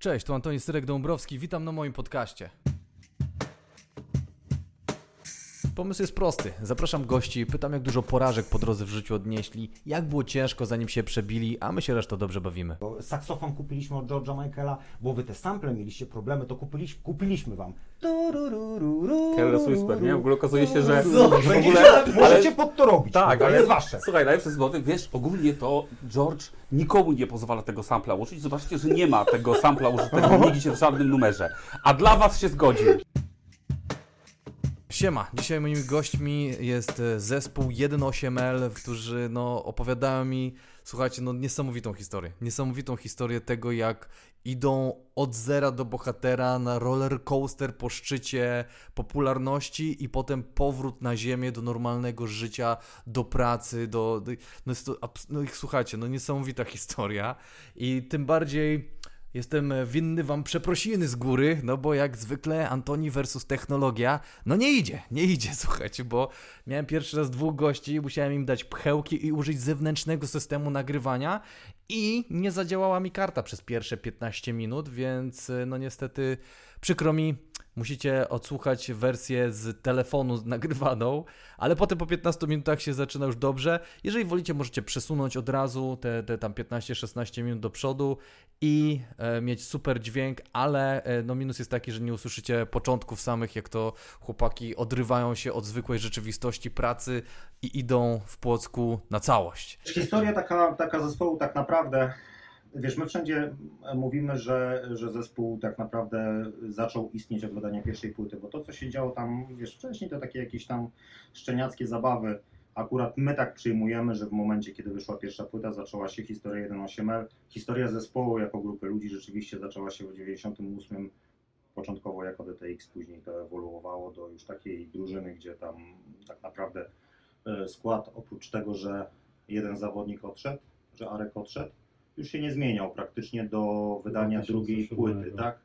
Cześć, tu Antoni Syrek-Dąbrowski, witam na moim podcaście. Pomysł jest prosty. Zapraszam gości, pytam jak dużo porażek po drodze w życiu odnieśli, jak było ciężko zanim się przebili, a my się resztą dobrze bawimy. Saksofon kupiliśmy od George'a Michaela, bo wy te sample mieliście problemy, to kupiliśmy, kupiliśmy wam. Careless Whisper, nie? W ogóle okazuje się, że, w ogóle... Możecie pod to robić, Tak, to ale jest wasze. Słuchaj, najlepsze zgody, wiesz, ogólnie to George nikomu nie pozwala tego sampla użyć. Zobaczcie, że nie ma tego sampla użytego nigdzie w żadnym numerze. A dla was się zgodził. Siema, dzisiaj moimi gośćmi jest e, zespół 18L, którzy no, opowiadają mi, słuchajcie, no niesamowitą historię. Niesamowitą historię tego, jak idą od zera do bohatera na roller coaster po szczycie popularności i potem powrót na ziemię do normalnego życia, do pracy, do... do no, jest to, no słuchajcie, no niesamowita historia i tym bardziej... Jestem winny wam przeprosiny z góry, no bo jak zwykle Antoni versus technologia, no nie idzie, nie idzie, słuchajcie, bo miałem pierwszy raz dwóch gości, musiałem im dać pchełki i użyć zewnętrznego systemu nagrywania i nie zadziałała mi karta przez pierwsze 15 minut, więc no niestety przykro mi, musicie odsłuchać wersję z telefonu nagrywaną, ale potem po 15 minutach się zaczyna już dobrze. Jeżeli wolicie, możecie przesunąć od razu te, te tam 15-16 minut do przodu i e, mieć super dźwięk, ale e, no minus jest taki, że nie usłyszycie początków samych, jak to chłopaki odrywają się od zwykłej rzeczywistości pracy i idą w Płocku na całość. Historia taka, taka zespołu tak naprawdę, wiesz, my wszędzie mówimy, że, że zespół tak naprawdę zaczął istnieć od wydania pierwszej płyty, bo to, co się działo tam, wiesz, wcześniej to takie jakieś tam szczeniackie zabawy. Akurat my tak przyjmujemy, że w momencie, kiedy wyszła pierwsza płyta, zaczęła się historia 1.8L. Historia zespołu jako grupy ludzi rzeczywiście zaczęła się w 98 początkowo jako DTX, później to ewoluowało do już takiej drużyny, gdzie tam tak naprawdę e, skład oprócz tego, że jeden zawodnik odszedł, że Arek odszedł, już się nie zmieniał praktycznie do wydania drugiej 2007. płyty, tak?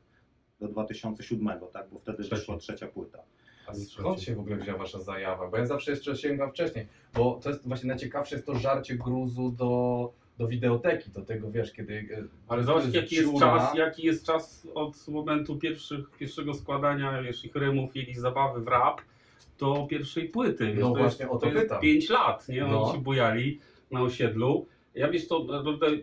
Do 2007, tak? Bo wtedy Trzeciej. wyszła trzecia płyta. A skąd się w ogóle wzięła wasza zajawa? Bo ja zawsze jeszcze sięgam wcześniej, bo to jest właśnie najciekawsze jest to żarcie gruzu do, do wideoteki, do tego wiesz, kiedy... e, Ale to zobacz jaki jest czas, jaki jest czas od momentu pierwszych, pierwszego składania wiesz, ich rymów, jakiejś zabawy w rap do pierwszej płyty. Wiesz, No to właśnie, jest, o to jest pytam. 5 lat, nie? Oni No. się bujali na osiedlu. Ja wiesz to, naprawdę, y,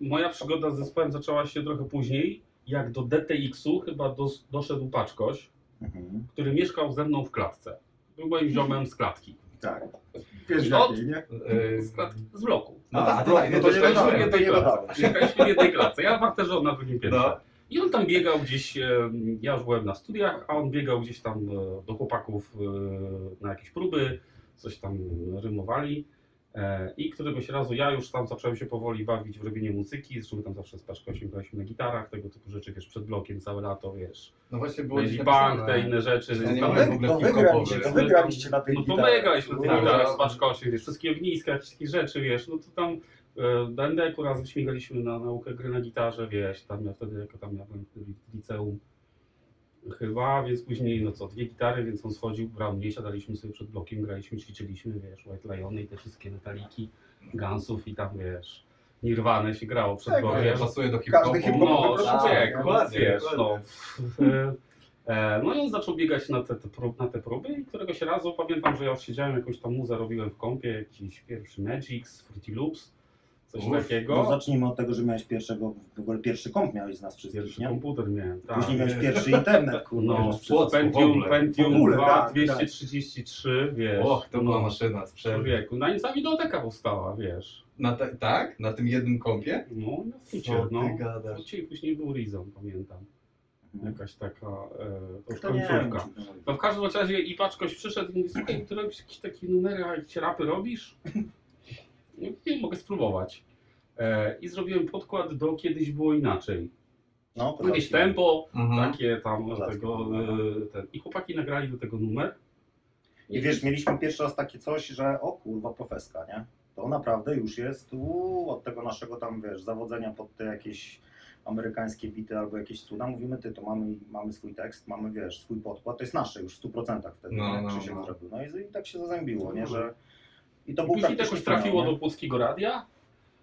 moja przygoda z zespołem zaczęła się trochę później, jak do DTX-u chyba dos, doszedł Paczkoś, Mhm. który mieszkał ze mną w klatce. Był moim ziomem z klatki. Tak. Wiesz, I od- jakiej, nie? e, Z, klat, z bloku. No A, tak, no tak, to no to dodałem, w jednej nie klatce. Mieszkaliśmy w jednej klatce. Ja w parterze, on na drugim piętrze. No. I on tam biegał gdzieś, e, ja już byłem na studiach, a on biegał gdzieś tam do chłopaków na jakieś próby, coś tam rymowali. E, I któregoś razu ja już tam zacząłem się powoli bawić w robienie muzyki, zresztą my tam zawsze z Paczkosiem graliśmy na gitarach, tego typu rzeczy, wiesz, przed blokiem całe lato, wiesz, No właśnie było Punk, napisane. te inne rzeczy. Ja nie tam- mogę w ogóle To wygraliście, to wygraliście na tej no to my graliśmy na tych Tak, gitarach no. z Paczkosiem, wiesz, wszystkie ogniska, takie rzeczy, wiesz, no to tam e, do NDK-u razem śmigaliśmy na naukę gry na gitarze, wiesz, tam ja wtedy, jako tam ja byłem w liceum chyba, więc później, no co, dwie gitary, więc on schodził, brał mnie, siadaliśmy sobie przed blokiem, graliśmy, ćwiczyliśmy, wiesz, White Liony i te wszystkie metaliki, Gunsów i tam, wiesz, Nirwane się grało przed Tak, blokiem. Nie, pasuje do hip-hopu. hip-hopowy No, producent, człowiek, dokładnie, wiesz, no. E, No i on zaczął biegać na te, te, prób, na te próby i któregoś razu pamiętam, że ja już siedziałem, jakąś tam muzę robiłem w kompie, jakiś pierwszy Magix, Fruity Loops, coś Uff, takiego. No zacznijmy od tego, że miałeś pierwszego, w ogóle pierwszy komp miałeś z nas wszystkich, Pierwszy nie? komputer miałem, tak. Później miałeś pierwszy internet, kurwa. No, w Płocku, w Pentium, ogóle. Pentium W ogóle, 2, tak, 233, wiesz. Och, to była no, maszyna sprzęt. Człowieku, na nim cała widoteka powstała, wiesz. Na te, tak? Na tym jednym kompie? No, na Co wcicie, ty no. gadasz? Wcicie później był Rizon, pamiętam. Mhm. Jakaś taka, e, to już To nie końcówka. wiem, czy to- No w każdym razie i paczkoś przyszedł i mówi, słuchaj, ty robisz jakieś takie numery, a jakieś rapy robisz? No, nie mogę spróbować. E, I zrobiłem podkład do Kiedyś było inaczej. No, Jakieś tempo, Mhm. takie tam tego, e, ten. I chłopaki nagrali do tego numer. I wiesz, mieliśmy pierwszy raz takie coś, że o kurwa, profeska, nie? To naprawdę już jest uu, od tego naszego tam, wiesz, zawodzenia pod te jakieś amerykańskie bity albo jakieś cuda, mówimy ty, to mamy, mamy swój tekst, mamy, wiesz, swój podkład, to jest nasze już w 100% wtedy, No, nie? no, Krzysiek no. zrobił. No i, i tak się zazębiło, nie? Że... I to był później to jakoś trafiło do Płockiego Radia.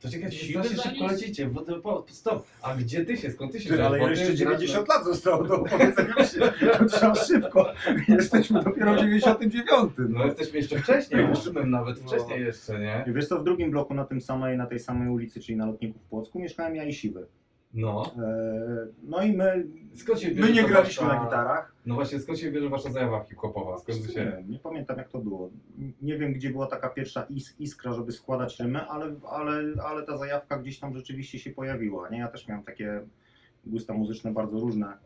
To czekajcie, Siwy strasznie szybko nic? lecicie, bo to, po, stop. A gdzie ty się, skąd ty się Ty, ale? Bo jeszcze ty grasz 90 lat zostało do opowiedzenia się. To trzeba szybko. Jesteśmy dopiero w 99. No jesteśmy jeszcze wcześniej, ósmym nawet, No. wcześniej jeszcze, nie? I wiesz co, w drugim bloku na, tym samej, na tej samej ulicy, czyli na lotniku w Płocku, mieszkałem ja i Siwy. No. E, No i my, Skąd się my nie graliśmy wasza- na gitarach. No właśnie, skąd się bierze wasza zajawa hip-hopowa? Skąd się... Nie, nie pamiętam jak to było. Nie wiem gdzie była taka pierwsza is, iskra, żeby składać rymy, ale, ale, ale ta zajawka gdzieś tam rzeczywiście się pojawiła. Nie? Ja też miałem takie gusta muzyczne bardzo różne.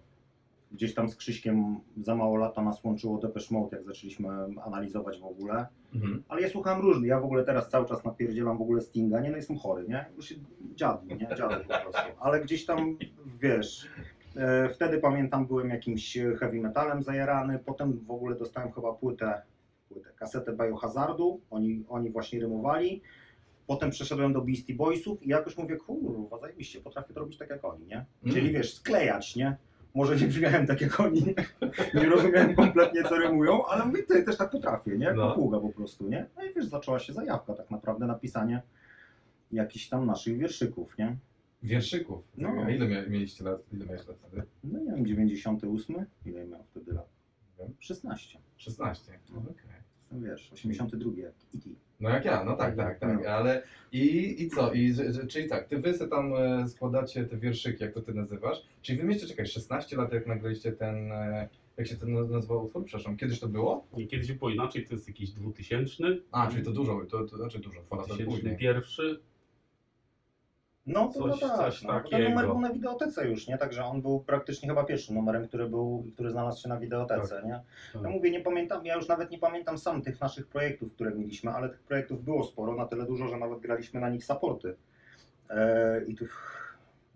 Gdzieś tam z Krzyśkiem za mało lata nas łączyło Depeche Mode, jak zaczęliśmy analizować w ogóle. Mhm. Ale ja słucham różnych. Ja w ogóle teraz cały czas napierdzielam w ogóle Stinga. Nie, no jestem chory, nie? Już się dziadny, nie? Dziadny po prostu. Ale gdzieś tam, wiesz, e, wtedy pamiętam byłem jakimś heavy metalem zajarany. Potem w ogóle dostałem chyba płytę, płytę kasetę Biohazardu. Oni, oni właśnie rymowali. Potem przeszedłem do Beastie Boysów i jakoś mówię, kurwa, zajebiście, potrafię to robić tak jak oni, nie? Czyli Mm. wiesz, sklejać, nie? Może nie brzmiałem tak jak oni, nie rozumiałem kompletnie co rymują, ale mówię, ty też tak potrafię, nie? No. Papługa po prostu, nie? No i wiesz, zaczęła się zajawka tak naprawdę na pisanie jakichś tam naszych wierszyków, nie? Wierszyków. No. A ile mia- mieliście lat? Ile miałeś lat wtedy? No nie wiem, 98? Ile miałem wtedy lat? Nie wiem. 16. 16. No, okej. No wiesz, 82 jak E.T. No jak ja, no tak, tak, tak, No. ale i, i co? I, że, czyli tak, ty wy se tam e, składacie te wierszyki, jak to ty nazywasz, czyli wy mieliście, czekaj, 16 lat jak nagraliście ten, e, jak się ten nazywał utwór, przepraszam, kiedyś to było? Nie, kiedyś było inaczej, to jest jakiś 2000. A, czyli to dużo, to, to znaczy dużo, dwa lata później. 2001. No to Coś- no tak, coś no, bo ten takiego. numer był na wideotece już, nie? Także on był praktycznie chyba pierwszym numerem, który był, który znalazł się na wideotece, nie? Tak. Ja mówię, nie pamiętam, ja już nawet nie pamiętam sam tych naszych projektów, które mieliśmy, ale tych projektów było sporo, na tyle dużo, że nawet graliśmy na nich supporty. E, I tu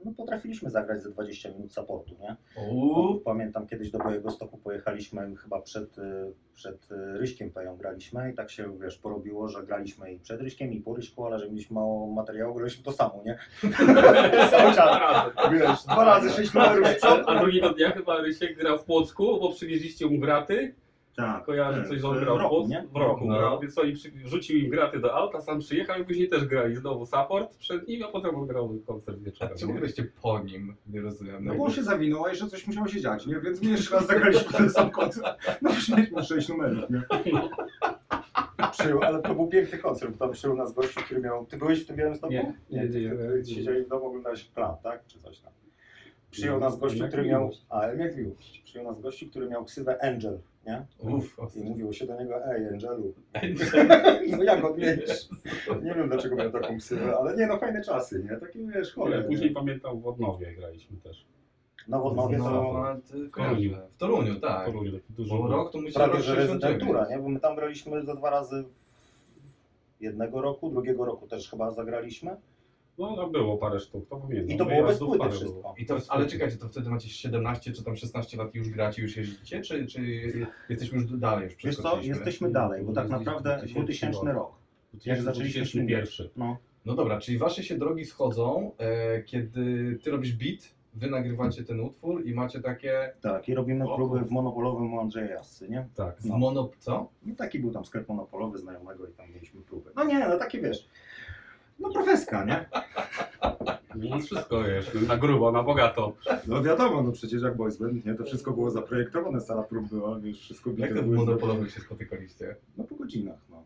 no, potrafiliśmy zagrać ze 20 minut supportu, nie? Uuu, Pamiętam kiedyś do Białego Stoku pojechaliśmy chyba przed, y, przed y, Ryśkiem Peją graliśmy i tak się wiesz, porobiło, że graliśmy i przed Ryśkiem i po Ryśku, ale że mieliśmy mało materiału, graliśmy to samo, nie? Cały czas, wiesz, dwa razy sześć numerów. A, drugiego dnia chyba Rysiek grał w Płocku, bo przywieźliście mu graty. Tak, Kojarzę tak, coś, że on grał w roku, nie? W roku, No. no. Więc oni przy, wrzucił im graty do auta, sam przyjechał i później też grali znowu support przed nim, a potem on grał koncert a wieczorem. czemu nie? byliście po nim? Nie rozumiem. No bo on się zawinął, a jeszcze coś musiało się dziać, nie? Więc my jeszcze raz zagraliśmy ten sam koncert. No już mieliśmy sześć numerów, nie? Przyjął, ale to był piękny koncert, bo tam przyjął nas gościu, który miał... Ty byłeś w tym Białym Stoku? Nie, nie, ty, nie, ty, ty nie. siedziałeś w domu, oglądałeś plan, tak? Czy coś tam. Przyjął nas gościu, który miał... A, jak miłość. Przyjął nas gościu, który miał ksywę Angel, nie? Uff, I mówiło się do niego, ej Angelu, no jak odmienisz? Nie wiem dlaczego miał taką ksywę, ale nie no, fajne czasy, nie? Takie wiesz, chore. później nie? pamiętam w Odnowie graliśmy też. Na Wodnowie No, to ty W Toruniu. W Toruniu, tak. To ludzie taki duży. Bo rok to musi prawie że 69. rezydentura, nie? Bo my tam graliśmy za dwa razy jednego roku, drugiego roku też chyba zagraliśmy. No, no było parę sztuk, to pamiętam. I to było bez Wyjazdów płyty parę wszystko. było. I to, ale czekajcie, to wtedy macie 17 czy tam 16 lat i już gracie, już jeździcie, czy, czy jesteśmy już dalej już Wiesz co, jesteśmy dalej, bo tak Jeździć naprawdę 2000 2000 rok. Jak zaczęliśmy 2001. No, No dobra, czyli wasze się drogi schodzą, e, kiedy ty robisz beat, wy nagrywacie ten utwór i macie takie tak, i robimy O, próby w monopolowym u Andrzeja Jassy, nie? Tak. w No. mono... co? No taki był tam sklep monopolowy znajomego i tam mieliśmy próby. No nie, no takie wiesz, no profeska, nie? No wszystko jest, na grubo, na bogato. No wiadomo, no przecież jak boys band, nie? To wszystko było zaprojektowane, sala prób była, wiesz, wszystko Jak bite to w były monopolowych się spotykaliście? No po godzinach, no.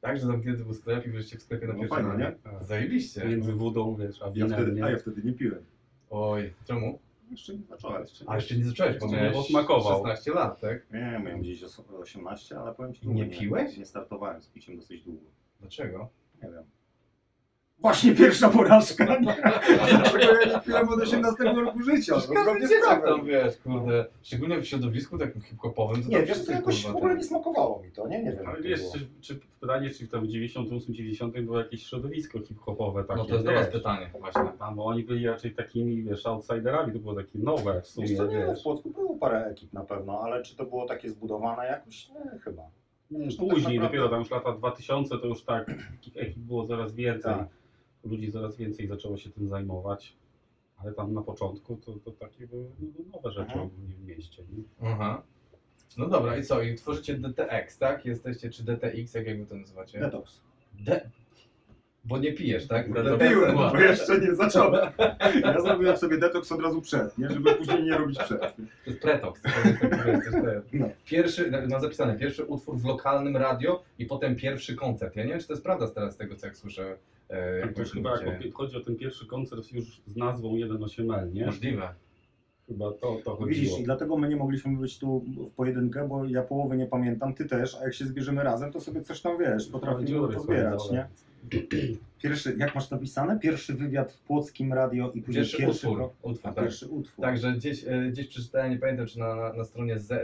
Tak, że zamknięty był sklep i byliście w sklepie na No pierwszym fajnie, nie? Zajebiście. Między wodą, wiesz, a Ja winem, wtedy, nie? a ja wtedy nie piłem. Oj, czemu? Jeszcze nie zacząłem. A jeszcze nie zacząłeś, bo miałeś nie posmakował. 16 lat, tak? Nie, miałem gdzieś os- 18, ale powiem ci, długo nie piłeś? Nie startowałem z piciem dosyć długo. Dlaczego? Nie wiem. Właśnie pierwsza porażka, nie? Dlaczego ja nie piłem od 18 roku życia? No, zgodnie z prawem. wiesz, kurde, szczególnie w środowisku takim hip-hopowym, to Nie, wiesz wszyscy, jakoś w ogóle nie smakowało mi to, nie? Nie wiem. Ale to wiesz, czy, czy pytanie, czy tam w 98-90 było jakieś środowisko hip-hopowe takie, No to jest do was pytanie właśnie. Tam, bo oni byli raczej takimi, wiesz, outsiderami, to było takie nowe w sumie, Wiesz co, nie, w. Płocku było parę ekip na pewno, ale czy to było takie zbudowane jakoś? Nie, chyba. No tak Później, dopiero tam już lata 2000, to już tak, takich ekip było coraz więcej. Tak. Ludzi coraz więcej zaczęło się tym zajmować. Ale tam na początku to, to takie były no, nowe rzeczy Mhm. ogólnie w mieście. Nie? Aha. No dobra, i co? I tworzycie DTX, tak? Jesteście, czy DTX, jak jakby to nazywacie? Detox. D... Bo nie pijesz, tak? Piłem, bo jeszcze nie zacząłem. Ja zrobiłem sobie detoks od razu przed, nie? żeby później nie robić przed. To jest pretoks. No. Pierwszy, mam zapisane, pierwszy utwór w lokalnym radio i potem pierwszy koncert. Ja nie wiem, czy to jest prawda teraz z tego, co jak słyszę. E, Tak, to już chyba jak chodzi o ten pierwszy koncert już z nazwą 1.8L, nie? Możliwe. Chyba to, to chodziło. Widzisz, i dlatego my nie mogliśmy być tu w pojedynkę, bo ja połowy nie pamiętam, ty też, a jak się zbierzemy razem, to sobie coś tam wiesz, potrafimy pozbierać, nie? Pierwszy, jak masz napisane? Pierwszy wywiad w Płockim Radio i później Pierwszy, pierwszy, utwór. utwór tak. pierwszy utwór. Także gdzieś, e, gdzieś przeczytałem, nie pamiętam czy na, na, na stronie z, e,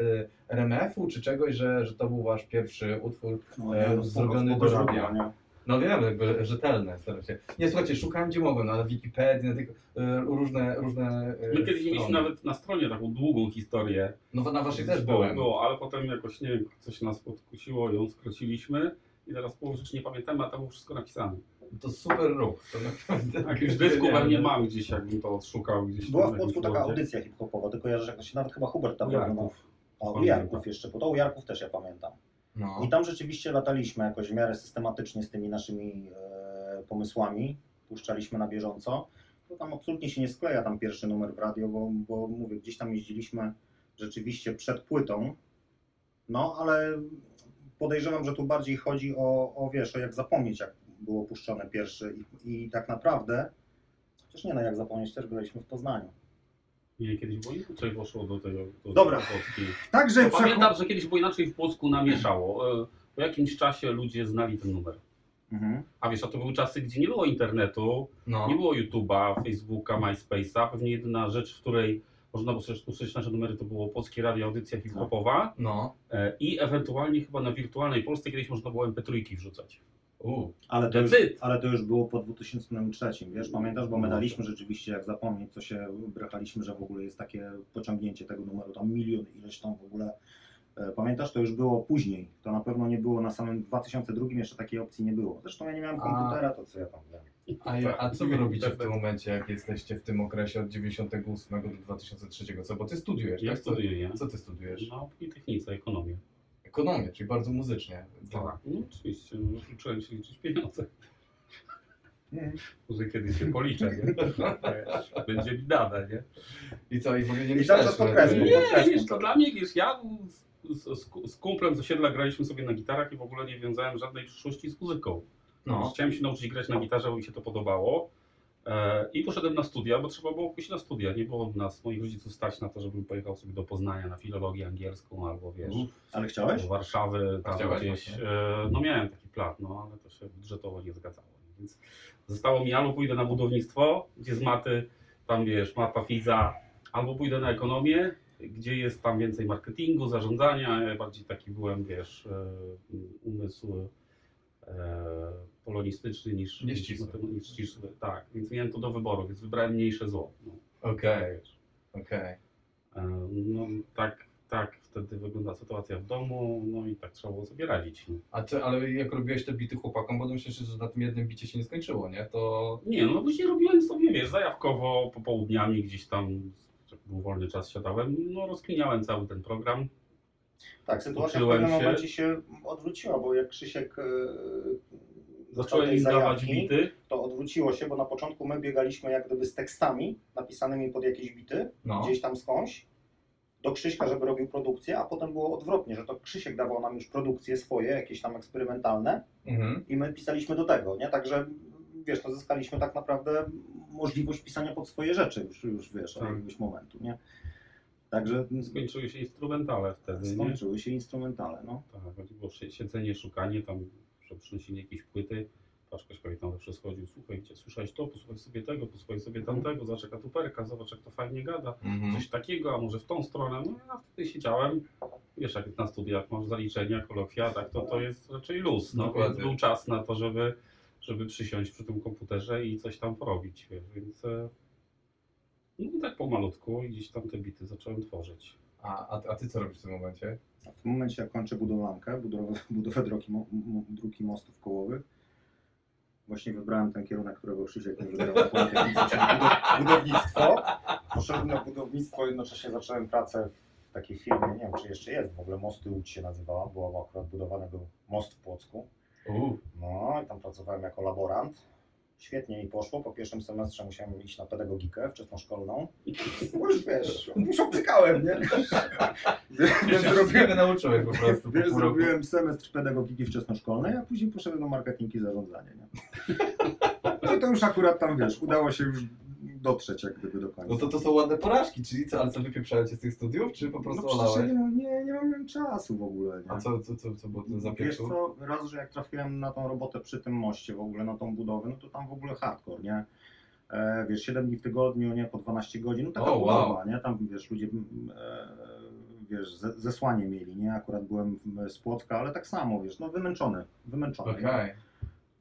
RMF-u czy czegoś, że, że to był wasz pierwszy utwór. No, nie, no, zrobiony spoko, do radia. No wiem, jakby rzetelne staram się. Nie słuchajcie, szukałem gdzie mogłem, no, ale Wikipedii, na tych, e, różne, różne e, My kiedyś mieliśmy strony. nawet na stronie taką długą historię. No na waszej też było, byłem. było, ale potem jakoś nie wiem, coś nas podkusiło, ją skróciliśmy i teraz połowy rzeczy nie pamiętamy, a tam było wszystko napisane. To super ruch. To naprawdę Tak, już dysku pewnie mam gdzieś, jakbym to odszukał gdzieś. Była w Płocku taka audycja hip-hopowa, tylko ja, że jak to się nawet chyba Hubert tam robił, Jarków. no. U Pamiętam. Jarków jeszcze, bo to u Jarków też ja pamiętam. No. I tam rzeczywiście lataliśmy jakoś w miarę systematycznie z tymi naszymi e, pomysłami, puszczaliśmy na bieżąco. To tam absolutnie się nie skleja tam pierwszy numer w radio, bo, bo mówię, gdzieś tam jeździliśmy rzeczywiście przed płytą, no ale podejrzewam, że tu bardziej chodzi o, o wiesz, o jak zapomnieć, jak było puszczone pierwszy i, i tak naprawdę, chociaż nie no, jak zapomnieć, też byliśmy w Poznaniu. Nie, kiedyś było inaczej poszło do tego. Do Dobra. Polski. Także No, pamiętam, że kiedyś było inaczej w Płocku namieszało. E, Po jakimś czasie ludzie znali ten numer. Mhm. A wiesz, a to były czasy, gdzie nie było internetu, No. nie było YouTube'a, Facebooka, MySpace'a. Pewnie jedyna rzecz, w której można było usłyszeć- usłyszeć nasze numery, to było Polskie Radio Audycja Hip-Hopowa No. e, i ewentualnie chyba na wirtualnej Polsce kiedyś można było MP3 wrzucać. U. Ale to, już, it. ale to już było po 2003, wiesz, pamiętasz, bo my daliśmy rzeczywiście, jak zapomnieć, co się brechaliśmy, że w ogóle jest takie pociągnięcie tego numeru, tam milion ileś tam w ogóle. E, Pamiętasz, to już było później, to na pewno nie było na samym 2002, jeszcze takiej opcji nie było. Zresztą ja nie miałem A- komputera, to co ja tam wiem. A, ja, a co wy robicie w tym momencie, jak jesteście w tym okresie od 98 do 2003? Co? Bo ty studiujesz, Ja tak? Co, studiuję. co ty studiujesz? Na Politechnice, ekonomię. Ekonomię, czyli bardzo muzycznie. Tak, no oczywiście, no, uczyłem się liczyć pieniądze. Mhm. Może kiedyś się policzę, nie? Będzie mi dane, nie? I co, i w ogóle nie I myślałeś, że- podkreślam. Nie, wiesz, to dla mnie, wiesz, ja z, z, z kumplem z osiedla graliśmy sobie na gitarach i w ogóle nie wiązałem żadnej przyszłości z muzyką. No. Chciałem się nauczyć grać na gitarze, bo mi się to podobało. E, I poszedłem na studia, bo trzeba było pójść na studia. Nie było nas, moich rodziców stać na to, żebym pojechał sobie do Poznania na filologię angielską albo wiesz, Ale chciałeś? do Warszawy, tam chciałeś gdzieś. właśnie? E, no miałem taki plan, no ale to się budżetowo nie zgadzało. Więc zostało mi albo pójdę na budownictwo, gdzie z maty, tam wiesz, mapa fiza, albo pójdę na ekonomię, gdzie jest tam więcej marketingu, zarządzania. Ja bardziej taki byłem, wiesz, e, umysł polonistyczny niż, niż, niż ścisły. Tak, więc miałem to do wyboru, więc wybrałem mniejsze zło. No, Okej, wiesz. okej. E, No tak, tak wtedy wygląda sytuacja w domu, no i tak trzeba było sobie radzić. No. A ty, ale jak robiłeś te bity chłopakom, bo myślę, że na tym jednym bicie się nie skończyło, nie? To... Nie, no później robiłem sobie, wiesz, zajawkowo, popołudniami gdzieś tam, jak był wolny czas, siadałem, no rozkminiałem cały ten program. Tak, sytuacja w Uczyłem pewnym się. momencie się odwróciła, bo jak Krzysiek e, Zacząłem im dawać bity, to odwróciło się, bo na początku my biegaliśmy jak gdyby z tekstami napisanymi pod jakieś bity, No. gdzieś tam skądś, do Krzyśka, żeby robił produkcję, a potem było odwrotnie, że to Krzysiek dawał nam już produkcje swoje, jakieś tam eksperymentalne Mhm. i my pisaliśmy do tego, nie? Także wiesz, no zyskaliśmy tak naprawdę możliwość pisania pod swoje rzeczy już, już wiesz, od Tak. jakiegoś momentu, nie? Także skończyły się instrumentale wtedy, nie? skończyły się instrumentale, no. Tak, chodziło o sie- siedzenie, szukanie tam, przynosili jakieś płyty. Paczkoś pewnie tam zawsze schodził, słuchajcie, słyszałeś to, posłuchaj sobie tego, posłuchaj sobie tamtego, zobacz jaka tuperka, zobacz jak to fajnie gada. Mhm. coś takiego, a może w tą stronę. No ja wtedy siedziałem, wiesz, jak na studiach masz zaliczenia, kolokwia, tak, to to jest raczej luz. No, Dokładnie. więc był czas na to, żeby, żeby przysiąść przy tym komputerze i coś tam porobić, wiesz, więc e, no i tak pomalutku i gdzieś tam te bity zacząłem tworzyć. A, a, a ty co robisz w tym momencie? A W tym momencie jak kończę budowlankę, budowę, budowę drogi, mo, mo, dróg i mostów kołowych, właśnie wybrałem ten kierunek, którego Krzysiek nie wybrał czyli budownictwo. Poszedłem na budownictwo, jednocześnie zacząłem pracę w takiej firmie, nie wiem czy jeszcze jest, w ogóle Mosty Łódź się nazywała, bo akurat budowany był most w Płocku. No, i tam pracowałem jako laborant. Świetnie mi poszło. Po pierwszym semestrze musiałem iść na pedagogikę wczesnoszkolną. Bo już wiesz, już obcykałem, nie? Więc ja zrobiłem, nauczyłem po prostu. Wiesz, zrobiłem semestr pedagogiki wczesnoszkolnej, a później poszedłem do marketing i zarządzanie. Nie? No i to już akurat tam, wiesz, udało się już dotrzeć jak gdyby do końca. No to to są ładne porażki, czyli co, ale co wypieprzałem cię z tych studiów, czy po prostu no olałeś? nie, nie, nie mam czasu w ogóle. Nie? A co, co, co, co było to za Wiesz co, raz, że jak trafiłem na tą robotę przy tym moście w ogóle, na tą budowę, no to tam w ogóle hardcore, nie? E, wiesz, 7 dni w tygodniu, nie? Po 12 godzin, no taka O, budowa, wow. nie? Tam, wiesz, ludzie, mm, e, wiesz, ze, zesłanie mieli, nie? Akurat byłem z Płocka, ale tak samo, wiesz, no wymęczony, wymęczony. Okej.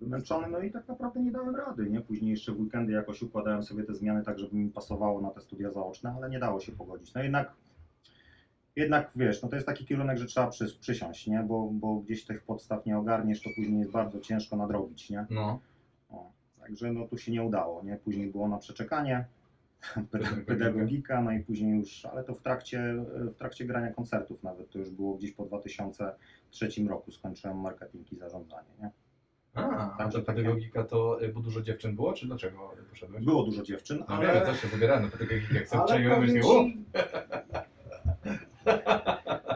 Wymęczony, no i tak naprawdę nie dałem rady, nie? Później jeszcze w weekendy jakoś układałem sobie te zmiany tak, żeby mi pasowało na te studia zaoczne, ale nie dało się pogodzić. No jednak jednak wiesz, no to jest taki kierunek, że trzeba przy, przysiąść, nie? Bo, bo gdzieś tych podstaw nie ogarniesz, to później jest bardzo ciężko nadrobić, nie? No. O, także no tu się nie udało, nie? Później było na przeczekanie, pe- pedagogika, no i później już, ale to w trakcie, w trakcie grania koncertów nawet, to już było gdzieś po 2003 roku skończyłem marketing i zarządzanie, nie? A, Także ta pedagogika to, y, bo dużo dziewczyn było, czy dlaczego poszedłeś? Było dużo dziewczyn, No ale... ale... wiem, też się wybierałem na pedagogikę, jak sobie ale przejęłem, powiem myślę, o, ci,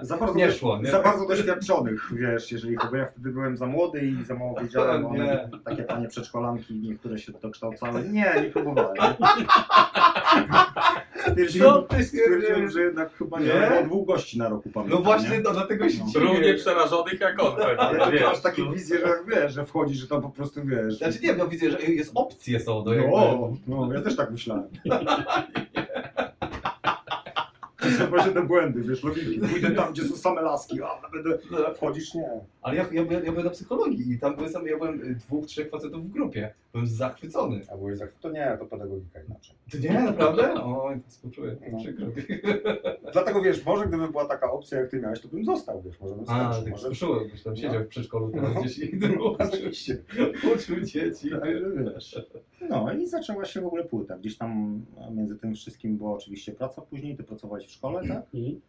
za bardzo, Nie szło, nie? za bardzo doświadczonych, wiesz, jeżeli bo ja wtedy byłem za młody i za mało wiedziałem, one, takie panie przedszkolanki, niektóre się dokształcały. Nie, nie próbowałem. Stwierdziłem, ty stwierdziłem, że jednak chyba nie, Nie? było dwóch gości na roku pamiętam. No właśnie, nie? no dlatego się No. Równie przerażonych jak on pewnie, Ale wiesz, masz takie no. wizje, że wiesz, że wchodzisz, że tam po prostu wiesz. Znaczy nie, no widzę, że jest opcje są do jakby... No, no, ja też tak myślałem. To są właśnie te błędy, wiesz, logiki. Pójdę tam, gdzie są same laski, a będę... No, Wchodzisz? Nie. Ale ja, ja, byłem- ja byłem na psychologii i tam byłem sam, ja byłem y, dwóch, trzech facetów w grupie. Byłem zachwycony. A byłeś tak, to nie, to pedagogika inaczej. To nie, naprawdę? To współczuję, No. przykro. Dlatego wiesz, może gdyby była taka opcja, jak ty miałeś, to bym został, wiesz, może bym A, skończył. tak może... słyszałem, byś tam siedział w przedszkolu teraz No. gdzieś i Oczywiście. uczył dzieci. Także wiesz. No i zaczęła się w ogóle płyta. Gdzieś tam między tym wszystkim była oczywiście praca później, ty pracowałeś w szkole, tak? Mhm.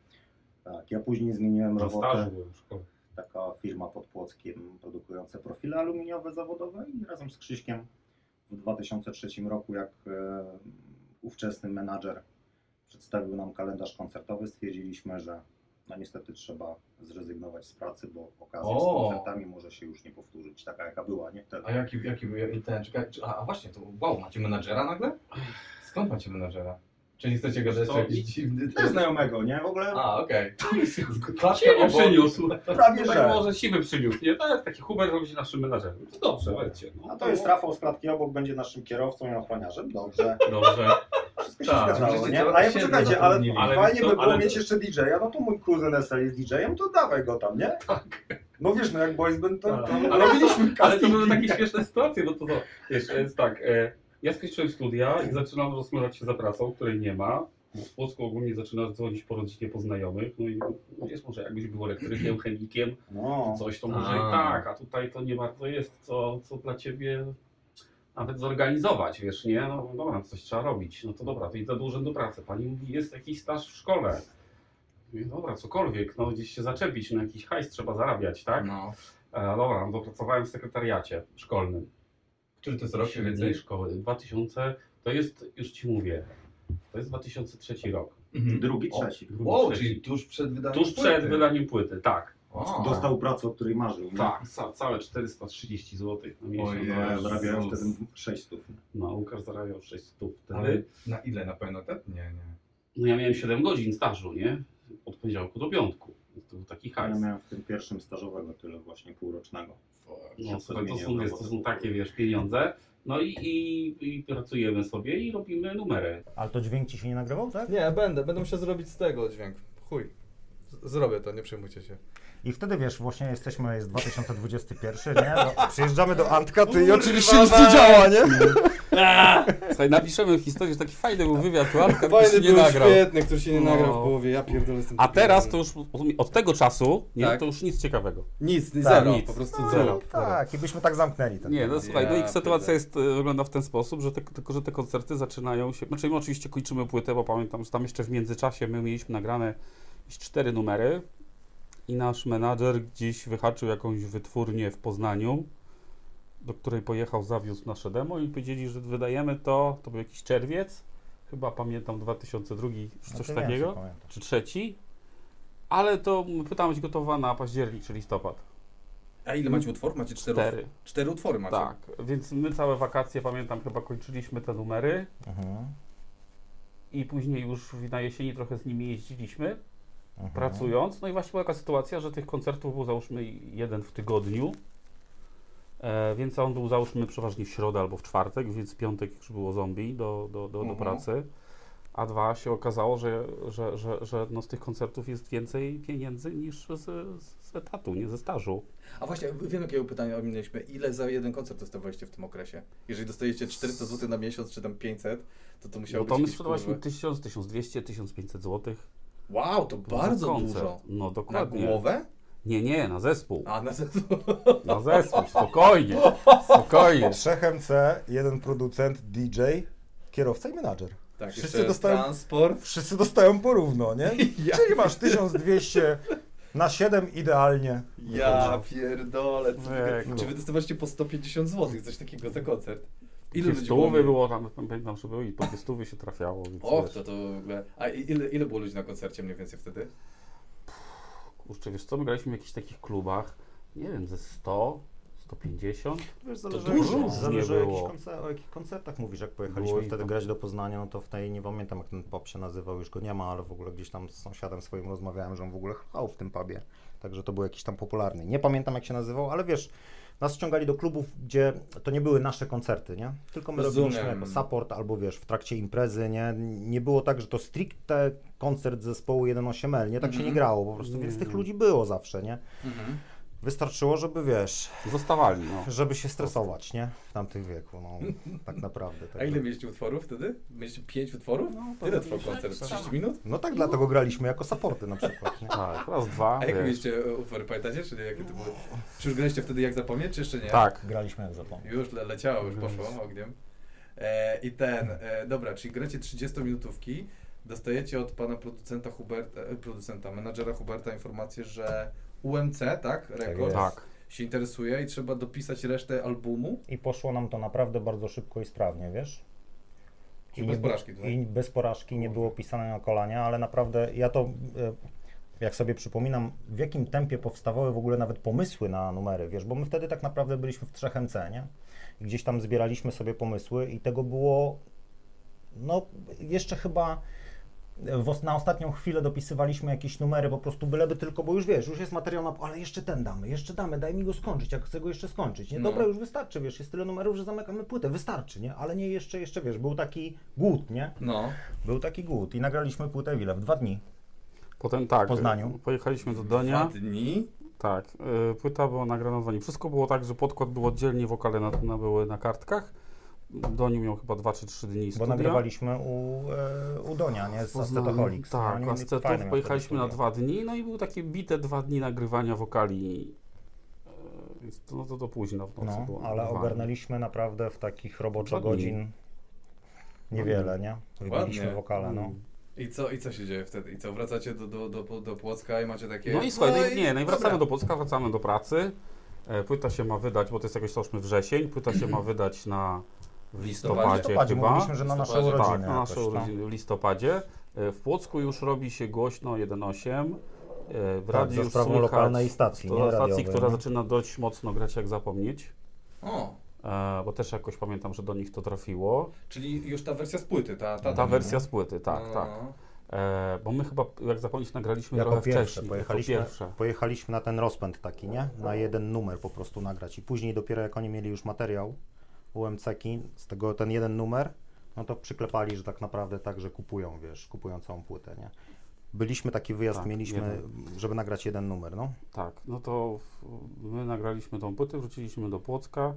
Tak, ja później zmieniłem Na robotę. stażu byłem w szkole. Taka firma pod Płockiem produkująca profile aluminiowe zawodowe i razem z Krzyśkiem w 2003 roku, jak e, ówczesny menadżer przedstawił nam kalendarz koncertowy, stwierdziliśmy, że no niestety trzeba zrezygnować z pracy, bo okazja z O! koncertami może się już nie powtórzyć, taka jaka była, nie wtedy. A jaki, jaki był ten, czekaj, czy- a, a właśnie, to wow, macie menadżera nagle? Skąd macie menadżera? Czy nie chcecie gadać Co? o jakiś dziwny... Też znajomego, nie? W ogóle A, okej. Klatka Siwy obok. przyniósł. prawie Tak że. może siwy przyniósł, nie? To jest taki Hubert robi się naszym menadżerem. To dobrze, wejdźcie. No. A to jest Rafał z klatki obok, będzie naszym kierowcą i ochroniarzem. Dobrze. Dobrze. Wszystko się Tak, zgadzało, nie? A ja poczekajcie, ale. Ale fajnie by było ale- mieć jeszcze DJ-a, no to mój kuzyn SL jest DJ-em, to dawaj go tam, nie? No wiesz, no jak boys band, to, to Tak. ale robiliśmy Ale to były takie śmieszne sytuacje, bo to, to wiesz, jest tak, e, ja skończyłem studia i zaczynam rozglądać się za pracą, której nie ma. W Polsku ogólnie zaczynasz dzwonić po rodzinie, po znajomych, no i no wiesz, może jakbyś był elektrykiem, chemikiem, No, coś to może A. i tak, a tutaj to nie bardzo jest co, co dla ciebie nawet zorganizować, wiesz, nie? No dobra, coś trzeba robić. No to dobra, to idę do urzędu pracy. Pani mówi, jest jakiś staż w szkole. Mówię, dobra, cokolwiek, no gdzieś się zaczepić, no jakiś hajs trzeba zarabiać, tak? No. E, dobra, no to pracowałem w sekretariacie szkolnym. Który to jest rok mniej Średniej więcej? szkoły. 2000, to jest, już ci mówię, to jest 2003 rok. Mhm. drugi, trzeci. Drugi, Wow, trzeci. czyli tuż przed wydaniem Tuż przed płyty. wydaniem płyty, tak. O. Dostał pracę, o której marzył. nie? Tak, ca, całe 430 zł na miesiąc. Ojej. Ja Jezus. zarabiałem wtedy 600. No, Łukasz zarabiał 600 wtedy. Ale na ile? Na pełnotet? Nie, nie. No ja miałem 7 godzin stażu, nie? Od poniedziałku do piątku. To był taki Ja hajs. miałem w tym pierwszym stażowego tyle właśnie półrocznego. No, to, są, to są takie, wiesz, pieniądze. No i, i, i pracujemy sobie i robimy numery. Ale to dźwięk ci się nie nagrywał, tak? Nie, będę, będę musiał zrobić z tego dźwięk. Chuj. Zrobię to, nie przejmujcie się. I wtedy wiesz, właśnie jesteśmy, jest 2021, nie? No, przyjeżdżamy do Antka, ty i oczywiście nic nie działa, nie? Słuchaj, napiszemy historię, że taki fajny był wywiad, tu Antka Fajny się nie był, nagrał. świetny, który się nie No. nagrał w połowie, ja pierdolę z tym A teraz to już od- tego czasu, nie, Tak. to już nic ciekawego. Nic, Tak, zero, nic. po prostu No, zero. Tak, i byśmy tak zamknęli ten Nie, no słuchaj, no Ja i sytuacja pierdolę. jest, e, wygląda w ten sposób, że te, tylko, że te koncerty zaczynają się, znaczy my oczywiście kończymy płytę, bo pamiętam, że tam jeszcze w międzyczasie my mieliśmy nagrane jakieś cztery numery i nasz menadżer gdzieś wyhaczył jakąś wytwórnię w Poznaniu do której pojechał, zawiózł nasze demo i powiedzieli, że wydajemy to, to był jakiś czerwiec, chyba pamiętam 2002, czy coś Znaczy, takiego, czy trzeci, ale to pyta być gotowa na październik czy listopad. A ile macie utworów? Macie cztery, Cztery. cztery utwory macie. Tak, więc my całe wakacje, pamiętam, chyba kończyliśmy te numery Mhm. i później już na jesieni trochę z nimi jeździliśmy, Mhm. pracując. No i właśnie była taka sytuacja, że tych koncertów był załóżmy jeden w tygodniu, e, więc on był załóżmy przeważnie w środę albo w czwartek, więc w piątek już było zombie do, do, do, do Mhm. pracy. A dwa się okazało, że, że, że, że no z tych koncertów jest więcej pieniędzy niż z, z etatu, nie ze stażu. A właśnie, wiem jakiego pytania ominęliśmy. Ile za jeden koncert dostawaliście w tym okresie? Jeżeli dostajecie 400 zł na miesiąc, czy tam 500, to to musiało No to być my jakieś, sprzedawaliśmy kurwa- 1000, 1200, 1500 zł. Wow, to bardzo koncert. dużo. No Na dokładnie. głowę? Nie, nie, na zespół. A, na zespół. Na zespół, spokojnie, spokojnie. Trzech MC, jeden producent, DJ, kierowca i menadżer. Tak, Wszyscy dostają- transport. Wszyscy dostają porówno, nie? Ja, Czyli masz 1200 na 7 idealnie. ja pierdolę. Czy wy dostawaliście po 150 zł, coś takiego za koncert? Ile ludzi stówy było? było tam, pamiętam, że były i po stówy się trafiało. Więc Och, wiesz, to to w ogóle. A ile, ile było ludzi na koncercie mniej więcej wtedy? Kurczę, wiesz co, my graliśmy w jakichś takich klubach, nie wiem, ze 100, 150. Wiesz, zależy- zależy, zależy zależy nie o, jakich koncer- o jakich koncertach mówisz. Jak pojechaliśmy wtedy tam- grać do Poznania, no to w tej, nie pamiętam jak ten pub się nazywał, już go nie ma, ale w ogóle gdzieś tam z sąsiadem swoim rozmawiałem, że on w ogóle chlał w tym pubie. Także to był jakiś tam popularny. Nie pamiętam jak się nazywał, ale wiesz, nas ściągali do klubów, gdzie to nie były nasze koncerty, nie? Tylko my Rozumiem. robiliśmy jako support albo wiesz, w trakcie imprezy, nie? Nie było tak, że to stricte koncert zespołu 1.8L, nie? Tak się nie Mhm. grało po prostu, Nie, więc nie. tych ludzi było zawsze, nie? Mhm. Wystarczyło, żeby wiesz, Zostawali, no. żeby się stresować, nie? W tamtych wieku, no tak naprawdę. A Tak. ile mieliście utworów wtedy? Mieliście 5 utworów? to Ile trwał koncert? tak 30 minut? No tak, dlatego graliśmy jako supporty na przykład, nie? Tak, raz, dwa, A jakie mieliście e, utwory, pamiętacie? Czy nie? Jakie to były? Czy już graliście wtedy jak zapomnieć, czy jeszcze nie? Tak, Graliśmy jak zapomnę. Już le leciało, już poszło ogniem. E, I ten, e, dobra, czyli gracie 30-minutówki, dostajecie od pana producenta Huberta, e, producenta, menadżera Huberta informację, że UMC, tak? Rekord jest. tak. się interesuje i trzeba dopisać resztę albumu. I poszło nam to naprawdę bardzo szybko i sprawnie, wiesz? I bez porażki tutaj. I bez porażki nie było pisane na kolanie, ale naprawdę ja to, e, jak sobie przypominam, w jakim tempie powstawały w ogóle nawet pomysły na numery, wiesz, bo my wtedy tak naprawdę byliśmy w trzech MC, nie? I gdzieś tam zbieraliśmy sobie pomysły i tego było, no jeszcze chyba w, na ostatnią chwilę dopisywaliśmy jakieś numery, po prostu byleby tylko, bo już wiesz, już jest materiał na, ale jeszcze ten damy, jeszcze damy, daj mi go skończyć, jak chcę go jeszcze skończyć, nie? No. Dobra, już wystarczy, wiesz, jest tyle numerów, że zamykamy płytę, wystarczy, nie? Ale nie jeszcze, jeszcze, wiesz, był taki głód, nie? No. Był taki głód i nagraliśmy płytę w ile? W dwa dni. Potem tak, W Poznaniu. pojechaliśmy do Dwa Donia. dni. Tak, y, płyta była nagrana w. Wszystko było tak, że podkład był oddzielnie, wokale na, na, były na kartkach. Doniu miał chyba 2 czy 3 dni Bo studia. nagrywaliśmy u, e, u Donia, nie? Z. Acetoholics. Tak, miał Pojechaliśmy na dwa dni, no i były takie bite dwa dni nagrywania wokali. E, Więc to, no to, to późno w nocy No, było ale nagrywanie. ogarnęliśmy naprawdę w takich roboczo godzin niewiele, nie? Ładnie. wokale, no. Mm. I co, I co się dzieje wtedy? I co, wracacie do, do, do, do Płocka i macie takie... No i słuchaj, no, i- nie, no i wracamy dobra. do Polska, wracamy do pracy. E, Płyta się ma wydać, bo to jest jakoś załóżmy wrzesień, płyta się ma wydać na w listopadzie, W listopadzie chyba. mówiliśmy, że na nasze listopadzie, Tak, urodziny na nasze urodziny w listopadzie. E, W Płocku już robi się głośno 1.8. E, W Tak, radiu już sprawą słychać, lokalnej stacji, to nie? stacji, Radiowej, która nie? zaczyna dość mocno grać jak zapomnieć. O, E, Bo też jakoś pamiętam, że do nich to trafiło. czyli już ta wersja z płyty, ta... Ta, Ta wersja z płyty, tak, no, tak. no. E, Bo my chyba jak zapomnieć nagraliśmy Jako trochę pierwsze, wcześniej. pojechaliśmy, Jako pierwsze. pojechaliśmy na ten rozpęd taki, nie? Na jeden numer po prostu nagrać i później dopiero jak oni mieli już materiał UMC-ki, z tego ten jeden numer, no to przyklepali, że tak naprawdę tak, że kupują, wiesz, kupują całą płytę, nie? Byliśmy taki wyjazd, Tak, mieliśmy, żeby nagrać jeden numer, no. Tak, no to w- my nagraliśmy tą płytę, wróciliśmy do Płocka,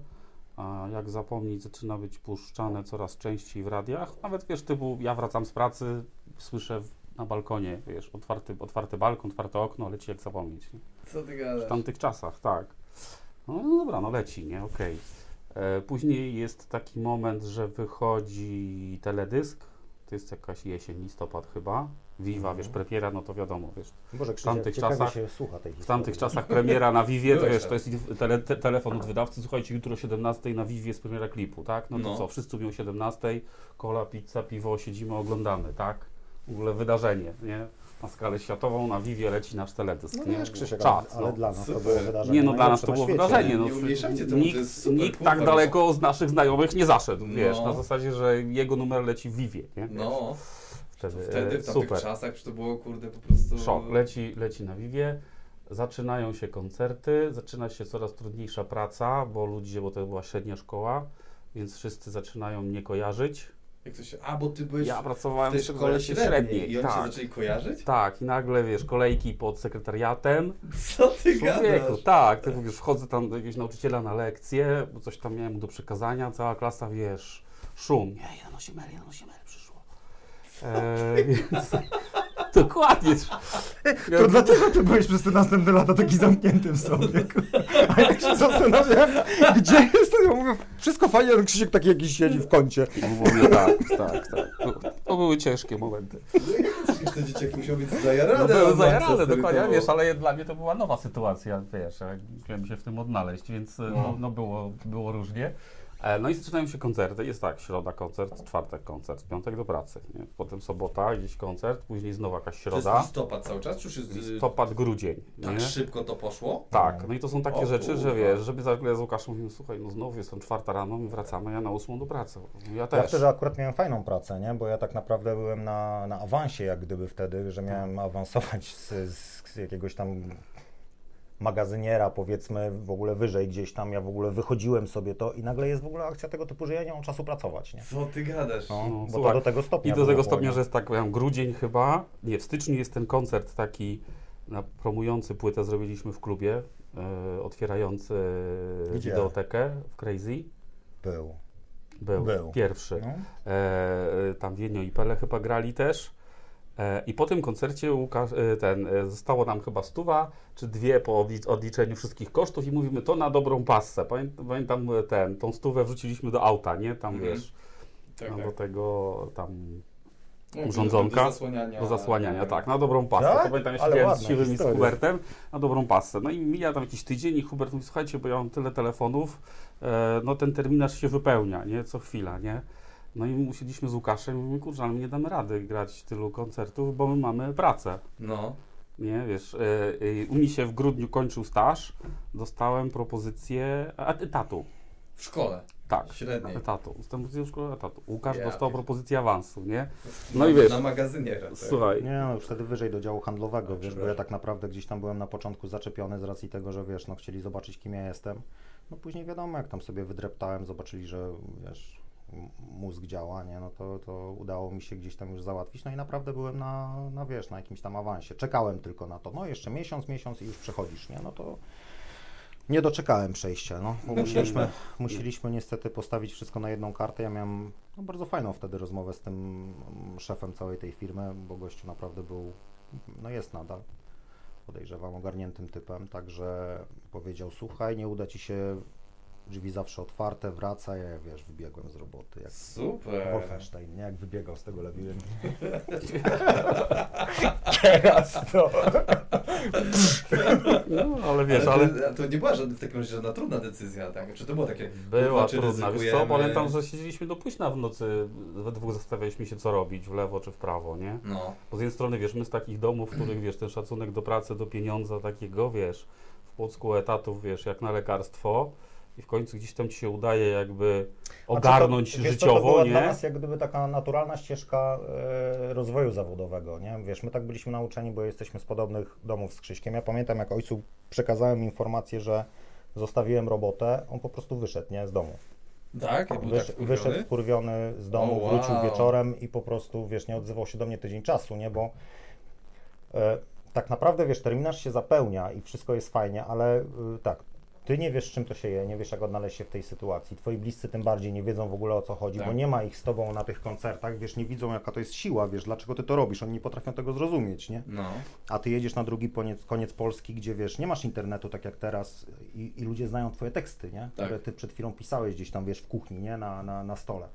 a jak zapomnieć zaczyna być puszczane coraz częściej w radiach. Nawet wiesz, typu ja wracam z pracy, słyszę w, na balkonie, wiesz, otwarty, otwarty balkon, otwarte okno, leci jak zapomnieć. Nie? Co ty W gadasz? tamtych czasach, tak. No, no dobra, no leci, nie, okej. E, Później jest taki moment, że wychodzi teledysk, to jest jakaś jesień, listopad chyba. Viva, wiesz, Mhm. premiera, no to wiadomo, wiesz, Boże, tamtych Krzysiek, ciekawie czasach- się słucha tej w tamtych czasach premiera na Vivie, to Byłeś wiesz, tam. to jest tele, te, telefon od wydawcy, słuchajcie, jutro o 17 na Vivie jest premiera klipu, tak? No to No. co, wszyscy mówią o 17, kola, pizza, piwo, siedzimy, oglądamy, tak? W ogóle wydarzenie, nie? Na skalę światową, na Vivie leci nasz teledysk, No nie? wiesz, Krzysiek, Czas, ale, ale no. dla nas to było wydarzenie Nie no, dla nas to było świecie. wydarzenie. No, Nie temu, nikt nikt tak daleko z naszych znajomych nie zaszedł, wiesz, No. na zasadzie, że jego numer leci w Vivie, nie? No, Wtedy, wtedy, e, w tamtych super. czasach, to było, kurde, po prostu... Szok, leci, leci na Vivie, zaczynają się koncerty, zaczyna się coraz trudniejsza praca, bo ludzie, bo to była średnia szkoła, więc wszyscy zaczynają mnie kojarzyć. Jak to się... A, bo ty byłeś Ja w pracowałem tej w szkole średniej, średniej, i oni się tak. zaczęli kojarzyć? Tak, i nagle, wiesz, kolejki pod sekretariatem. Co ty Człowieku, gadasz? tak, ty mówisz, wchodzę tam do jakiegoś nauczyciela na lekcję, bo coś tam miałem do przekazania, cała klasa, wiesz, szum. Nie, 1 ml, 1 ml przyszło. E, więc, dokładnie. To dlatego ty byłeś przez te następne lata taki zamknięty w sobie. A jak się zastanawiam, gdzie jest to, ja mówię, wszystko fajnie, ale Krzysiek taki jakiś siedzi w kącie. Mówię, tak, tak, tak. To, to były ciężkie momenty. Te dzieciaki musiały być zajarane. No były zajarane, dokładnie, to wiesz, było. ale dla mnie to była nowa sytuacja, wiesz, ja musiałem się w tym odnaleźć, więc no, No. no było, było różnie. E, No i zaczynają się koncerty, jest tak, środa koncert, czwartek koncert, piątek do pracy, nie? potem sobota gdzieś koncert, później znowu jakaś To jest środa, listopad cały czas, czy już jest... y, listopad, grudzień, Tak nie? szybko to poszło? Tak, no i to są takie O rzeczy, że wiesz, żeby zagle z Łukaszem mówimy, słuchaj, no znowu jestem czwarta rano, my wracamy, ja na ósmą do pracy. Ja Ja też. wtedy akurat miałem fajną pracę, nie? bo ja tak naprawdę byłem na, na awansie jak gdyby wtedy, że miałem awansować z, z jakiegoś tam magazyniera powiedzmy w ogóle wyżej gdzieś tam, ja w ogóle wychodziłem sobie to i nagle jest w ogóle akcja tego typu, że ja nie mam czasu pracować, nie? Co ty gadasz? No, No, bo słuchaj, to do tego stopnia I do tego stopnia, że jest tak, powiem, grudzień chyba, nie, w styczniu jest ten koncert taki na, promujący płytę, zrobiliśmy w klubie, e, otwierający Gdzie? wideotekę w Crazy. Był. Był, Był. pierwszy. No. E, tam Wienio i Pele chyba grali też. E, I po tym koncercie Łukasz, e, ten, e, zostało nam chyba stuwa, czy dwie po odli- odliczeniu wszystkich kosztów i mówimy to na dobrą passę. Pamiętam, ten, tą stówę wrzuciliśmy do auta, nie? Tam Mhm. wiesz, Tak, no, tak. do tego tam No, urządzonka Do zasłaniania. do zasłaniania, tak, na dobrą pasę. Tak? To pamiętam, ja siedziałem z ładna siwym i z. Hubertem na dobrą pasę. No i mija tam jakiś tydzień i Hubert mówi, słuchajcie, bo ja mam tyle telefonów, no ten terminarz się wypełnia, nie, co chwila, nie. No i musieliśmy z Łukaszem, mówimy, kurczę, ale my nie damy rady grać tylu koncertów, bo my mamy pracę. No. Nie, wiesz, e, u mnie się w grudniu kończył staż, dostałem propozycję a- etatu. W szkole. Tak, Średniej. etatu. Dostałem propozycję w szkole etatu. Łukasz Ja dostał pier- propozycję awansu, nie? No No i i wiesz, Na magazyniera. Tak. Słuchaj, Nie, no już wtedy wyżej do działu handlowego, wiesz, bo ja tak naprawdę gdzieś tam byłem na początku zaczepiony z racji tego, że wiesz, no chcieli zobaczyć kim ja jestem. No później wiadomo, jak tam sobie wydreptałem, zobaczyli, że wiesz, mózg działa, nie, no to, to udało mi się gdzieś tam już załatwić, no i naprawdę byłem na, na wiesz, na jakimś tam awansie. Czekałem tylko na to, no jeszcze miesiąc, miesiąc i już przechodzisz, nie, no to nie doczekałem przejścia, no, bo musieliśmy, musieliśmy niestety postawić wszystko na jedną kartę. Ja miałem no, bardzo fajną wtedy rozmowę z tym mm, szefem całej tej firmy, bo gościu naprawdę był, no jest nadal, podejrzewam, ogarniętym typem, także powiedział, słuchaj, nie uda Ci się, drzwi zawsze otwarte, wracaj, ja wiesz, wybiegłem z roboty, jak Super. Wolfenstein, nie? Jak wybiegał z tego labiryntu. Teraz to... no, ale wiesz, ale, ale... to, to nie była żadna, w takim razie żadna trudna decyzja, tak? Czy to było takie... Była trudna, wiesz co, pamiętam, że siedzieliśmy do późna w nocy, we dwóch zastanawialiśmy się co robić, w lewo czy w prawo, nie? No. Bo z jednej strony, wiesz, my z takich domów, w których, wiesz, ten szacunek do pracy, do pieniądza takiego, wiesz, w Płocku etatów, wiesz, jak na lekarstwo i w końcu gdzieś tam ci się udaje jakby ogarnąć Znaczy to, wiesz co, to życiowo, była nie? dla nas jak gdyby taka naturalna ścieżka e, rozwoju zawodowego, nie? Wiesz, my tak byliśmy nauczeni, bo jesteśmy z podobnych domów z Krzyśkiem. Ja pamiętam, jak ojcu przekazałem informację, że zostawiłem robotę, on po prostu wyszedł, nie? Z domu. Tak? Ja był Wysz, tak wyszedł wkurwiony? z domu, O, wrócił wow. wieczorem i po prostu, wiesz, nie odzywał się do mnie tydzień czasu, nie? Bo e, tak naprawdę, wiesz, terminarz się zapełnia i wszystko jest fajnie, ale y, tak, ty nie wiesz, czym to się je, nie wiesz, jak odnaleźć się w tej sytuacji. Twoi bliscy tym bardziej nie wiedzą w ogóle o co chodzi, Tak. bo nie ma ich z tobą na tych koncertach, wiesz, nie widzą, jaka to jest siła, wiesz, dlaczego ty to robisz, oni nie potrafią tego zrozumieć, nie? No. A ty jedziesz na drugi koniec, koniec Polski, gdzie wiesz, nie masz internetu tak jak teraz i, i ludzie znają twoje teksty, nie? Które ty przed chwilą pisałeś gdzieś tam, wiesz, w kuchni, nie? Na, na, na stole.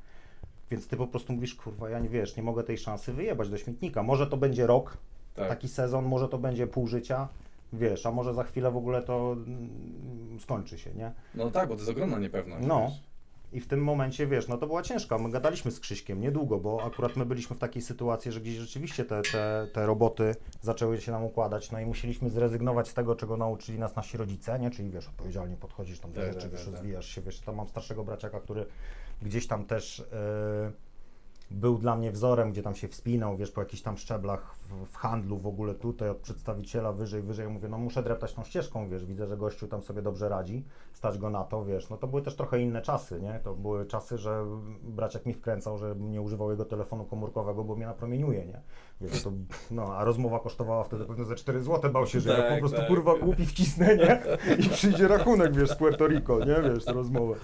Więc ty po prostu mówisz, kurwa, ja nie wiesz, nie mogę tej szansy wyjebać do śmietnika. Może to będzie rok, Tak. taki sezon, może to będzie pół życia, wiesz, a może za chwilę w ogóle to mm, skończy się, nie? No tak, bo to jest ogromna niepewność. No. wiesz. I w tym momencie, wiesz, no to była ciężka. My gadaliśmy z Krzyśkiem niedługo, bo akurat my byliśmy w takiej sytuacji, że gdzieś rzeczywiście te, te, te roboty zaczęły się nam układać, no i musieliśmy zrezygnować z tego, czego nauczyli nas nasi rodzice, nie? Czyli wiesz, odpowiedzialnie podchodzisz tam do Tak, rzeczy, tak, wiesz, tak, tak. rozwijasz się, wiesz, tam mam starszego braciaka, który gdzieś tam też e, był dla mnie wzorem, gdzie tam się wspinał, wiesz, po jakichś tam szczeblach w, w handlu w ogóle tutaj od przedstawiciela wyżej, wyżej. Ja mówię, no muszę dreptać tą ścieżką, wiesz, widzę, że gościu tam sobie dobrze radzi, stać go na to, wiesz. No to były też trochę inne czasy, nie? To były czasy, że braciak mi wkręcał, że nie używał jego telefonu komórkowego, bo mnie napromieniuje, nie? Wiesz, to, no, a rozmowa kosztowała wtedy pewnie ze 4 zł, bał się, że ja Tak, po prostu tak, kurwa tak. głupi wcisnę, nie? I przyjdzie rachunek, wiesz, z Puerto Rico, nie? Wiesz, rozmowę.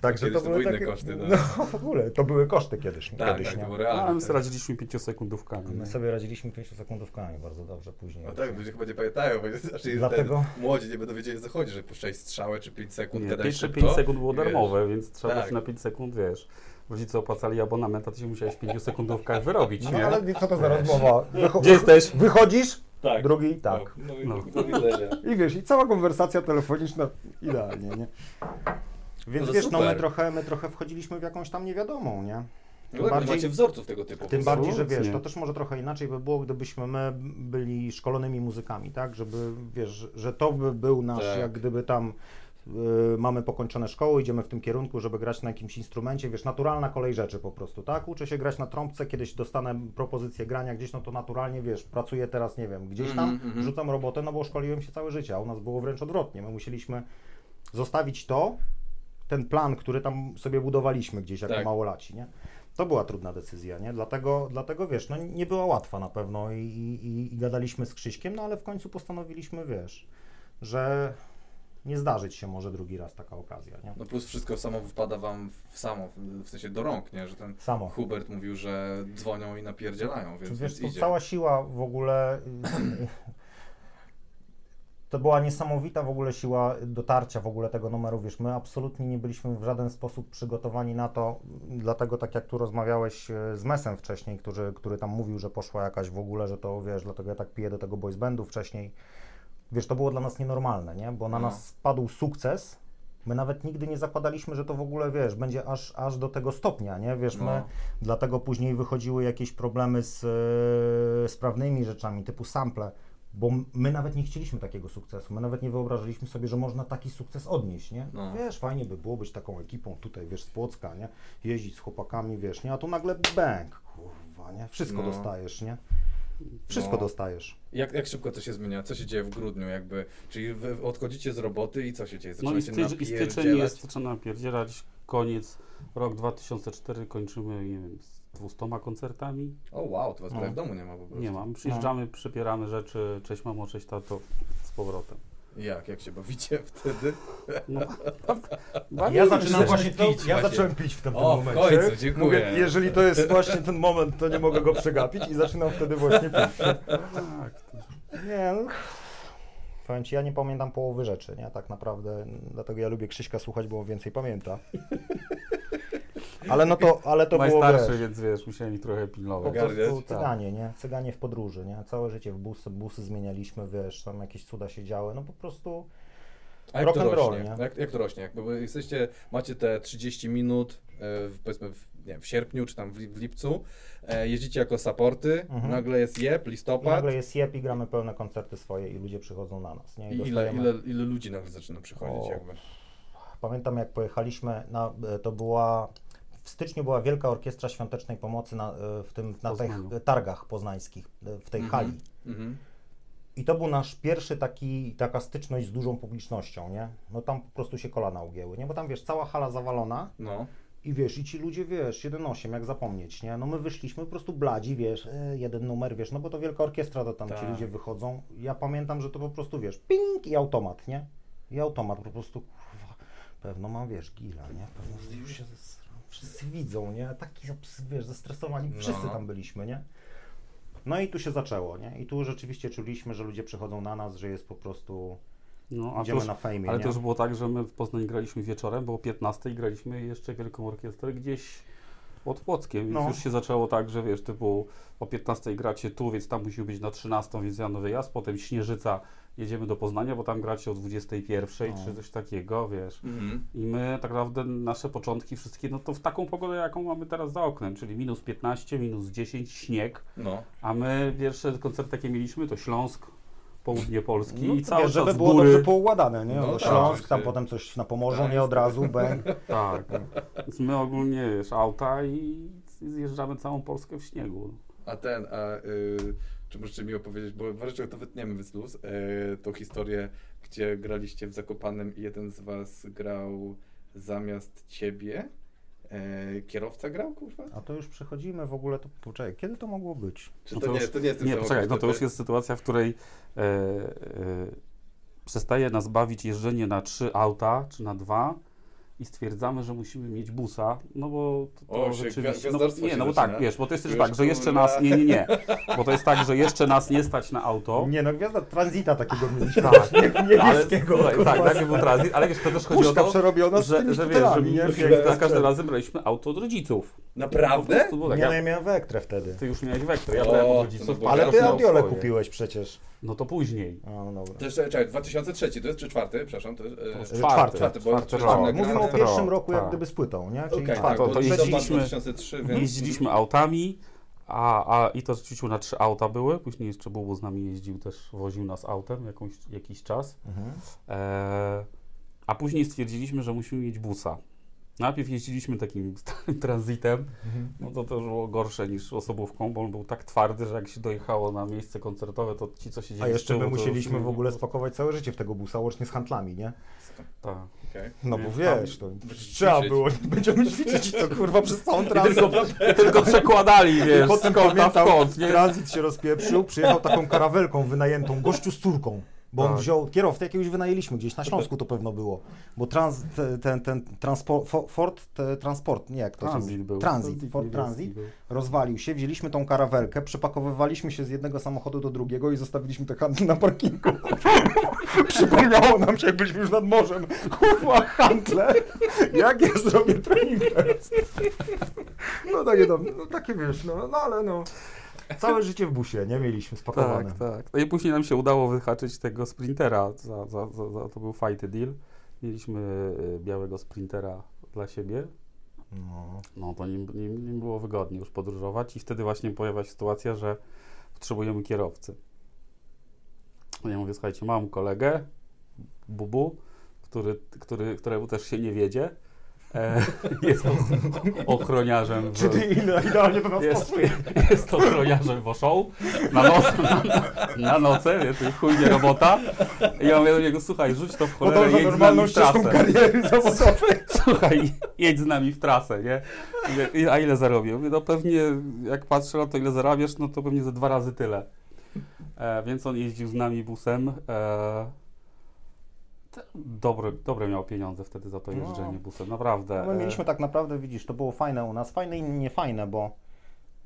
Także to to były takie, koszty, no. no w ogóle, to były koszty kiedyś, Tak, kiedyś, tak, nie? to było A realne. my tak. sobie radziliśmy pięciosekundówkami. My sobie radziliśmy 5-sekundówkami bardzo dobrze później. No tak, ludzie chyba nie pamiętają, bo znaczy Dlatego- ten, młodzi nie będą wiedzieli o co chodzi, że puszczałeś strzałę czy 5 sekund, Nie, gadałeś 5, szybko. 5 sekund było i wiesz, darmowe, więc trzeba Tak. na 5 sekund, wiesz. Rodzice opłacali abonament, a ty się musiałeś w 5 sekundówkach wyrobić, No nie? ale co to za rozmowa? Wycho- Gdzie jesteś? Wychodzisz, Tak. drugi tak. No, i No. do widzenia. I wiesz, i cała konwersacja telefoniczna idealnie, nie? Więc No wiesz, no my trochę, my trochę wchodziliśmy w jakąś tam niewiadomą, nie? No tak, bardziej- macie wzorców tego typu. Tym bardziej, że wiesz, to też może trochę inaczej by było, gdybyśmy my byli szkolonymi muzykami, tak? Żeby, wiesz, że to by był nasz, Tak. jak gdyby tam y, mamy pokończone szkoły, idziemy w tym kierunku, żeby grać na jakimś instrumencie, wiesz, naturalna kolej rzeczy po prostu, tak? Uczę się grać na trąbce, kiedyś dostanę propozycję grania gdzieś, no to naturalnie, wiesz, pracuję teraz, nie wiem, gdzieś tam, Mhm, mhm. rzucam robotę, no bo szkoliłem się całe życie, a u nas było wręcz odwrotnie, my musieliśmy zostawić to, ten plan, który tam sobie budowaliśmy gdzieś jako Tak. małolaci, nie? To była trudna decyzja, nie? Dlatego, dlatego wiesz, no nie była łatwa na pewno i, i, i gadaliśmy z Krzyśkiem, no ale w końcu postanowiliśmy, wiesz, że nie zdarzyć się może drugi raz taka okazja, nie? No plus wszystko samo wypada wam w samo, w sensie do rąk, nie? Że ten Samo. Hubert mówił, że dzwonią i napierdzielają, więc, Wiesz, więc idzie. cała siła w ogóle. To była niesamowita w ogóle siła dotarcia w ogóle tego numeru. Wiesz, my absolutnie nie byliśmy w żaden sposób przygotowani na to. Dlatego, tak jak tu rozmawiałeś e, z Mesem wcześniej, który, który tam mówił, że poszła jakaś w ogóle, że to wiesz, dlatego ja tak piję do tego boys bandu wcześniej. Wiesz, to było dla nas nienormalne, nie? Bo na No. nas spadł sukces. My nawet nigdy nie zakładaliśmy, że to w ogóle, wiesz, będzie aż, aż do tego stopnia, nie? Wiesz, my No. Dlatego później wychodziły jakieś problemy z, e, z prawnymi rzeczami, typu sample, bo my nawet nie chcieliśmy takiego sukcesu. My nawet nie wyobrażaliśmy sobie, że można taki sukces odnieść, nie? No. Wiesz, fajnie by było być taką ekipą tutaj, wiesz, z Płocka, nie? Jeździć z chłopakami, wiesz, nie? A tu nagle bang, kurwa, nie? Wszystko No. dostajesz, nie? Wszystko No. dostajesz. Jak, jak szybko to się zmienia? Co się dzieje w grudniu jakby? Czyli wy odchodzicie z roboty i co się dzieje? No i, stycz, i styczeń jest, zaczyna napierdzielać, koniec, rok 2004 kończymy, nie wiem, z 200 koncertami. O wow, to was No. w domu nie ma po prostu. Nie mam, przyjeżdżamy, przepieramy rzeczy, cześć mamo, cześć tato, z powrotem. Jak? Jak się bawicie wtedy? No, Ja zaczynam się. właśnie pić ja zacząłem pić w tym, O, w momencie. końcu, dziękuję. Mówię, jeżeli to jest właśnie ten moment, to nie mogę go przegapić i zaczynam wtedy właśnie pić. Tak, to- Nie, no. Powiem Ci, ja nie pamiętam połowy rzeczy, nie? Tak naprawdę, dlatego ja lubię Krzyśka słuchać, bo on więcej pamięta. Ale no to, ale to było, Najstarszy, wiesz, więc wiesz, musiałem ich trochę po pilnować. Ogarniać. prostu Tak. cyganie, nie? Cyganie w podróży, nie? Całe życie w busy, busy zmienialiśmy, wiesz, tam jakieś cuda się działy, no po prostu... A jak to roll, rośnie? nie? Jak, jak to rośnie? Jak wy jesteście, macie te 30 minut, e, w, powiedzmy w, nie wiem, w sierpniu czy tam w, w lipcu, e, jeździcie jako supporty, Mhm. nagle jest jeb, I listopad. nagle jest jeb i gramy pełne koncerty swoje i ludzie przychodzą na nas, nie? I ile, dostajemy- ile, ile ludzi nagle zaczyna przychodzić O. jakby? Pamiętam jak pojechaliśmy, na, e, to była, w styczniu była Wielka Orkiestra Świątecznej Pomocy na, e, w tym, na tych targach poznańskich, e, w tej Mhm. hali. Mhm. I to był nasz pierwszy taki, taka styczność z dużą publicznością, nie? No tam po prostu się kolana ugięły, nie? Bo tam, wiesz, cała hala zawalona No. i wiesz, i ci ludzie, wiesz, 1-8, jak zapomnieć, nie? No my wyszliśmy po prostu bladzi, wiesz, e, jeden numer, wiesz, no bo to wielka orkiestra, to tam ci Tak. ludzie wychodzą. Ja pamiętam, że to po prostu, wiesz, ping i automat, nie? I automat po prostu, kurwa, pewno mam, wiesz, gila, nie? Pewno już się. Wszyscy widzą, nie? Taki, wiesz, zestresowani, wszyscy No. tam byliśmy, nie? No i tu się zaczęło, nie? I tu rzeczywiście czuliśmy, że ludzie przychodzą na nas, że jest po prostu, No, a to idziemy już, na fejmie, ale nie? to już było tak, że my w Poznaniu graliśmy wieczorem, było 15 i graliśmy jeszcze wielką orkiestrę gdzieś pod Płockiem, więc No. już się zaczęło tak, że wiesz, typu o 15 gracie tu, więc tam musi być na 13, więc ja no wyjazd, potem Śnieżyca, jedziemy do Poznania, bo tam gracie o 21 No. czy coś takiego, wiesz. Mhm. I my tak naprawdę nasze początki wszystkie, no to w taką pogodę, jaką mamy teraz za oknem, czyli minus 15, minus 10, śnieg, No. a my pierwsze koncerty jakie mieliśmy to Śląsk, południe Polski No, i cały wiesz, czas żeby było góry. dobrze poukładane, nie? No No, tak, Śląsk, oczywiście. tam potem coś na Pomorzu, Tak, nie od razu, bęk. Tak, więc my ogólnie wiesz, auta i zjeżdżamy całą Polskę w śniegu. A ten, a y, czy możecie mi opowiedzieć, bo w razie czego to wytniemy with luz, y, tą historię, gdzie graliście w Zakopanem i jeden z was grał zamiast ciebie? Y, kierowca grał, kurwa? A to już przechodzimy w ogóle, to poczekaj, kiedy to mogło być? Czy No to, to nie, już- to nie jest ten Nie, poczekaj, no to już jest sytuacja, w której e, e, przestaje nas bawić jeżdżenie na trzy auta, czy na dwa i stwierdzamy, że musimy mieć busa, no bo to, to O, rzeczywiście... No, nie, no bo zaczyna. tak, wiesz, bo to jest też tak, że jeszcze nas... Nie, nie, nie, bo to jest tak, że jeszcze nas nie stać na auto. Nie no, gwiazda transita takiego mieliśmy, Tak. nie, Ale, niebieskiego. słuchaj, tak, kurwa, tak, był transit, ale wiesz, to też chodzi o Puszka to, przerobiona że, że wiesz, że nie? za każdym razem braliśmy auto od rodziców. Naprawdę? prostu było tak, Nie, no ja, ja miałem Vectrę wtedy. ty już miałeś Vector, ja O, brałem od rodziców. no Ale ty Audiole kupiłeś przecież. No to później. A, no dobra. To jest, czekaj, 2003, to jest czy czwarty? Przepraszam, to jest... To e, jest Czwarty. czwarty, Czwarty, bo czwarty rok. Mówimy o pierwszym rok, roku jak tak. gdyby z płytą, nie? Czyli Okej, czwarty. tak, to- to jeździliśmy- 2003, więc... Jeździliśmy autami, a, a i to rzeczywiście na trzy auta były. Później jeszcze Bubu z nami jeździł też, woził nas autem jakąś, jakiś czas. Mhm. E, a później stwierdziliśmy, że musimy mieć busa. Najpierw jeździliśmy takim starym transitem, Mhm. no to też było gorsze niż osobówką, bo on był tak twardy, że jak się dojechało na miejsce koncertowe, to ci, co siedzieli A jeszcze tyłu, my musieliśmy w ogóle spakować całe życie w tego busa, łącznie z handlami, nie? Tak. Okej. No bo wiesz, to trzeba było, będziemy ćwiczyć i to kurwa przez całą tranzyt. tylko, i tylko przekładali, wiesz, Potem pamiętam, kąt, nie? tranzyt się rozpieprzył, przyjechał taką karawelką wynajętą, gościu z córką. Bo on Tak. wziął, kierowcę jakiegoś wynajęliśmy gdzieś, na Śląsku to pewno było. Bo trans, te- ten, ten transport, Fo- Ford te, Transport, nie jak to Transit był. Transit, Ford Transit. Rozwalił się, wzięliśmy tą karawelkę, przepakowywaliśmy się z jednego samochodu do drugiego i zostawiliśmy te handle na parkingu. Przypomniało nam się, jak byliśmy już nad morzem. Kurwa, handle! Jak ja zrobię trening teraz? No takie, no, no, takie wiesz, no, no ale no. Całe życie w busie, nie mieliśmy spakowane. Tak, tak. No i później nam się udało wyhaczyć tego sprintera. Za, za, za, za, to był fighty deal. Mieliśmy y, białego sprintera dla siebie. No. No to nim, nim, nim było wygodnie już podróżować i wtedy właśnie pojawia się sytuacja, że potrzebujemy kierowcy. No Ja mówię, słuchajcie, mam kolegę, Bubu, który, który, któremu też się nie wiedzie. E, jest ochroniarzem. W, Czy ty ile, idealnie to nas jest, pasuje? jest ochroniarzem w na, noc, na, na noce, wiesz, chuj nie robota. I ja mówię do niego, słuchaj, rzuć to w cholerę, jedź z nami w trasę. kariery zawodowej. Słuchaj, jedź z nami w trasę, nie? "I- A ile zarobię? Mówię, no pewnie, jak patrzę na to, ile zarabiasz, no to pewnie ze dwa razy tyle. E, więc on jeździł z nami busem. E, dobre, dobre miał pieniądze wtedy za to No. jeżdżenie busem, naprawdę. No my E, mieliśmy tak naprawdę, widzisz, to było fajne u nas, fajne i niefajne, bo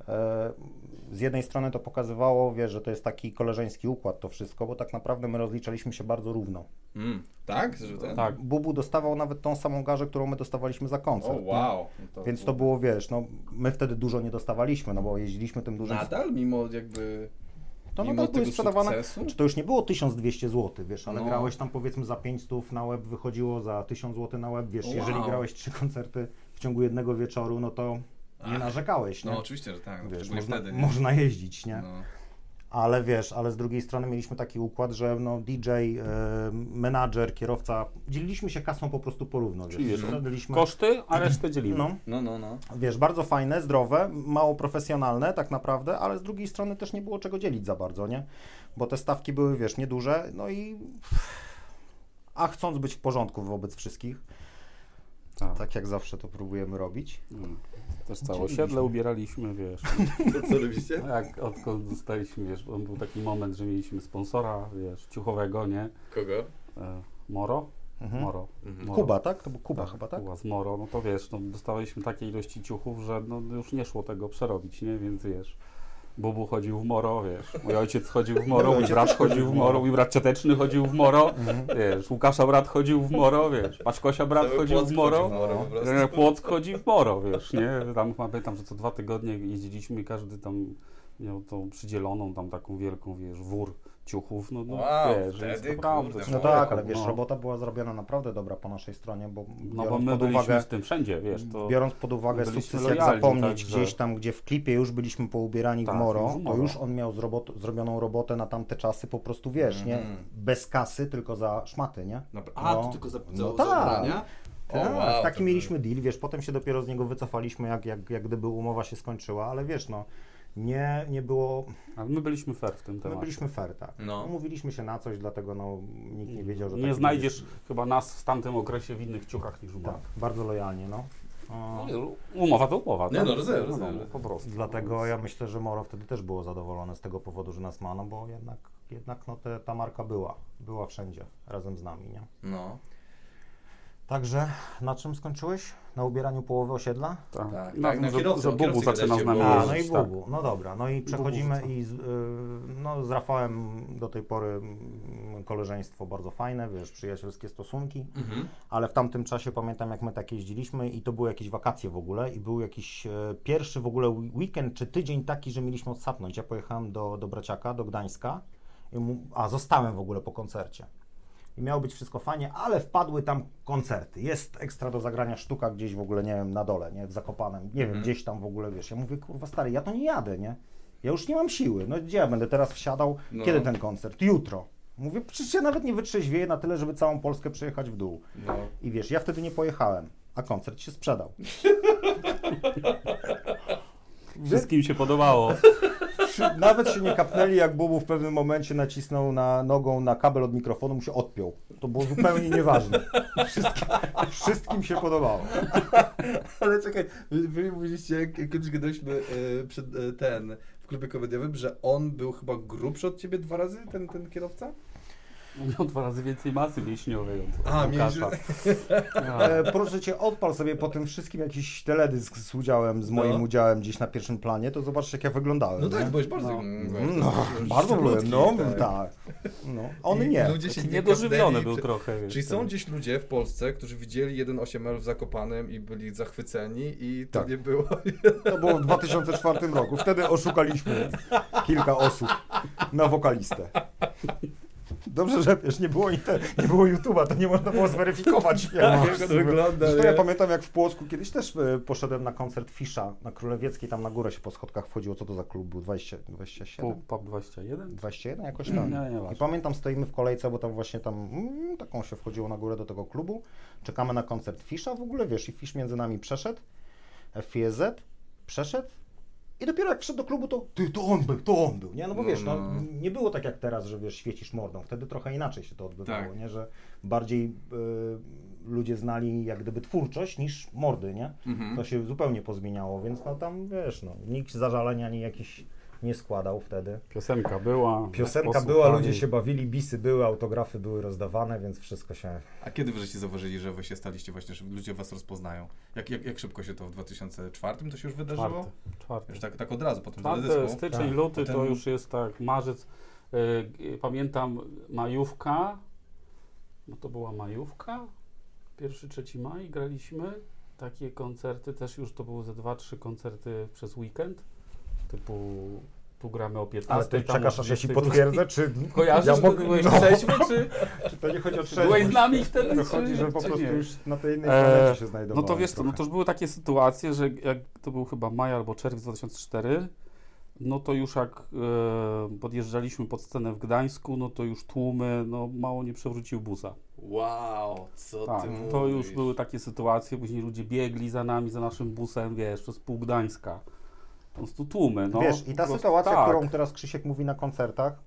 e, z jednej strony to pokazywało, wiesz, że to jest taki koleżeński układ to wszystko, bo tak naprawdę my rozliczaliśmy się bardzo równo. Mm, tak? Że ten? Tak. Bubu dostawał nawet tą samą garzę, którą my dostawaliśmy za koncert. nie? wow. No Więc to było, wiesz, no my wtedy dużo nie dostawaliśmy, no bo jeździliśmy tym dużym... Nadal, mimo jakby... to mimo nadal były sprzedawane... sukcesu? Czy to już nie było 1200 zł, wiesz, ale No. grałeś tam powiedzmy za 500 na web, wychodziło za 1000 zł na web, wiesz, Wow. jeżeli grałeś trzy koncerty w ciągu jednego wieczoru, no to nie Ach. narzekałeś, nie? No oczywiście, że tak. No, Wiesz, można, wtedy, można jeździć, nie? No. Ale wiesz, ale z drugiej strony mieliśmy taki układ, że no DJ, e, menadżer, kierowca, dzieliliśmy się kasą po prostu porówno, wiesz. Czyli wiesz, Daliśmy, Koszty, a resztę dzielimy. no, no, no, no. wiesz, bardzo fajne, zdrowe, mało profesjonalne tak naprawdę, ale z drugiej strony też nie było czego dzielić za bardzo, nie? Bo te stawki były, wiesz, nieduże, no i a chcąc być w porządku wobec wszystkich, Tak. tak jak zawsze to próbujemy robić. Mm. Też całe osiedle ubieraliśmy, wiesz. Co, co robicie? Jak odkąd dostaliśmy, wiesz, on był taki moment, że mieliśmy sponsora, wiesz, ciuchowego, nie? Kogo? E, Moro? Mhm. Moro. Mhm. Moro. Kuba, tak? To był Kuba chyba, tak? Kuba z Moro, no to wiesz, no, dostawaliśmy takiej ilości ciuchów, że no, już nie szło tego przerobić, nie? Więc wiesz, Bubu chodził w moro, wiesz. Mój ojciec chodził w moro, Mój mój brat chodził w moro. mój brat cioteczny chodził w moro, Mhm. wiesz. Łukasza brat chodził w moro, wiesz. Paczkosia brat Cały chodził w moro. Trener Płock chodzi w moro, wiesz, nie? Tam pamiętam, że co dwa tygodnie jeździliśmy i każdy tam miał tą przydzieloną tam taką wielką, wiesz, wór ciuchów, no, no Wow, wiesz, wtedy, naprawdę. kurde, No No, tak, ale wiesz, no. robota była zrobiona naprawdę dobra po naszej stronie, bo No bo biorąc my pod uwagę, z tym wszędzie, wiesz, to... biorąc pod uwagę sukces, jak zapomnieć także- gdzieś tam, gdzie w klipie już byliśmy poubierani Tak, w moro, to już on miał zrobot, zrobioną robotę na tamte czasy, po prostu wiesz, nie? Mhm. Bez kasy, tylko za szmaty, nie? Napra- A, No. to tylko za, za, No za tak. ubrania? Tak, wow, taki mieliśmy deal, wiesz, potem się dopiero z niego wycofaliśmy, jak, jak, jak gdyby umowa się skończyła, ale wiesz, no, nie, nie było, Ale my byliśmy fair w tym my temacie. byliśmy fair, tak. No. Umówiliśmy się na coś, dlatego no, nikt nie wiedział, że Nie taki znajdziesz chyba nas w tamtym okresie w innych ciuchach niż u Tak, bardzo lojalnie, no. No, Umowa to umowa. Nie, tak? no, rozumiem, No, rozumiem. no, Po prostu. Dlatego ja myślę, że Moro wtedy też było zadowolone z tego powodu, że nas ma, no bo jednak, jednak no te, ta marka była, była wszędzie razem z nami, nie? No, Także na czym skończyłeś? Na ubieraniu połowy osiedla? Tak, Tak, no, tak, na Bubu zaczyna z nami A, no i jeździć, tak. Bubu, no dobra, no i przechodzimy wraca. i z, y, no, z Rafałem do tej pory mm, koleżeństwo bardzo fajne, wiesz, przyjacielskie stosunki, mhm. ale w tamtym czasie pamiętam jak my tak jeździliśmy i to były jakieś wakacje w ogóle i był jakiś e, pierwszy w ogóle weekend czy tydzień taki, że mieliśmy odsapnąć. Ja pojechałem do, do Braciaka, do Gdańska, i mu, a zostałem w ogóle po koncercie. I miało być wszystko fajnie, ale wpadły tam koncerty. Jest ekstra do zagrania sztuka gdzieś w ogóle, nie wiem, na dole, nie, w Zakopanem, nie wiem, Mhm. gdzieś tam w ogóle, wiesz. Ja mówię, kurwa stary, ja to nie jadę, nie? Ja już nie mam siły. No gdzie ja będę teraz wsiadał? No. Kiedy ten koncert? Jutro. Mówię, przecież ja nawet nie wytrzeźwieję na tyle, żeby całą Polskę przejechać w dół. no. I wiesz, ja wtedy nie pojechałem, a koncert się sprzedał. Wszystkim się podobało. Nawet się nie kapnęli, jak Bubu w pewnym momencie nacisnął na nogą na kabel od mikrofonu, mu się odpiął. To było zupełnie nieważne. Wszystkim, wszystkim się podobało. Ale czekaj, wy, mówiliście, jak kiedyś gadaliśmy e, przed e, ten, w klubie komediowym, że on był chyba grubszy od ciebie dwa razy, ten, ten kierowca? Miał dwa razy więcej masy mięśniowej od A, Łukasza. E, proszę cię, odpal sobie po tym wszystkim jakiś teledysk z udziałem, z moim No. udziałem gdzieś na pierwszym planie, to zobaczcie jak ja wyglądałem. No tak, nie? byłeś bardzo... No. mm, No, byłeś bardzo byłem, no tak. No, on I nie. Ludzie się nie Niedożywiony kapnęli był prze- trochę. Wiesz, Czyli są ten- gdzieś ludzie w Polsce, którzy widzieli 1.8L w Zakopanem i byli zachwyceni i to Tak. nie było... To było w 2004 roku. Wtedy oszukaliśmy kilka osób na wokalistę. Dobrze, że wiesz, nie było, inter- nie było YouTube'a, to nie można było zweryfikować. Jak wiesz, to wygląda, Zresztą ja pamiętam jak w Płocku kiedyś też e, poszedłem na koncert Fisza na Królewieckiej, tam na górę się po schodkach wchodziło. Co to za klub był? 20, 27? Pub- Pub 21? 21 jakoś tam. I pamiętam, stoimy w kolejce, bo tam właśnie tam mm, taką się wchodziło na górę do tego klubu. Czekamy na koncert Fisza w ogóle, wiesz, i Fisz między nami przeszedł, FIZ przeszedł i dopiero jak wszedł do klubu, to ty, to on był, to on był, nie? No bo wiesz, no, no. nie było tak jak teraz, że wiesz, świecisz mordą. Wtedy trochę inaczej się to odbywało, Tak. nie? Że bardziej y, ludzie znali jak gdyby twórczość niż mordy, nie? Mhm. To się zupełnie pozmieniało, więc no tam, wiesz, no, nikt zażaleń ani jakiś nie składał wtedy. Piosenka była. Piosenka była, ludzie się bawili, bisy były, autografy były rozdawane, więc wszystko się... A kiedy wy żeście zauważyli, że wy się staliście właśnie, że ludzie was rozpoznają? Jak, jak, jak szybko się to w 2004 to się już wydarzyło? Czwarty. Czwarty. Już tak, tak od razu po tym Czwarty, teledysku? styczeń, Tak. luty to Potem- już jest tak, marzec. y, y, pamiętam majówka. No to była majówka. Pierwszy, trzeci maj graliśmy. Takie koncerty też już to były ze dwa, trzy koncerty przez weekend. Typu tu gramy o 15. Ale ty czekasz, aż ja ci 22. potwierdzę, czy... Kojarzysz, Ja że mogę- byłeś no. trzeźwy, czy, Czy to nie chodzi o czy byłeś z nami wtedy, To chodzi, że po prostu nie? już na tej innej Eee, planecie się znajdowałem No to wiesz co, no to już były takie sytuacje, że jak to był chyba maj albo czerwiec 2004, no to już jak e, podjeżdżaliśmy pod scenę w Gdańsku, no to już tłumy, no mało nie przewrócił busa. Wow, co Tak, ty mówisz? to już były takie sytuacje, później ludzie biegli za nami, za naszym busem, wiesz, przez pół Gdańska. Po prostu tłumy, no. Wiesz, i ta sytuacja, tak. którą teraz Krzysiek mówi na koncertach,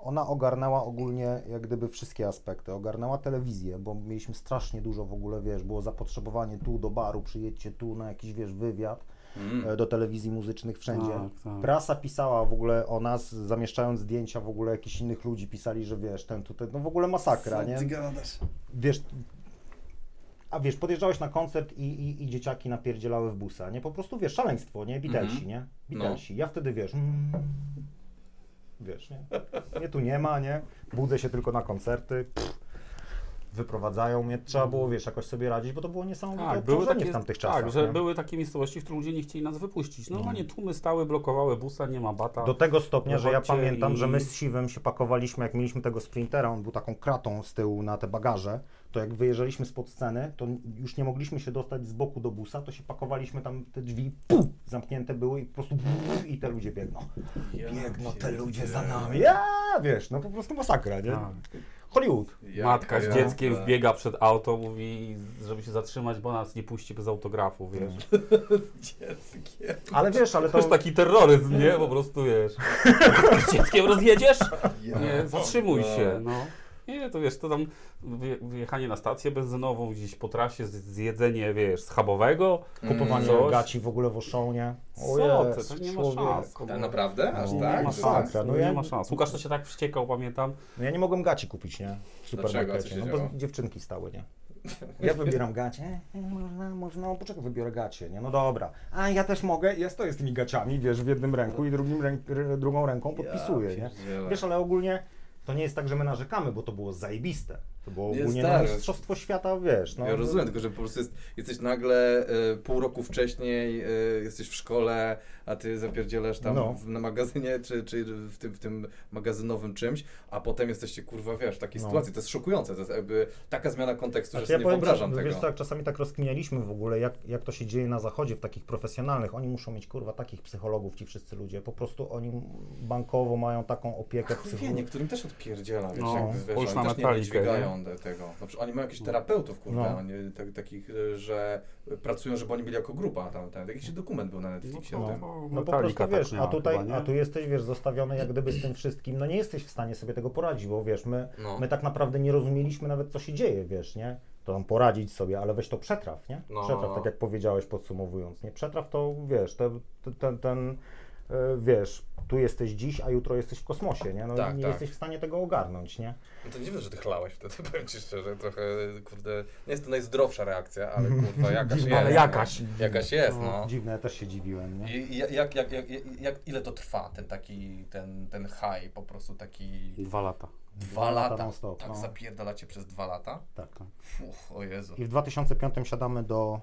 ona ogarnęła ogólnie jak gdyby wszystkie aspekty. Ogarnęła telewizję, bo mieliśmy strasznie dużo w ogóle, wiesz, było zapotrzebowanie tu do baru, przyjedźcie tu na jakiś, wiesz, wywiad Mm. e, do telewizji muzycznych wszędzie. Tak, tak. Prasa pisała w ogóle o nas, zamieszczając zdjęcia w ogóle jakichś innych ludzi, pisali, że wiesz, ten tutaj, no w ogóle masakra, Co nie? ty gadasz? Wiesz, a wiesz, podjeżdżałeś na koncert i, i, i dzieciaki napierdzielały w busa, nie? Po prostu, wiesz, szaleństwo, nie? Beatlesi, Mhm. nie? Beatlesi. Ja wtedy, wiesz, mm, wiesz, nie? Mnie tu nie ma, nie? Budzę się tylko na koncerty, pff, wyprowadzają mnie, trzeba było, wiesz, jakoś sobie radzić, bo to było niesamowite Tak, były takie, w tamtych czasach, tak że nie? były takie miejscowości, w których ludzie nie chcieli nas wypuścić. Normalnie tłumy stały, blokowały busa, nie ma bata. Do tego stopnia, że ja pamiętam, i- że my z Siwem się pakowaliśmy, jak mieliśmy tego sprintera, on był taką kratą z tyłu na te bagaże, to jak wyjeżdżaliśmy spod sceny, to już nie mogliśmy się dostać z boku do busa, to się pakowaliśmy tam, te drzwi puf, zamknięte były i po prostu puf, i te ludzie biegną. Biegną te ludzie za nami. Ja, wiesz, no po prostu masakra, nie? Tak. Hollywood. Matka z dzieckiem wbiega przed auto, mówi, żeby się zatrzymać, bo nas nie puści bez autografu, wiesz. Dzieckiem. Ale wiesz, ale To to... już taki terroryzm, nie? Po prostu, wiesz. Z dzieckiem rozjedziesz? Nie, zatrzymuj się, no. Nie, to wiesz, to tam wyje- wyjechanie na stację benzynową gdzieś po trasie, z- zjedzenie, wiesz, schabowego. Kupowanie Coś. gaci w ogóle w Oszą,nie? O Co ty, to nie ma szans. A naprawdę? Aż No, tak? Nie ma szans, Masakra, no ja- nie ma szans. Łukasz to się tak wściekał, pamiętam. No ja nie mogłem gaci kupić, nie? W supermarkecie. No bo dziewczynki stały, nie? Ja wybieram gacie. E, Można, można, no poczekaj, wybiorę gacie, nie? No dobra. A ja też mogę, ja stoję z tymi gaciami, wiesz, w jednym ręku i drugim ręk, drugą ręką podpisuję, nie? Wiesz, ale ogólnie to nie jest tak, że my narzekamy, bo to było zajebiste. To było Nie, ogólnie no, mistrzostwo świata, wiesz. No, ja rozumiem, tylko że po prostu jest, jesteś nagle e, pół roku wcześniej, e, jesteś w szkole, a ty zapierdzielasz tam No. w, na magazynie, czy, czy w, tym, w tym magazynowym czymś, a potem jesteście, kurwa, wiesz, w takiej No. sytuacji. To jest szokujące, to jest jakby taka zmiana kontekstu, Znaczy, że ja sobie nie powiem wyobrażam wiesz tego. co, jak czasami tak rozkminialiśmy w ogóle, jak, jak to się dzieje na zachodzie, w takich profesjonalnych, oni muszą mieć kurwa takich psychologów, ci wszyscy ludzie, po prostu oni bankowo mają taką opiekę psychologiczną. niektórym też odpierdziela, wiesz, No, jakby, wiesz, oni też nie metalikę, dźwigają te- tego. Przykład oni mają jakichś terapeutów, kurde, No. oni, tak, takich, że pracują, żeby oni byli jako grupa tam, tam jakiś dokument był na Netflixie o tym. No po prostu wiesz, a tutaj, a tu jesteś, wiesz, zostawiony jak gdyby z tym wszystkim, no nie jesteś w stanie sobie tego poradzić, bo wiesz, my, No. my tak naprawdę nie rozumieliśmy nawet co się dzieje, wiesz, nie? To tam poradzić sobie, ale weź to przetraw, nie? No. Przetraw, tak jak powiedziałeś podsumowując, nie? Przetraw to, wiesz, te, te, ten, ten wiesz, tu jesteś dziś, a jutro jesteś w kosmosie, nie? No Tak, nie tak. jesteś w stanie tego ogarnąć, nie? No to dziwne, że ty chlałeś wtedy, powiem ci szczerze, trochę, kurde, nie jest to najzdrowsza reakcja, ale kurwa, jakaś jest. Ale jakaś. No. Jakaś jest, no. Dziwne, ja też się dziwiłem, nie? I, jak, jak, jak, jak, jak, ile to trwa, ten taki, ten, ten high, po prostu taki Dwa lata. dwa lata, non-stop, tak no. zapierdalacie przez dwa lata? Tak, tak. Uff, o Jezu. I w 2005 siadamy do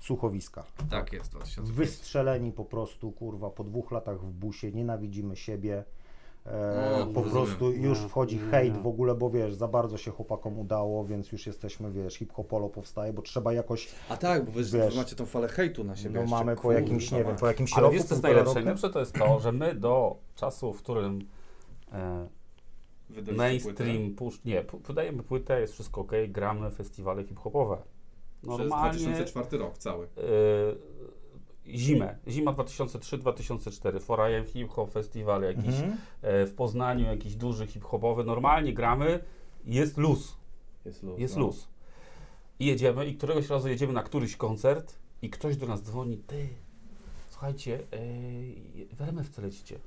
słuchowiska. Tak jest, 2005. Wystrzeleni po prostu, kurwa, po dwóch latach w busie, nienawidzimy siebie. E, No, po rozumiem. prostu już Nie, wchodzi nie, hejt w ogóle, bo wiesz, za bardzo się chłopakom udało, więc już jesteśmy, wiesz, hip-hopolo powstaje, bo trzeba jakoś, A tak, bo wy, Wiesz, macie tą falę hejtu na siebie no jeszcze, mamy po jakimś, nie wiem, mać. po jakimś Ale roku, wiesz co jest najlepsze? Najlepsze to jest to, że my do czasu, w którym e, mainstream pusz... Nie, wydajemy płytę, jest wszystko ok, gramy festiwale hip-hopowe. Przez Normalnie 2004 rok cały. e, zimę, zima 2003-2004, Forajem Hip Hop Festiwal jakiś Mhm. e, w Poznaniu, jakiś duży hip-hopowy, normalnie gramy, jest luz, Jest luz. jest no. luz. I jedziemy i któregoś razu jedziemy na któryś koncert i ktoś do nas dzwoni, ty, słuchajcie, yy, w RMF-ce lecicie.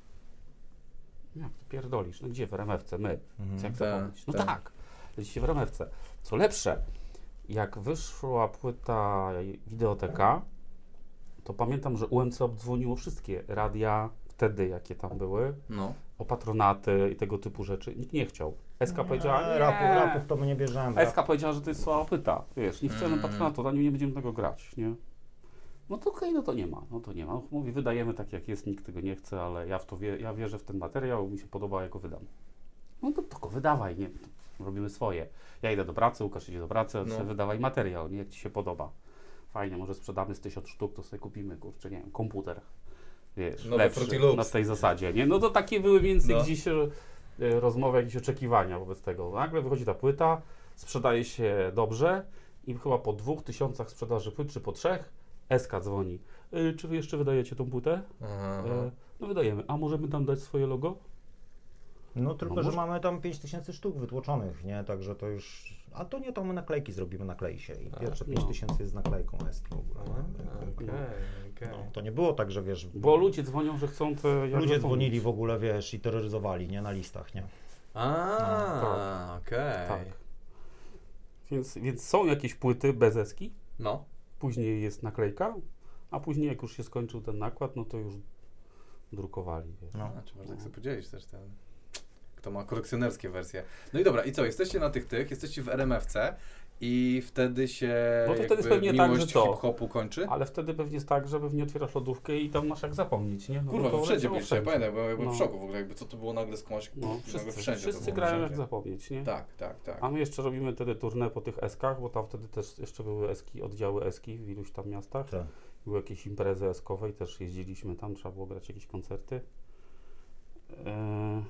Jak ty pierdolisz? No gdzie w RMF-ce? My. Mhm. Jak Tak, zapomnieć? No tak. tak. lecicie w RMF-ce. Co lepsze, jak wyszła płyta Wideoteka, to pamiętam, że UMC obdzwoniło wszystkie radia wtedy, jakie tam były, No. o patronaty i tego typu rzeczy. Nikt nie chciał. SK powiedziała, E, nie. rapu, rapów to my nie bierzemy. SK powiedziała, że to jest słaba pyta. Wiesz, nie chcemy Mm. patronatu, ani nie będziemy tego grać, nie? No to okej, no to nie ma, no to nie ma. Mówi, wydajemy tak jak jest, nikt tego nie chce, ale ja w to wie, ja wierzę w ten materiał, mi się podoba, jak go wydam. No to tylko wydawaj, nie? Robimy swoje. Ja idę do pracy, Łukasz idzie do pracy, No. wydawaj materiał, nie? Jak ci się podoba. Fajnie, może sprzedamy z tysiąc sztuk, to sobie kupimy, kurczę, nie wiem, komputer. Wiesz, Nowy lepszy, na tej zasadzie, nie? No to takie były więcej No. gdzieś e, rozmowy, jakieś oczekiwania wobec tego. Nagle wychodzi ta płyta, sprzedaje się dobrze i chyba po dwóch tysiącach sprzedaży płyt, czy po trzech, SK dzwoni. Y, czy wy jeszcze wydajecie tą płytę? E, no wydajemy. A możemy tam dać swoje logo? No tylko, No że może- mamy tam 5000 sztuk wytłoczonych, nie? Także to już... A to nie, to my naklejki zrobimy, naklei się. I pierwsze no. 5000 jest z naklejką SP w ogóle. Okej, okej. No, to nie było tak, że wiesz... Bo ludzie dzwonią, że chcą te... Ludzie dzwonili w ogóle, wiesz, i terroryzowali, nie? Na listach, nie? A, tak. okej. Tak. Więc, więc są jakieś płyty bez eski, No. później jest naklejka, a później jak już się skończył ten nakład, no to już drukowali. Wiesz. No. A, czy można tak sobie podzielić też ten... Kto ma kolekcjonerskie wersje. No i dobra, i co? Jesteście na tych tych, jesteście w RMFC i wtedy się No to wtedy jakby pewnie tak, miłość że co? hip-hopu kończy? Ale wtedy pewnie jest tak, że pewnie otwierasz lodówkę i tam masz jak zapomnieć, nie? No Kurwa, to wszędzie byliście, ja pamiętam, byłem jakby No. w szoku w ogóle, jakby co to było nagle skądś, No, nagle wszyscy, wszędzie to wszyscy było, grają wszędzie. jak zapomnieć, nie? Tak, tak, tak. A my jeszcze robimy wtedy turnę po tych eskach, bo tam wtedy też jeszcze były eski, oddziały eski w iluś tam miastach. Tak. Były jakieś imprezy eskowe i też jeździliśmy tam, trzeba było grać jakieś koncerty. Eee,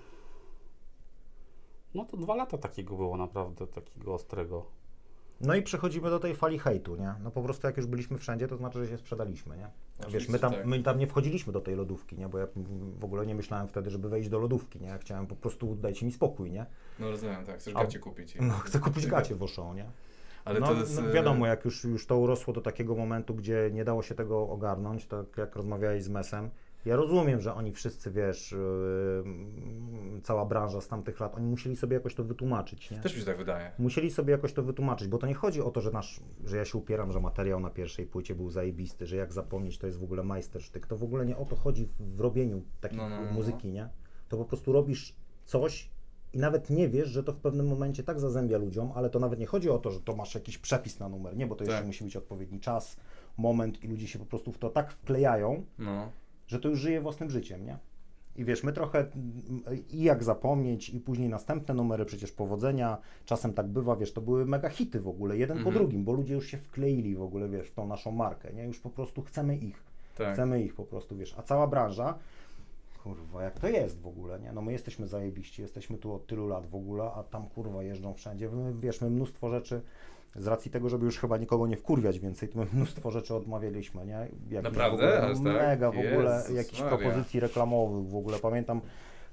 No to dwa lata takiego było naprawdę, takiego ostrego. No i przechodzimy do tej fali hejtu, nie? No po prostu jak już byliśmy wszędzie, to znaczy, że się sprzedaliśmy, nie? Wiesz, Oczywiście, my tam, tak. my tam nie wchodziliśmy do tej lodówki, nie? Bo ja w ogóle nie myślałem wtedy, żeby wejść do lodówki, nie? Ja chciałem po prostu, dajcie mi spokój, nie? No rozumiem, tak, chcesz A- gacie kupić. No, chcę kupić gacie w Auchan, nie? Ale no, to jest... no wiadomo, jak już, już to urosło do takiego momentu, gdzie nie dało się tego ogarnąć, tak jak rozmawiałeś z Mesem, ja rozumiem, że oni wszyscy, wiesz, yy, cała branża z tamtych lat, oni musieli sobie jakoś to wytłumaczyć, nie? Też mi się tak wydaje. Musieli sobie jakoś to wytłumaczyć, bo to nie chodzi o to, że, nasz, że ja się upieram, że materiał na pierwszej płycie był zajebisty, że jak zapomnieć, to jest w ogóle majstersztyk. To w ogóle nie o to chodzi w, robieniu takiej No, no, no, no. muzyki, nie? To po prostu robisz coś i nawet nie wiesz, że to w pewnym momencie tak zazębia ludziom, ale to nawet nie chodzi o to, że to masz jakiś przepis na numer, nie? Bo to jeszcze Tak. musi być odpowiedni czas, moment i ludzie się po prostu w to tak wklejają, No. Że to już żyje własnym życiem, nie? I wiesz, my trochę i jak zapomnieć, i później następne numery, przecież powodzenia, czasem tak bywa, wiesz, to były mega hity w ogóle, jeden po Mhm. drugim, bo ludzie już się wkleili w ogóle, wiesz, w tą naszą markę, nie? Już po prostu chcemy ich, Tak. chcemy ich po prostu, wiesz, a cała branża, kurwa, jak to jest w ogóle, nie? No my jesteśmy zajebiści, jesteśmy tu od tylu lat w ogóle, a tam kurwa jeżdżą wszędzie, my, wiesz, my mnóstwo rzeczy, z racji tego, żeby już chyba nikogo nie wkurwiać więcej, to my mnóstwo rzeczy odmawialiśmy, nie? Jakichś Naprawdę? W ogóle, tak? Mega w ogóle, Jezus jakichś Maria. propozycji reklamowych w ogóle, pamiętam...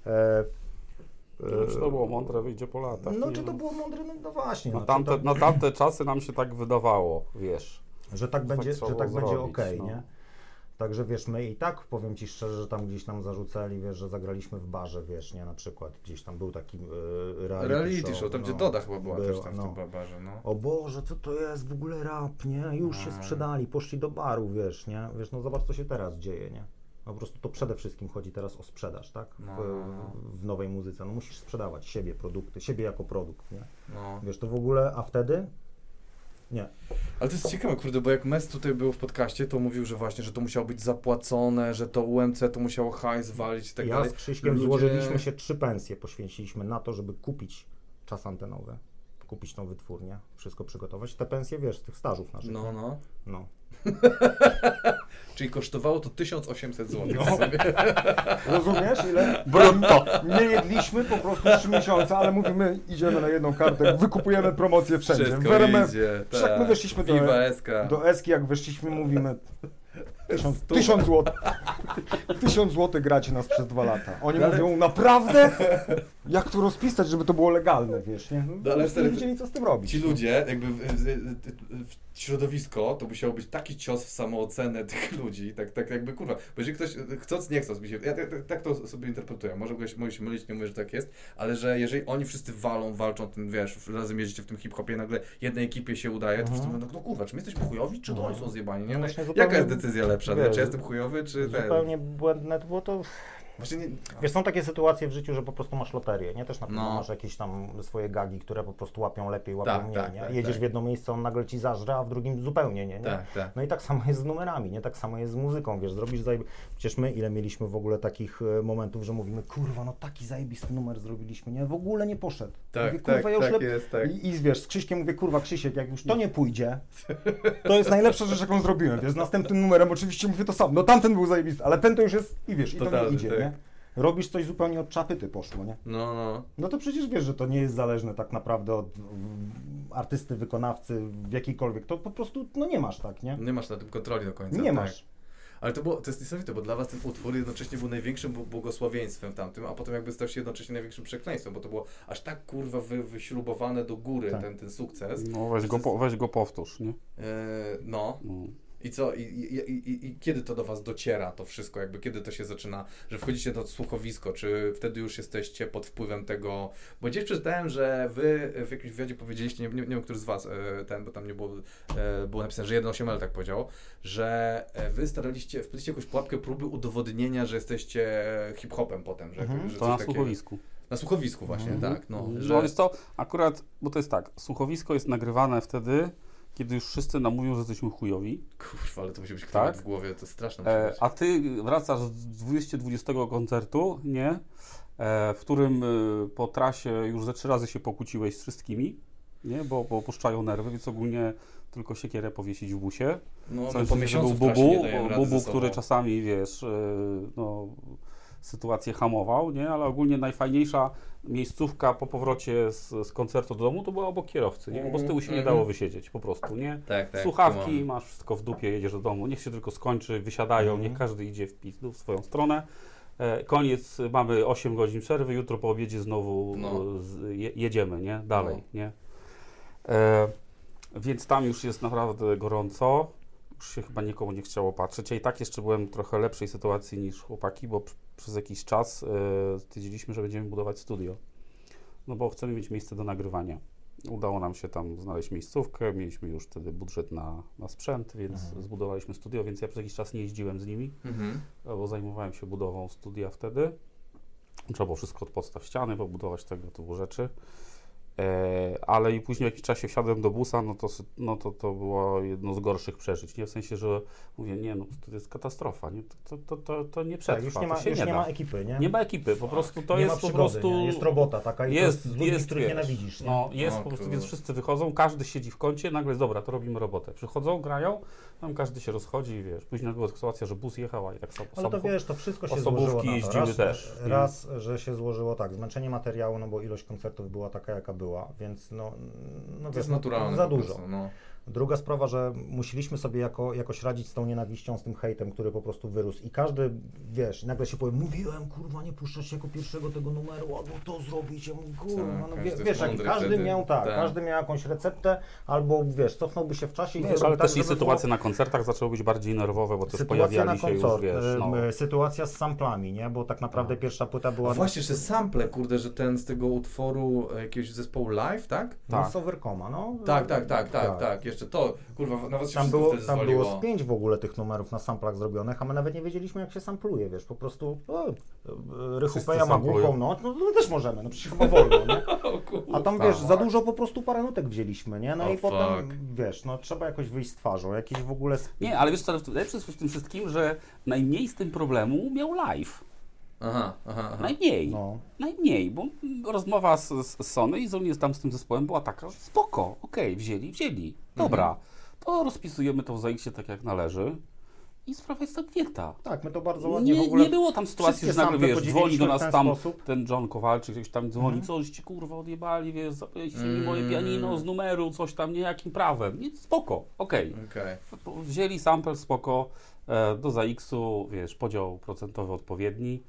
E, Czy to było mądre, wyjdzie po latach. no czy to było mądre? No, no właśnie. Na no, tamte, to, na tamte czasy nam się tak wydawało, wiesz. że tak będzie, trzeba że tak będzie okej, no. nie? Także wiesz, my i tak, powiem Ci szczerze, że tam gdzieś nam zarzucali, wiesz, że zagraliśmy w barze, wiesz, nie, na przykład, gdzieś tam był taki e, reality, Reality show, tam gdzie no. Doda chyba była też Była, tam w no. tym barbarze, no. O Boże, co to jest w ogóle rap, nie? Już się No. sprzedali, poszli do baru, wiesz, nie? Wiesz, no zobacz, co się teraz dzieje, nie? No po prostu to przede wszystkim chodzi teraz o sprzedaż, tak? W, No. w nowej muzyce. No musisz sprzedawać siebie, produkty, siebie jako produkt, nie? no. Wiesz, to w ogóle, a wtedy? Nie. Ale to jest ciekawe, kurde, bo jak Mes tutaj był w podcaście, to mówił, że właśnie, że to musiało być zapłacone, że to UMC to musiało hajs walić i tak ja dalej. z Krzyśkiem Ludzie- złożyliśmy się trzy pensje, poświęciliśmy na to, żeby kupić czas antenowy, kupić tą wytwórnię, wszystko przygotować. Te pensje, wiesz, z tych stażów naszych. No, no. no. Czyli kosztowało to 1800 zł. No. Rozumiesz, ile? Brutto. Nie jedliśmy po prostu trzy miesiące, ale mówimy, idziemy na jedną kartę, wykupujemy promocję wszędzie. Wszystko W RMF, idzie, Wszak my tak. weszliśmy do-. Do Eski jak weszliśmy, mówimy tysiąc, tysiąc złotych. Tysiąc złotych gracie nas przez dwa lata. Oni No ale- mówią, naprawdę? Jak to rozpisać, żeby to było legalne, wiesz, nie? No, No ale nie wiedzieli, co z tym robić. Ci ludzie, jakby w, w, w, środowisko, to musiało być taki cios w samoocenę tych ludzi, tak, tak jakby kurwa, bo jeżeli ktoś, chcąc, nie chcąc, mi się, ja tak, tak, tak to sobie interpretuję, może się, mogę się mylić, nie mówię, że tak jest, ale że jeżeli oni wszyscy walą, walczą, tym, wiesz, razem jeździcie w tym hip-hopie, nagle jednej ekipie się udaje, to wszyscy mówią, no, no kurwa, czy my jesteśmy chujowi, czy to oni są zjebani, nie? No No, Jaka jest decyzja lepsza, wiesz, czy ja jestem chujowy, czy ten? Zupełnie błędne to było to... Właśnie nie, Wiesz, są takie sytuacje w życiu, że po prostu masz loterię, nie? Też na pewno No. masz jakieś tam swoje gagi, które po prostu łapią lepiej, łapią Tak, mniej, tak, nie? tak, Jedziesz tak. w jedno miejsce, on nagle ci zażre, a w drugim zupełnie nie, nie? tak, tak. No i tak samo jest z numerami, nie? Tak samo jest z muzyką, wiesz, zrobisz zajeb... Przecież my ile mieliśmy w ogóle takich e, momentów, że mówimy, kurwa, no taki zajebisty numer zrobiliśmy, nie? W ogóle nie poszedł. Tak, mówię, tak, kurwa, ja już tak lep... jest, tak. I, I wiesz, z Krzyśkiem mówię, kurwa, Krzysiek, jak już to nie pójdzie, to jest najlepsza rzecz, jaką zrobiłem, wiesz, z następnym numerem oczywiście mówię to samo, no tamten był zajebisty, ale ten to już jest, i wiesz, i to Totalny, nie idzie, tak. nie? Robisz coś zupełnie od czapy, ty poszło, nie? No, no. No to przecież wiesz, że to nie jest zależne tak naprawdę od artysty, wykonawcy, w jakiejkolwiek, to po prostu, no nie masz tak, nie? Nie masz na tym kontroli do końca. Nie tak. masz. Ale to, było, to jest niesamowite, bo dla was ten utwór jednocześnie był największym bł- błogosławieństwem tamtym, a potem jakby stał się jednocześnie największym przekleństwem, bo to było aż tak kurwa wy, wyśrubowane do góry Tak. ten, ten sukces. No weź go, po, weź go powtórz, nie? E, no, No. I co? I, i, i, i- kiedy to do was dociera, to wszystko? Jakby kiedy to się zaczyna, że wchodzicie na to słuchowisko? Czy wtedy już jesteście pod wpływem tego? Bo gdzieś przeczytałem, że wy w jakimś wywiadzie powiedzieliście, nie, nie, nie wiem, który z was e, ten, bo tam nie było, e, było napisane, że 1.8L tak powiedział, że e, wy staraliście, wpadliście jakąś pułapkę próby udowodnienia, że jesteście hip-hopem potem, że, Mhm. że To na takiego- słuchowisku. Na słuchowisku właśnie, Mhm. tak. No, No że, jest to akurat, bo to jest tak, słuchowisko jest nagrywane wtedy, kiedy już wszyscy nam mówią, że jesteśmy chujowi, Kurwa, ale to musi być Tak? w głowie, to straszne e, a ty wracasz z 220 koncertu, nie? E, w którym e, po trasie już ze trzy razy się pokłóciłeś z wszystkimi, nie? Bo, bo opuszczają nerwy, więc ogólnie tylko siekierę powiesić w busie. No, myślę, po miesiącu był Bubu, Bubu który czasami, wiesz, e, no, sytuację hamował, nie? Ale ogólnie najfajniejsza miejscówka po powrocie z, z koncertu do domu to była obok kierowcy, nie? Bo z tyłu się nie Mhm. dało wysiedzieć po prostu, nie? Tak, tak. Słuchawki, masz wszystko w dupie, jedziesz do domu, niech się tylko skończy, wysiadają, Mhm. niech każdy idzie w pizdu w swoją stronę. E, koniec, mamy 8 godzin przerwy, jutro po obiedzie znowu No. e, z, je, jedziemy, nie? Dalej, No. nie? E, więc tam już jest naprawdę gorąco, się chyba nikomu nie chciało patrzeć. Ja i tak jeszcze byłem w trochę lepszej sytuacji niż chłopaki, bo pr- przez jakiś czas e, stwierdziliśmy, że będziemy budować studio. No bo chcemy mieć miejsce do nagrywania. Udało nam się tam znaleźć miejscówkę, mieliśmy już wtedy budżet na, na sprzęt, więc Mhm. zbudowaliśmy studio, więc ja przez jakiś czas nie jeździłem z nimi, Mhm. bo zajmowałem się budową studia wtedy. Trzeba było wszystko od podstaw ściany pobudować, tego typu rzeczy. E, ale i później w jakimś czasie wsiadłem do busa, no to, no to to było jedno z gorszych przeżyć, nie? W sensie, że mówię, nie no, to jest katastrofa, nie? To, to, to, to, nie przetrwa, Tak, już nie ma, to się już nie, nie ma ekipy, nie? Nie ma ekipy, po prostu to nie jest ma po przygody, prostu... nie? Jest robota taka i jest, to jest z ludzi, jest, których wiesz, nienawidzisz, nie? No, jest O po prostu, więc wszyscy wychodzą, każdy siedzi w kącie, nagle jest, dobra, to robimy robotę. Przychodzą, grają, tam każdy się rozchodzi i wiesz, później była sytuacja, że bus jechał, a i tak samo. Ale to wiesz, to wszystko się złożyło na to. jeździły Raz, też, raz, że się złożyło tak, zmęczenie materiału, no bo ilość koncertów była taka, jaka była, więc no, no To wiesz, jest no, naturalne za dużo. prostu, no. Druga sprawa, że musieliśmy sobie jako, jakoś radzić z tą nienawiścią, z tym hejtem, który po prostu wyrósł. I każdy, wiesz, nagle się powie, mówiłem, kurwa, nie puszczać jako pierwszego tego numeru, albo to mówię, kurwa, Tak, no wie, wiesz, każdy wtedy. miał, tak, Tak. każdy miał jakąś receptę, albo, wiesz, cofnąłby się w czasie i Wiesz, ale tak, też i sytuacje było- na koncertach zaczęły być bardziej nerwowe, bo też Sytuacja na pojawiali się już, wiesz, no. sytuacja z samplami, nie? Bo tak naprawdę pierwsza płyta była A właśnie, że sample, kurde, że ten z tego utworu e, jakiegoś zespołu live, tak? no, Tak. z Overcoma, no. Tak, tak, tak, tak, tak, jeszcze to, kurwa, nawet się Tam było, wtedy tam zwaliło. było z pięć w ogóle tych numerów na samplach zrobionych, a my nawet nie wiedzieliśmy jak się sampluje, wiesz, po prostu o, e, Rychupeja ma głuchą, no, no, no też możemy, no przecież chyba wolno, nie? A tam wiesz, Tak. za dużo po prostu parę nutek wzięliśmy, nie? No O i potem, fuck. wiesz, no trzeba jakoś wyjść z twarzą, jakiś w ogóle... Nie, ale wiesz co, lepsze jest w tym wszystkim, że najmniej z tym problemu miał live. Aha, aha, aha. Najmniej. No, Najmniej, bo rozmowa z, z Sony i z, tam z tym zespołem była taka, że spoko, okej, wzięli, wzięli, dobra, Mhm. to rozpisujemy to w ZX tak jak należy i sprawa jest zamknięta. tak, my to bardzo ładnie w Nie, ogóle... nie było tam sytuacji, że nagle wiesz, dzwoni do w nas ten tam sposób. ten John Kowalczyk, ktoś tam dzwoni, Mhm. coś ci kurwa odjebali, wiesz, zapyliście mi Mm. moje pianino z numeru, coś tam, nie jakim prawem. Nie, spoko, okej. Okej. Wzięli sample, spoko, e, do ZX-u, wiesz, podział procentowy odpowiedni.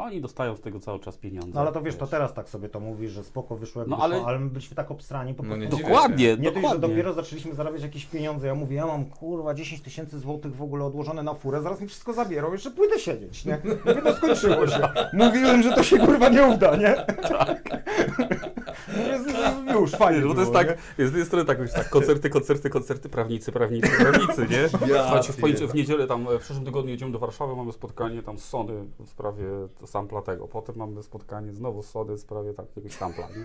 Oni dostają z tego cały czas pieniądze. No ale to wiesz, to teraz tak sobie to mówisz, że spoko wyszło jak No, wyszło, ale- ale... my byliśmy tak obstrani po No prostu. nie dziwię Dokładnie, Nie dość, że dokładnie. dopiero zaczęliśmy zarabiać jakieś pieniądze. Ja mówię, ja mam kurwa 10 tysięcy złotych w ogóle odłożone na furę, zaraz mi wszystko zabierą, jeszcze pójdę siedzieć, nie? Mówię, no skończyło się. Mówiłem, że to się kurwa nie uda, nie? Tak. Już, fajnie bo to jest było, tak, z jednej strony tak, tak, koncerty, koncerty, koncerty, prawnicy, prawnicy, prawnicy, nie? Ja Słuchajcie, w, w niedzielę tam, e, w przyszłym tygodniu jedziemy do Warszawy, mamy spotkanie tam z Sony w sprawie sampla tego, potem mamy spotkanie znowu z Sony w sprawie tak, jakiegoś sampla, nie?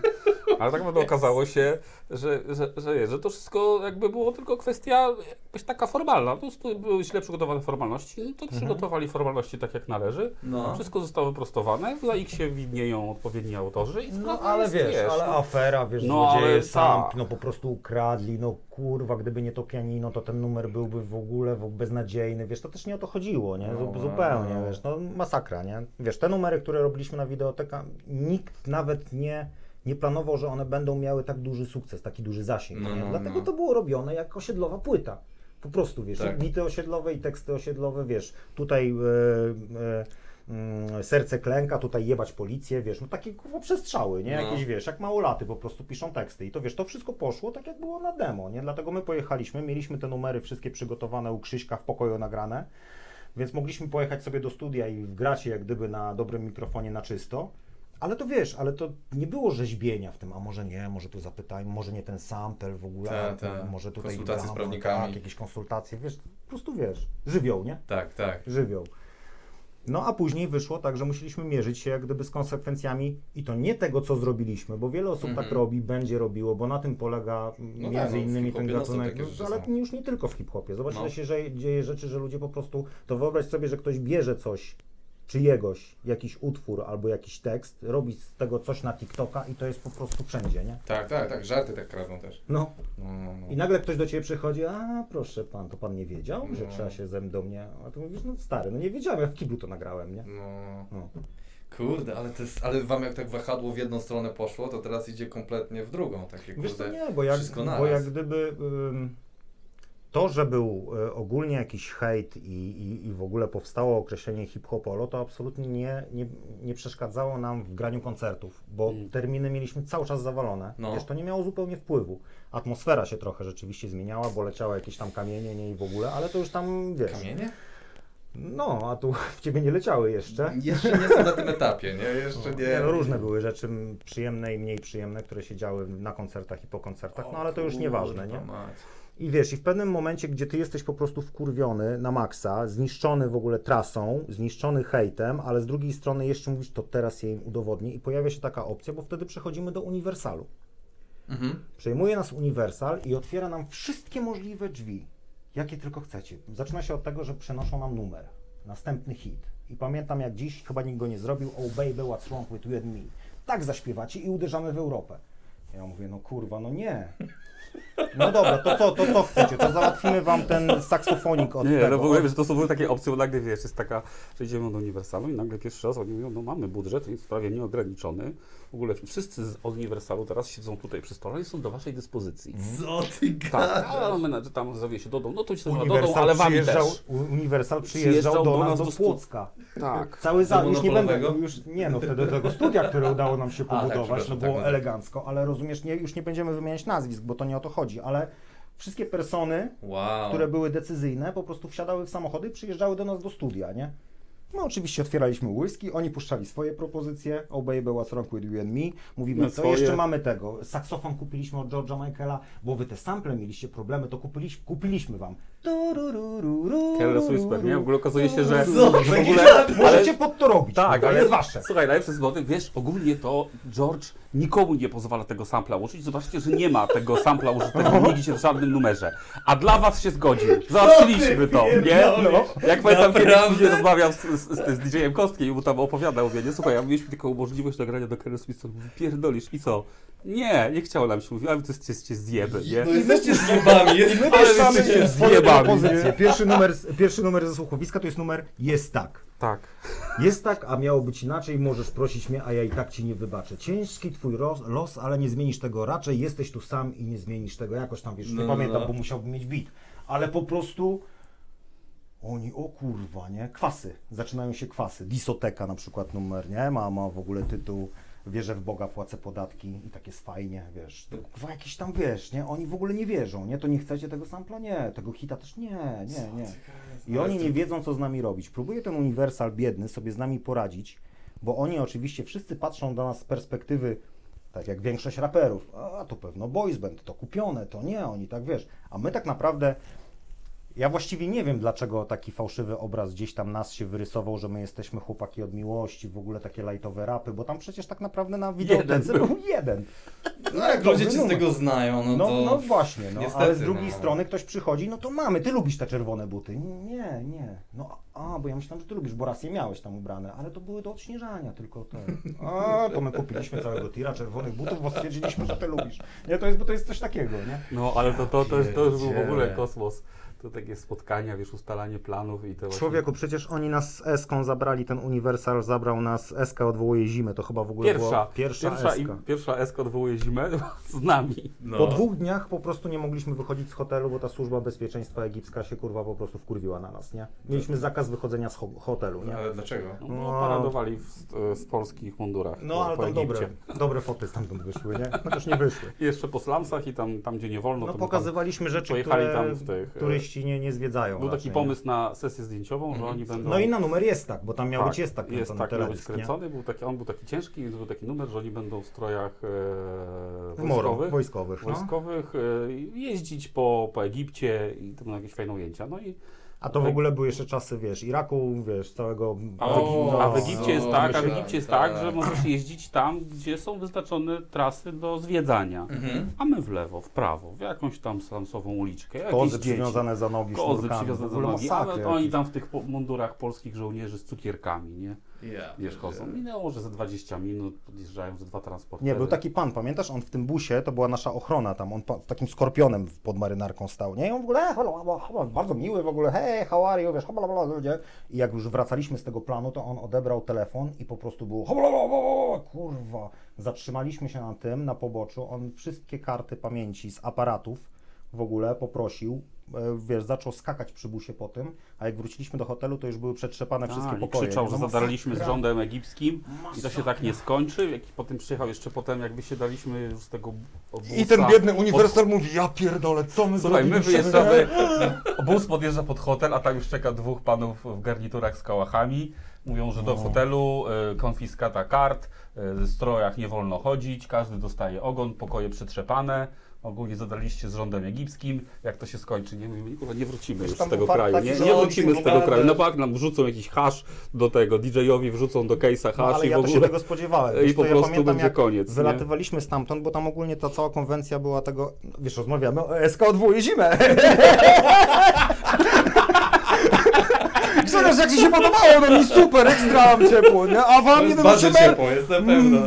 Ale tak naprawdę okazało się, że, że, że, jest, że to wszystko jakby było tylko kwestia jakaś taka formalna, po prostu były źle przygotowane formalności, no to przygotowali formalności tak jak należy, No. wszystko zostało wyprostowane, w ich się widnieją odpowiedni autorzy i No ale jest, wiesz, ale no. afera, wiesz, No, złodzieje, sam, tak. no po prostu ukradli, no kurwa, gdyby nie to pianino, to ten numer byłby w ogóle beznadziejny, wiesz, to też nie o to chodziło, nie, No, zupełnie, no. wiesz, no masakra, nie, wiesz, te numery, które robiliśmy na wideoteka, nikt nawet nie, nie planował, że one będą miały tak duży sukces, taki duży zasięg, No, no, dlatego no. to było robione jak osiedlowa płyta. Po prostu, wiesz, Tak. bity osiedlowe i teksty osiedlowe, wiesz, tutaj e, mm, serce klęka, tutaj jebać policję, wiesz, no takie kurwa przestrzały, nie? No. Jakieś, wiesz, jak małolaty po prostu piszą teksty i to, wiesz, to wszystko poszło tak jak było na demo, nie? Dlatego my pojechaliśmy, mieliśmy te numery wszystkie przygotowane u Krzyśka w pokoju nagrane, więc mogliśmy pojechać sobie do studia i wgrać jak gdyby na dobrym mikrofonie na czysto. Ale to wiesz, ale to nie było rzeźbienia w tym, a może nie, może tu zapytajmy, może nie ten sample w ogóle, Ta, ta. może tutaj Konsultacje z prawnikami. Tak, jakieś konsultacje, wiesz, po prostu wiesz, żywioł, nie? Tak, tak. Żywioł. No a później wyszło tak, że musieliśmy mierzyć się jak gdyby z konsekwencjami i to nie tego, co zrobiliśmy, bo wiele osób Mhm. tak robi, będzie robiło, bo na tym polega m, No między tak, no, innymi ten no gatunek, rzeczy ale już nie tylko w hip-hopie. Zobacz, No. się że- dzieje rzeczy, że ludzie po prostu, to wyobraź sobie, że ktoś bierze coś czyjegoś, jakiś utwór albo jakiś tekst, robi z tego coś na TikToka i to jest po prostu wszędzie, nie? Tak, tak, tak. Żarty tak kradną też. No, No, no, no. i nagle ktoś do ciebie przychodzi, a proszę pan, to pan nie wiedział, że No. trzeba się ze do mnie, a ty mówisz, no stary, no nie wiedziałem, ja w kiblu to nagrałem, nie? No. No. Kurde, ale to jest, ale wam jak tak wahadło w jedną stronę poszło, to teraz idzie kompletnie w drugą. Takie Wiesz co, kurde. nie, bo jak, bo jak gdyby ym, to, że był y, ogólnie jakiś hejt i, i, i w ogóle powstało określenie hip-hopolo, to absolutnie nie, nie, nie przeszkadzało nam w graniu koncertów, bo Mm. terminy mieliśmy cały czas zawalone. No. Wiesz, to nie miało zupełnie wpływu. Atmosfera się trochę rzeczywiście zmieniała, bo leciały jakieś tam kamienie nie, i w ogóle, ale to już tam, wiesz, Kamienie? no, a tu w ciebie nie leciały jeszcze. Jeszcze nie są na tym etapie, nie? Jeszcze Nie, nie. no, różne były rzeczy przyjemne i mniej przyjemne, które się działy na koncertach i po koncertach, no ale to już O nieważne, nie? mać. I wiesz, i w pewnym momencie, gdzie ty jesteś po prostu wkurwiony na maksa, zniszczony w ogóle trasą, zniszczony hejtem, ale z drugiej strony jeszcze mówisz, to teraz ja im udowodnię i pojawia się taka opcja, bo wtedy przechodzimy do Uniwersalu. Mhm. Przejmuje nas Uniwersal i otwiera nam wszystkie możliwe drzwi, jakie tylko chcecie. Zaczyna się od tego, że przenoszą nam numer, następny hit. I pamiętam jak dziś, chyba nikt go nie zrobił, Oh baby, what's wrong with you and me. Tak zaśpiewacie i uderzamy w Europę. Ja mówię, no kurwa, no nie. No dobra, to co, to co chcecie? To załatwimy wam ten saksofonik od Nie, tego. no w ogóle wiesz, to są były takie opcje, bo nagle wiesz, jest taka, że idziemy do Uniwersalu i nagle pierwszy raz oni mówią, no mamy budżet, jest prawie nieograniczony. W ogóle wszyscy z, od Uniwersalu teraz siedzą tutaj przy stole i są do waszej dyspozycji. Co ty Tak, gadasz? a menadżer tam zawie się dodą, no to się dodą, Uniwersal ale wami też. Uniwersal przyjeżdżał do nas do stu- Płocka. Tak. Cały za, już nie będę, już nie no, wtedy do tego studia, które udało nam się A, tak, pobudować, no było tak, no tak. elegancko, ale rozumiesz, nie, już nie będziemy wymieniać nazwisk, bo to nie o to chodzi, ale wszystkie persony, Wow. które były decyzyjne, po prostu wsiadały w samochody i przyjeżdżały do nas do studia, nie? My oczywiście otwieraliśmy whisky, oni puszczali swoje propozycje, Oh baby, what's wrong with you and me, mówimy, No co swoje. jeszcze mamy tego, saksofon kupiliśmy od George'a Michaela, bo wy te sample mieliście problemy, to kupiliśmy, kupiliśmy wam. Careless Whisper, nie? W ogóle okazuje się, że w ogóle... Możecie pod to robić, Tak, ale jest wasze. Słuchaj, najlepsze złoty, wiesz, ogólnie to George nikomu nie pozwala tego sampla użyć. Zobaczcie, że nie ma tego sampla użytego nigdzie w żadnym numerze. A dla was się zgodził. Załatwiliśmy to, nie? No. Jak pamiętam, kiedyś Naprawdę? później rozmawiam z, z, z, z DJ-em Kostkiem i mu tam opowiadał, mówię, nie, słuchaj, ja mieliśmy taką możliwość nagrania do Careless Whisper, mówi, pierdolisz i co? Nie, nie chciało nam się, mówi, ale wy to jesteście zjeby, nie? No jesteście z zjebami, jest My Ale też mamy jesteście swoje zjebani, propozycje. Pierwszy numer, pierwszy numer ze słuchowiska to jest numer jest tak. Tak. Jest tak, a miało być inaczej, możesz prosić mnie, a ja i tak ci nie wybaczę. Ciężki twój los, ale nie zmienisz tego raczej, jesteś tu sam i nie zmienisz tego jakoś tam, wiesz, No, nie no, pamiętam, no. bo musiałbym mieć bit. Ale po prostu oni, o kurwa, nie? Kwasy, zaczynają się kwasy. Disoteka na przykład numer, nie? Ma, ma w ogóle tytuł Wierzę w Boga, płacę podatki i tak jest fajnie, wiesz. To, kurwa, jakieś tam, wiesz, nie? Oni w ogóle nie wierzą, nie? To nie chcecie tego sampla? Nie. Tego hita też nie, nie, nie. I oni nie wiedzą, co z nami robić. Próbuje ten Uniwersal biedny sobie z nami poradzić, bo oni oczywiście wszyscy patrzą do nas z perspektywy, tak jak większość raperów, a to pewno boys band, to kupione, to nie, oni tak wiesz. A my tak naprawdę, ja właściwie nie wiem, dlaczego taki fałszywy obraz gdzieś tam nas się wyrysował, że my jesteśmy chłopaki od miłości, w ogóle takie lajtowe rapy, bo tam przecież tak naprawdę na wideotece był. był jeden. No jak ludzie cię z tego znają, no, No, to... no właśnie, no, niestety, ale z drugiej no. strony ktoś przychodzi, no to mamy, ty lubisz te czerwone buty. Nie, nie. No a, bo ja myślałem, że ty lubisz, bo raz je miałeś tam ubrane, ale to były do odśnieżania tylko te. A, to my kupiliśmy całego tira czerwonych butów, bo stwierdziliśmy, że ty lubisz. Nie, to jest, bo to jest coś takiego, nie? No, ale to, to, to, jest, to już był w ogóle kosmos. To takie spotkania, wiesz, ustalanie planów i to Człowieku, przecież oni nas z Eską zabrali, ten Uniwersal zabrał nas, Eska odwołuje zimę, to chyba w ogóle Pierwsza, była pierwsza, pierwsza, Eska. i, pierwsza Eska odwołuje zimę z nami. No. Po dwóch dniach po prostu nie mogliśmy wychodzić z hotelu, bo ta służba bezpieczeństwa egipska się kurwa po prostu wkurwiła na nas, nie? Mieliśmy zakaz wychodzenia z ho- hotelu, nie? Ale dlaczego? No, No. paradowali w, w polskich mundurach No ale po tam dobre, dobre foty stamtąd wyszły, nie? Chociaż nie wyszły. I jeszcze po slumsach i tam, tam gdzie nie wolno. No to pokazywaliśmy rzeczy, pojechali które tam w tych, e, nie, nie zwiedzają. Był taki raczej, pomysł na sesję zdjęciową, że Mhm. oni będą... Nie? No i na numer jest tak, bo tam miał tak, być jest tak jest kręcony tak, miał być teledysk, nie? skręcony, był taki, on był taki ciężki, więc był taki numer, że oni będą w strojach e, wojskowych, wojskowych, no. wojskowych e, jeździć po, po Egipcie i to będą jakieś fajne ujęcia. No i A to w ogóle były jeszcze czasy, wiesz, Iraku, wiesz, całego... A, O, a w Egipcie jest tak, a w Egipcie jest tak. że możesz jeździć tam, gdzie są wyznaczone trasy do zwiedzania. Mhm. A my w lewo, w prawo, w jakąś tam slamsową uliczkę. jakieś Kozy dzieci. przywiązane za nogi Kozy przywiązane za nogi, a masakry oni tam w tych po- mundurach polskich żołnierzy z cukierkami, nie? Ja. Wiesz, chodzą. Minęło może ze 20 minut, podjeżdżają ze dwa transporty. Nie, był taki pan, pamiętasz? On w tym busie, to była nasza ochrona tam, on pa- takim skorpionem pod marynarką stał, nie? I on w ogóle, e, bardzo miły w ogóle, hej, how are you, wiesz, halo, ludzie. I jak już wracaliśmy z tego planu, to on odebrał telefon i po prostu było, kurwa. Zatrzymaliśmy się na tym, na poboczu, on wszystkie karty pamięci z aparatów w ogóle poprosił, e, wiesz, zaczął skakać przy busie po tym, a jak wróciliśmy do hotelu, to już były przetrzepane wszystkie A, i pokoje. krzyczał, że No zadarliśmy z rządem egipskim i to się tak nie skończy. Jak potem przyjechał jeszcze potem, jakby się daliśmy już z tego obusa. I ten biedny uniwersal mówi, ja pierdolę, co my Słuchaj, my wyjeżdżamy, bus podjeżdża pod hotel, a tam już czeka dwóch panów w garniturach z kałachami. Mówią, że do No. hotelu, y, konfiskata kart, y, w strojach nie wolno chodzić, każdy dostaje ogon, pokoje przetrzepane. Ogólnie zadaliście z rządem egipskim, jak to się skończy, nie, mówimy, kurwa, nie wrócimy już z tego kraju, nie, nie i wrócimy z tego ogóle, kraju. No tak, nam wrzucą jakiś hasz do tego, DJ-owi wrzucą do case'a No, hasz ale i ja w to się ogóle... tego spodziewałem. I po prostu ja pamiętam, będzie koniec, nie? Wylatywaliśmy stamtąd, bo tam ogólnie ta cała konwencja była tego, wiesz, rozmawiamy o SK odwołuje zimę. Zobacz, jak ci się podobało, no mi super, ekstra ciepło, nie? A wam nie bardzo wytrzyma. ciepło, jest na pewno.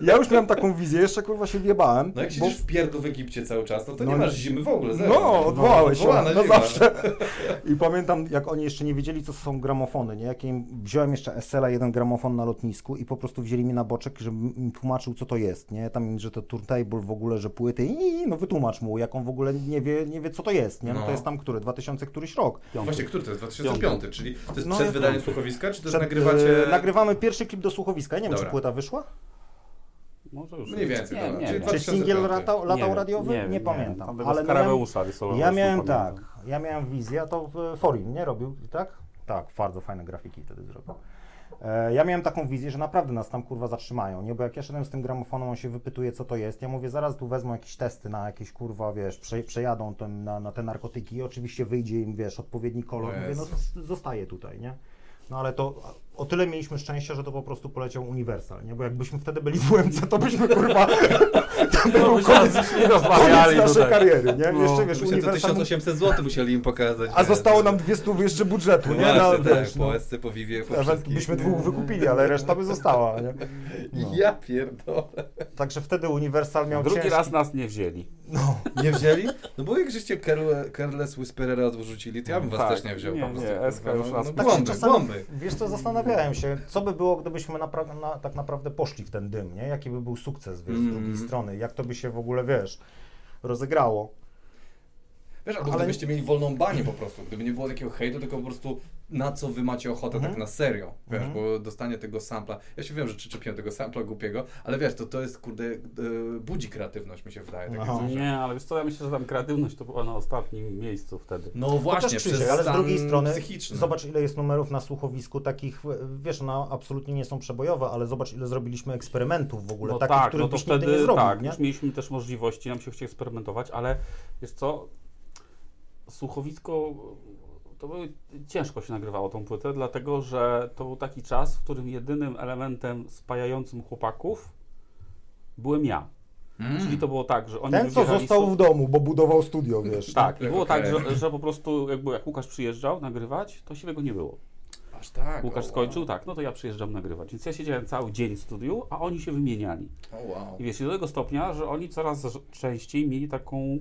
Ja już miałem taką wizję, jeszcze kurwa się wjebałem. No jak bo- siedzisz w pierdlu w Egipcie cały czas, no to nie No, masz zimy w ogóle. zero. No, odwołałeś się zima. zawsze. I pamiętam, jak oni jeszcze nie wiedzieli, co są gramofony, nie? Jak ja im wziąłem jeszcze SL-a, jeden gramofon na lotnisku i po prostu wzięli mnie na boczek, żebym im tłumaczył, co to jest, nie? Tam, że to turntable w ogóle, że płyty, i no wytłumacz mu, jak on w ogóle nie wie, nie wie co to jest, nie? No, No. to jest tam który? 2000 któryś rok. Właśnie, który to jest? 2005, czyli to jest No, przed wydaniem słuchowiska, czy też Przed, nagrywacie... e, nagrywamy pierwszy klip do słuchowiska, ja nie wiem, Dobra. czy płyta wyszła? Może już Mniej więcej, nie, nie, nie. Czy 2005. singiel latał, latał wiem, radiowy? Nie, wiem, Tam pamiętam. Ale no ja- nie miałem tak, ja miałem wizję, a to e, Forin, nie robił, tak? Tak, bardzo fajne grafiki wtedy zrobił. E, Ja miałem taką wizję, że naprawdę nas tam kurwa zatrzymają, nie? Bo jak ja szedłem z tym gramofonem, on się wypytuje, co to jest. Ja mówię, zaraz tu wezmą jakieś testy na jakieś kurwa, wiesz, prze, przejadą ten, na, na te narkotyki i oczywiście wyjdzie im, wiesz, odpowiedni kolor. Mówię, no zostaje tutaj, nie? No ale to o tyle mieliśmy szczęście, że to po prostu poleciał Uniwersal, nie? Bo jakbyśmy wtedy byli w UMC, to byśmy kurwa. to by był koniec, koniec naszej tutaj. kariery, nie? No. Jeszcze wiesz, Uniwersal. 1800 zł musieli im pokazać. A nie? zostało nam dwie stówy jeszcze budżetu, No nie? właśnie, No, tak, wiesz, po no. SC, po Vivie, po Nawet wszystkich. byśmy dwóch wykupili, ale reszta by została, nie? No. Ja pierdolę. Także wtedy Uniwersal miał Drugi ciężki... raz nas nie wzięli. No. Nie wzięli? No bo jak żeście Careless Whisperera odrzucili, to ja bym was Tak, też nie wziął nie, po prostu. nie, SK już no, raz no, Tak głąby, czasami- głąby. Wiesz co, zastanawiałem się, co by było, gdybyśmy napra- na, tak naprawdę poszli w ten dym, nie? Jaki by był sukces, wiesz, z Mm. drugiej strony, jak to by się w ogóle, wiesz, rozegrało. Wiesz, albo Ale- gdybyście mieli wolną banię po prostu, gdyby nie było takiego hejtu, tylko po prostu na co wy macie ochotę Mhm. tak na serio, wiesz, Mhm. bo dostanie tego sampla, ja się wiem, że przyczepiłem tego sampla głupiego, ale wiesz, to, to jest, kurde, e, budzi kreatywność, mi się wydaje, takie No. Nie, ale wiesz co, ja myślę, że tam kreatywność to była na ostatnim miejscu wtedy. No To właśnie, Krzysiek, ale z drugiej strony psychiczny. zobacz ile jest numerów na słuchowisku takich, wiesz, no absolutnie nie są przebojowe, ale zobacz ile zrobiliśmy eksperymentów w ogóle, No takich, tak, których no to byś nigdy wtedy nie zrobił, tak, nie? już mieliśmy też możliwości, nam się chciało eksperymentować, ale wiesz co, słuchowisko, to były, ciężko się nagrywało tą płytę, dlatego że to był taki czas, w którym jedynym elementem spajającym chłopaków byłem ja. Mm. Czyli to było tak, że oni Ten, co został w domu, bo budował studio, wiesz. Tak, i było Okej. tak, że, że po prostu jakby jak Łukasz przyjeżdżał nagrywać, to siwego nie było. Aż tak, Łukasz o, skończył, wow. tak, no to ja przyjeżdżam nagrywać. Więc ja siedziałem cały dzień w studiu, a oni się wymieniali. O, wow. I wiesz, i do tego stopnia, że oni coraz częściej mieli taką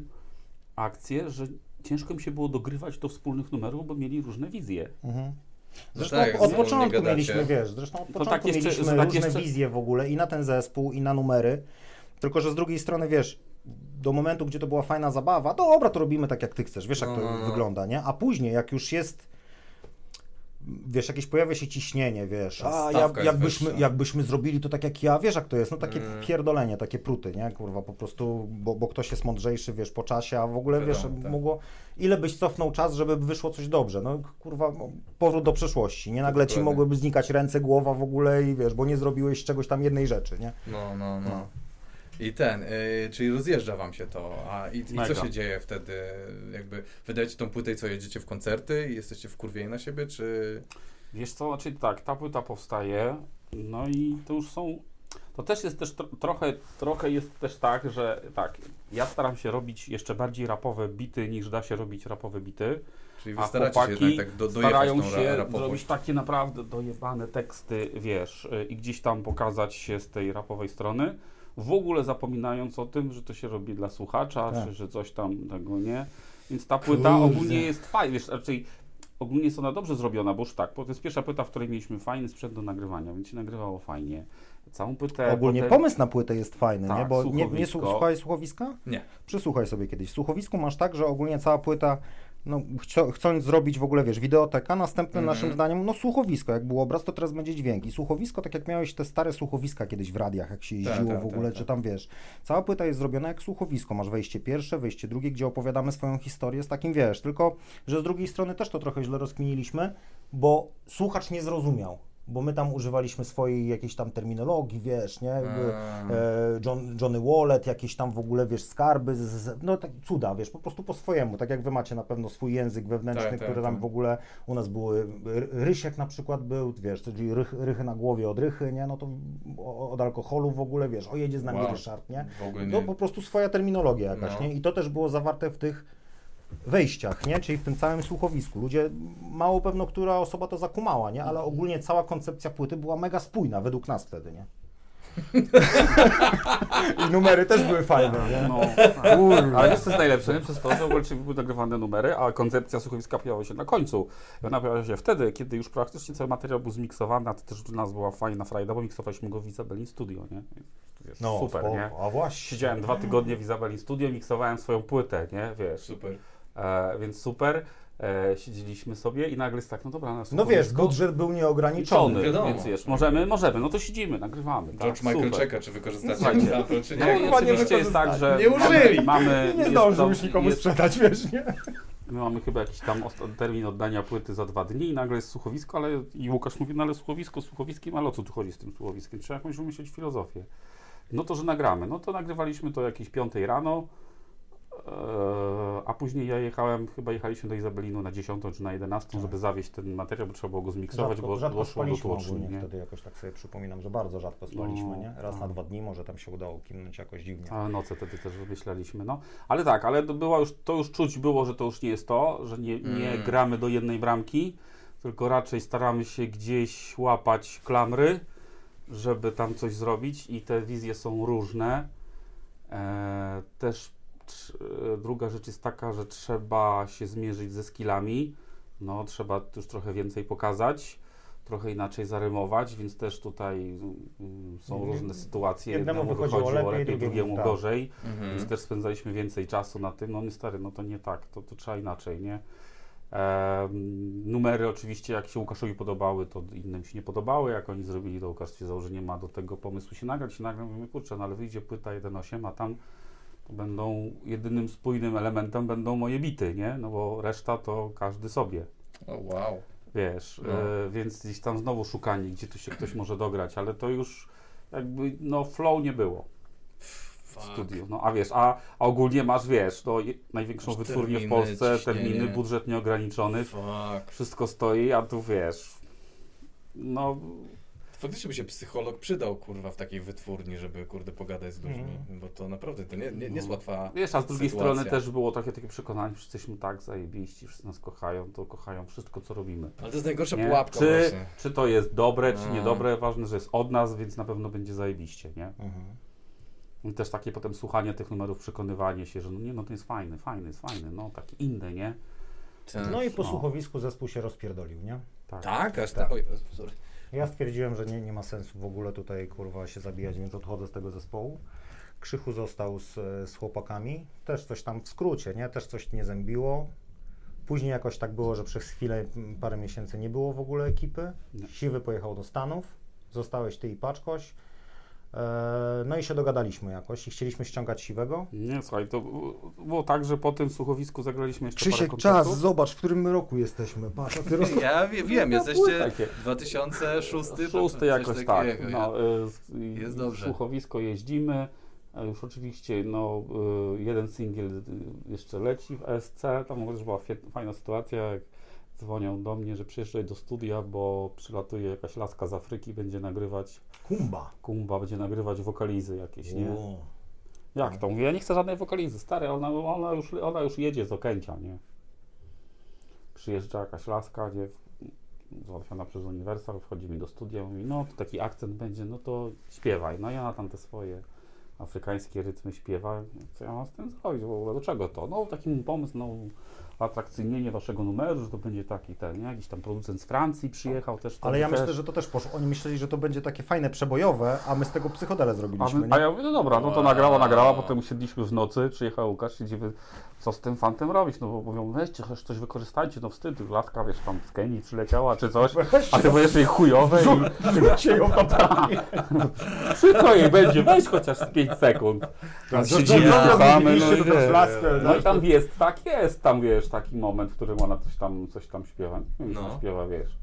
akcję, że ciężko mi się było dogrywać do wspólnych numerów, bo mieli różne wizje. Mhm. No Zresztą tak, od, początku mieliśmy, wiesz, zresztą od To początku tak jeszcze- mieliśmy tak różne jeszcze- wizje w ogóle i na ten zespół, i na numery, tylko że z drugiej strony, wiesz, do momentu, gdzie to była fajna zabawa, dobra, to robimy tak, jak ty chcesz, wiesz, jak No, to no, no. wygląda, nie? A później, jak już jest, wiesz, jakieś pojawia się ciśnienie, wiesz, a jak, jakbyśmy, jakbyśmy zrobili to tak jak ja, wiesz, jak to jest, no takie Mm. pierdolenie, takie pruty, nie, kurwa, po prostu, bo, bo ktoś jest mądrzejszy, wiesz, po czasie, a w ogóle, wiesz, Wiadomo, tak. mogło, ile byś cofnął czas, żeby wyszło coś dobrze, no, kurwa, powrót do przeszłości, nie, nagle ci mogłyby znikać ręce, głowa w ogóle i wiesz, bo nie zrobiłeś czegoś tam jednej rzeczy, nie? No, no, no. No. I ten, y, czyli rozjeżdża wam się to, a i, i co Mega. się dzieje wtedy? Jakby wydajecie tą płytę i co, jedziecie w koncerty i jesteście wkurwieni na siebie, czy... Wiesz co, znaczy tak, ta płyta powstaje, no i to już są. To też jest też tro, trochę, trochę jest też tak, że tak, ja staram się robić jeszcze bardziej rapowe bity niż da się robić rapowe bity. Czyli wy A staracie się chłopaki jednak tak do, dojechać Starają tą ra- się rapowość. zrobić takie naprawdę dojebane teksty, wiesz, y, i gdzieś tam pokazać się z tej rapowej strony, w ogóle zapominając o tym, że to się robi dla słuchacza, Tak. czy że coś tam tego nie. Więc ta płyta ogólnie jest fajna, wiesz, raczej ogólnie jest ona dobrze zrobiona, bo już tak, bo to jest pierwsza płyta, w której mieliśmy fajny sprzęt do nagrywania, więc się nagrywało fajnie. Całą płytę. Ogólnie potem- pomysł na płytę jest fajny, Tak, nie? Bo nie, nie słuchowisko. słu- słuchałeś słuchowiska? Nie. Przysłuchaj sobie kiedyś. W słuchowisku masz tak, że ogólnie cała płyta, no chcio, chcąc zrobić w ogóle, wiesz, wideoteka, następnym Mhm. naszym zdaniem, no słuchowisko, jak był obraz, to teraz będzie dźwięk. I słuchowisko, tak jak miałeś te stare słuchowiska kiedyś w radiach, jak się Tak, jeździło tak, w ogóle, tak, czy tak. tam, wiesz, cała płyta jest zrobiona jak słuchowisko. Masz wejście pierwsze, wejście drugie, gdzie opowiadamy swoją historię z takim, wiesz, tylko, że z drugiej strony też to trochę źle rozkminiliśmy, bo słuchacz nie zrozumiał. Bo my tam używaliśmy swojej jakiejś tam terminologii, wiesz, nie? Jakby, e, John, Johnny Wallet, jakieś tam w ogóle, wiesz, skarby, z, z, no tak cuda, wiesz, po prostu po swojemu, tak jak wy macie na pewno swój język wewnętrzny, Tak, tak, który tam tak. w ogóle, u nas były, r- Rysiek na przykład był, wiesz, czyli rych, rychy na głowie od rychy, nie, no to od alkoholu w ogóle, wiesz, o jedzie z nami Wow. Ryszard, nie, nie. po prostu swoja terminologia jakaś, No. nie, i to też było zawarte w tych wejściach, nie, czyli w tym całym słuchowisku. Ludzie, mało pewno, która osoba to zakumała, nie, ale ogólnie cała koncepcja płyty była mega spójna, według nas wtedy, nie. I numery też były fajne, nie? No, ale wiesz co jest najlepsze, nie? Przez to, że w ogóle były nagrywane numery, a koncepcja słuchowiska pojawiła się na końcu. I ona pojawiła się wtedy, kiedy już praktycznie cały materiał był zmiksowany, a to też dla nas była fajna frajda, bo miksowaliśmy go w Izabelin Studio, nie? Wiesz, super, spoko. nie? A właśnie. Siedziałem dwa tygodnie w Izabelin Studio, miksowałem swoją płytę, nie? Wiesz, Super. E, więc super. E, siedzieliśmy sobie i nagle jest tak, no dobra, na No wiesz, budżet był nieograniczony. wiadomo. więc wiesz, możemy, możemy, no to siedzimy, nagrywamy. George tak, Michael super. czeka, czy Słuchajcie, sample, czy No nie. i Chyba nie oczywiście jest tak, że Nie użyli. mamy... Nie jest zdążył tam- już nikomu jest- sprzedać, wiesz, nie? My mamy chyba jakiś tam termin oddania płyty za dwa dni i nagle jest słuchowisko, ale i Łukasz mówi, no ale słuchowisko słuchowiskiem, ale o co tu chodzi z tym słuchowiskiem? Trzeba jakąś wymyślić filozofię. No to, że nagramy. No to nagrywaliśmy to jakieś 5 rano, a później ja jechałem, chyba jechaliśmy do Izabelinu na 10 czy na 11, żeby zawieść ten materiał, bo trzeba było go zmiksować, Rzadko, bo rzadko doszło do spaliśmy tłoczni, nie? wtedy jakoś tak sobie przypominam, że bardzo rzadko spaliśmy, No, nie? Raz na dwa dni może tam się udało kimnąć jakoś dziwnie. Ale noce wtedy też wymyślaliśmy, no. Ale tak, ale to, była już, to już czuć było, że to już nie jest to, że nie, nie Mm. gramy do jednej bramki, tylko raczej staramy się gdzieś łapać klamry, żeby tam coś zrobić i te wizje są różne. E, też e, druga rzecz jest taka, że trzeba się zmierzyć ze skillami, no trzeba już trochę więcej pokazać. Trochę inaczej zarymować, więc też tutaj mm, są Mhm. różne sytuacje. Jednemu Jednemu wychodziło wychodziło lepiej, lepiej, drugiemu tak. gorzej. Mhm. Więc też spędzaliśmy więcej czasu na tym. No nie stary, no to nie tak, to, to trzeba inaczej, nie? Numery oczywiście, jak się Łukaszowi podobały, to innym się nie podobały. Jak oni zrobili, to Łukasz stwierdzał, że nie ma do tego pomysłu się nagrać. Się nagram, mówimy, kurczę, no ale wyjdzie płyta 1.8, a tam będą jedynym spójnym elementem będą moje bity, nie? No bo reszta to każdy sobie. O wow. Wiesz, No. e, więc gdzieś tam znowu szukanie, gdzie tu się ktoś może dograć, ale to już jakby, no flow nie było w studiu. No a wiesz, a, a ogólnie masz, wiesz, no, je- największą Masz wytwórnię w terminy, Polsce, ciśnienie. terminy, budżet nieograniczony, Fuck. wszystko stoi, a tu wiesz, no Faktycznie by się psycholog przydał, kurwa, w takiej wytwórni, żeby, kurde, pogadać z ludźmi, Mhm. bo to naprawdę to nie, nie, nie jest No. łatwa wiesz, a z drugiej sytuacja. strony też było takie, takie przekonanie, że jesteśmy tak zajebiści, wszyscy nas kochają, to kochają wszystko, co robimy. Ale to jest najgorsza Nie? pułapka Czy, właśnie. czy to jest dobre, czy No. niedobre, ważne, że jest od nas, więc na pewno będzie zajebiście, nie? Mhm. I też takie potem słuchanie tych numerów, przekonywanie się, że no nie, no to jest fajny, fajny, jest fajny, no taki inny, nie? No i po No. słuchowisku zespół się rozpierdolił, nie? Tak. Tak, aż Tak. tak. Oj, sorry. Ja stwierdziłem, że nie, nie ma sensu w ogóle tutaj kurwa się zabijać, więc odchodzę z tego zespołu. Krzychu został z, z chłopakami, też coś tam w skrócie, nie? Też coś nie zębiło. Później jakoś tak było, że przez chwilę, m, parę miesięcy nie było w ogóle ekipy. Nie. Siwy pojechał do Stanów, zostałeś ty i Paczkoś. E, no i się dogadaliśmy jakoś i chcieliśmy ściągać Siwego. Nie, słuchaj, to było tak, że po tym słuchowisku zagraliśmy jeszcze parę Krzysiek, koncertów. czas, zobacz, w którym roku jesteśmy. Patrz, ty roz... Ja wie, wiem, No, jesteście takie. 2006, to Szósty coś jakoś tak. No, y, Jest dobrze. Słuchowisko jeździmy. a Już oczywiście no, y, jeden singiel y, jeszcze leci w ESC. Tam też była fajna sytuacja, jak dzwonią do mnie, że przyjeżdżaj do studia, bo przylatuje jakaś laska z Afryki, będzie nagrywać Kumba. kumba, będzie nagrywać wokalizy jakieś, nie? Jak to? Mówię, ja nie chcę żadnej wokalizy, stary, ona, ona, już, ona już jedzie z Okęcia, nie? Przyjeżdża jakaś laska, nie? Załatwiona przez Uniwersal, wchodzi mi do studia, mówi, no to taki akcent będzie, no to śpiewaj. No i ona tam te swoje afrykańskie rytmy śpiewa. Co ja mam z tym zrobić w ogóle? Do czego to? No taki pomysł, no atrakcyjnienie waszego numeru, że to będzie taki ten, nie? Jakiś tam producent z Francji przyjechał też. Ale ja też. myślę, że to też poszło. Oni myśleli, że to będzie takie fajne, przebojowe, a my z tego psychodele A, zrobiliśmy. my, nie? a ja mówię, no dobra, no to nagrała, nagrała, potem usiedliśmy w nocy, przyjechał Łukasz, siedzimy, co z tym fantem robić, no bo mówią, weźcie, chociaż coś wykorzystajcie, no wstyd, laska, wiesz, tam z Kenii przyleciała, czy coś, a ty będziesz jej chujowe i Wrzućcie ją przykro jej będzie, weź chociaż z 5 sekund. Tam siedzimy, słuchamy, no zrobiliście i no i tak? tam jest, tak jest, tam wiesz, taki moment, w którym ona coś tam, coś tam śpiewa, nie wiem, co No. śpiewa, wiesz.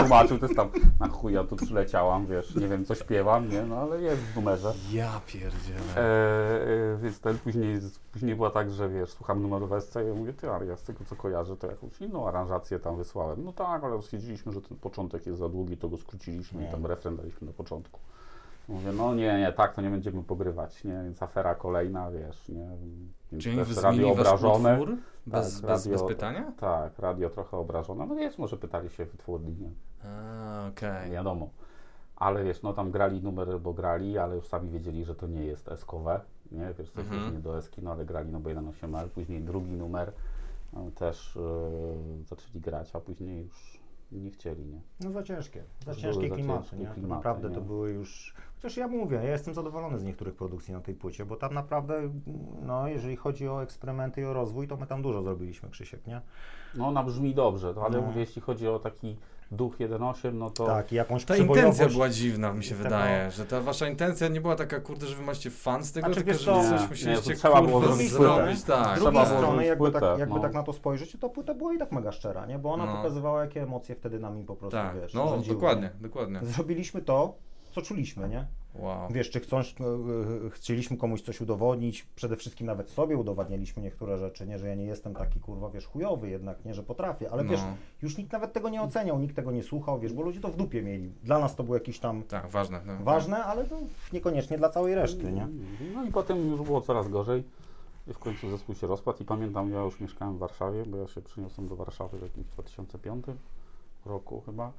Tłumaczył, to jest tam, na chuj ja tu przyleciałam, wiesz, nie wiem co śpiewam, nie, no ale jest w numerze. Ja pierdzielę. E, e, więc ten później, później była tak, że wiesz, słucham numeru w SC i ja mówię, ty, ale ja z tego co kojarzę, to jakąś inną aranżację tam wysłałem. No tak, ale stwierdziliśmy, że ten początek jest za długi, to go skróciliśmy i tam refren daliśmy na początku. Mówię, no nie, nie, tak to nie będziemy pogrywać, nie, więc afera kolejna, wiesz, nie. Więc Czyli też radio obrażone. utwór? Bez, Tak, bez, bez radio- pytania? Tak, radio trochę obrażone. No wiesz, może pytali się wytwórni, nie? A, okej. wiadomo. Ale wiesz, no tam grali numer, bo grali, ale już sami wiedzieli, że to nie jest eskowe, nie? Wiesz, coś Mhm. nie do eski, no ale grali no bo 1.8L, później drugi numer też yy, zaczęli grać, a później już nie chcieli, nie? No za ciężkie, za Były ciężkie za klimaty, ciężkie nie? klimaty, naprawdę nie? to były już... Chociaż ja mówię, ja jestem zadowolony z niektórych produkcji na tej płycie, bo tam naprawdę, no jeżeli chodzi o eksperymenty i o rozwój, to my tam dużo zrobiliśmy, Krzysiek, nie? No ona brzmi dobrze, ale No. mówię, jeśli chodzi o taki duch 1.8, no to Tak, jakąś Ta intencja była dziwna, mi się tego- wydaje, że ta wasza intencja nie była taka, kurde, że wy macie fan z tego, Znaczy, tylko że Nie, coś nie, musieliście, to trzeba było zrobić zrobić, tak. Z drugiej strony, jakby, płytę, tak, jakby no. tak na to spojrzeć, to płyta była i tak mega szczera, nie? Bo ona No. pokazywała, jakie emocje wtedy nami po prostu, Tak, wiesz, no rządziły, dokładnie, dokładnie. Nie? Zrobiliśmy to, co czuliśmy, nie? Wow. Wiesz, czy chcąc, e, e, chcieliśmy komuś coś udowodnić, przede wszystkim nawet sobie udowadnialiśmy niektóre rzeczy, nie, że ja nie jestem taki, kurwa, wiesz, chujowy jednak, nie, że potrafię, ale No. wiesz, już nikt nawet tego nie oceniał, nikt tego nie słuchał, wiesz, bo ludzie to w dupie mieli. Dla nas to było jakieś tam Tak, ważne. No. ważne, ale to niekoniecznie dla całej reszty, nie? No i potem już było coraz gorzej. I w końcu zespół się rozpadł i pamiętam, ja już mieszkałem w Warszawie, bo ja się przyniosłem do Warszawy w jakimś 2005 roku chyba.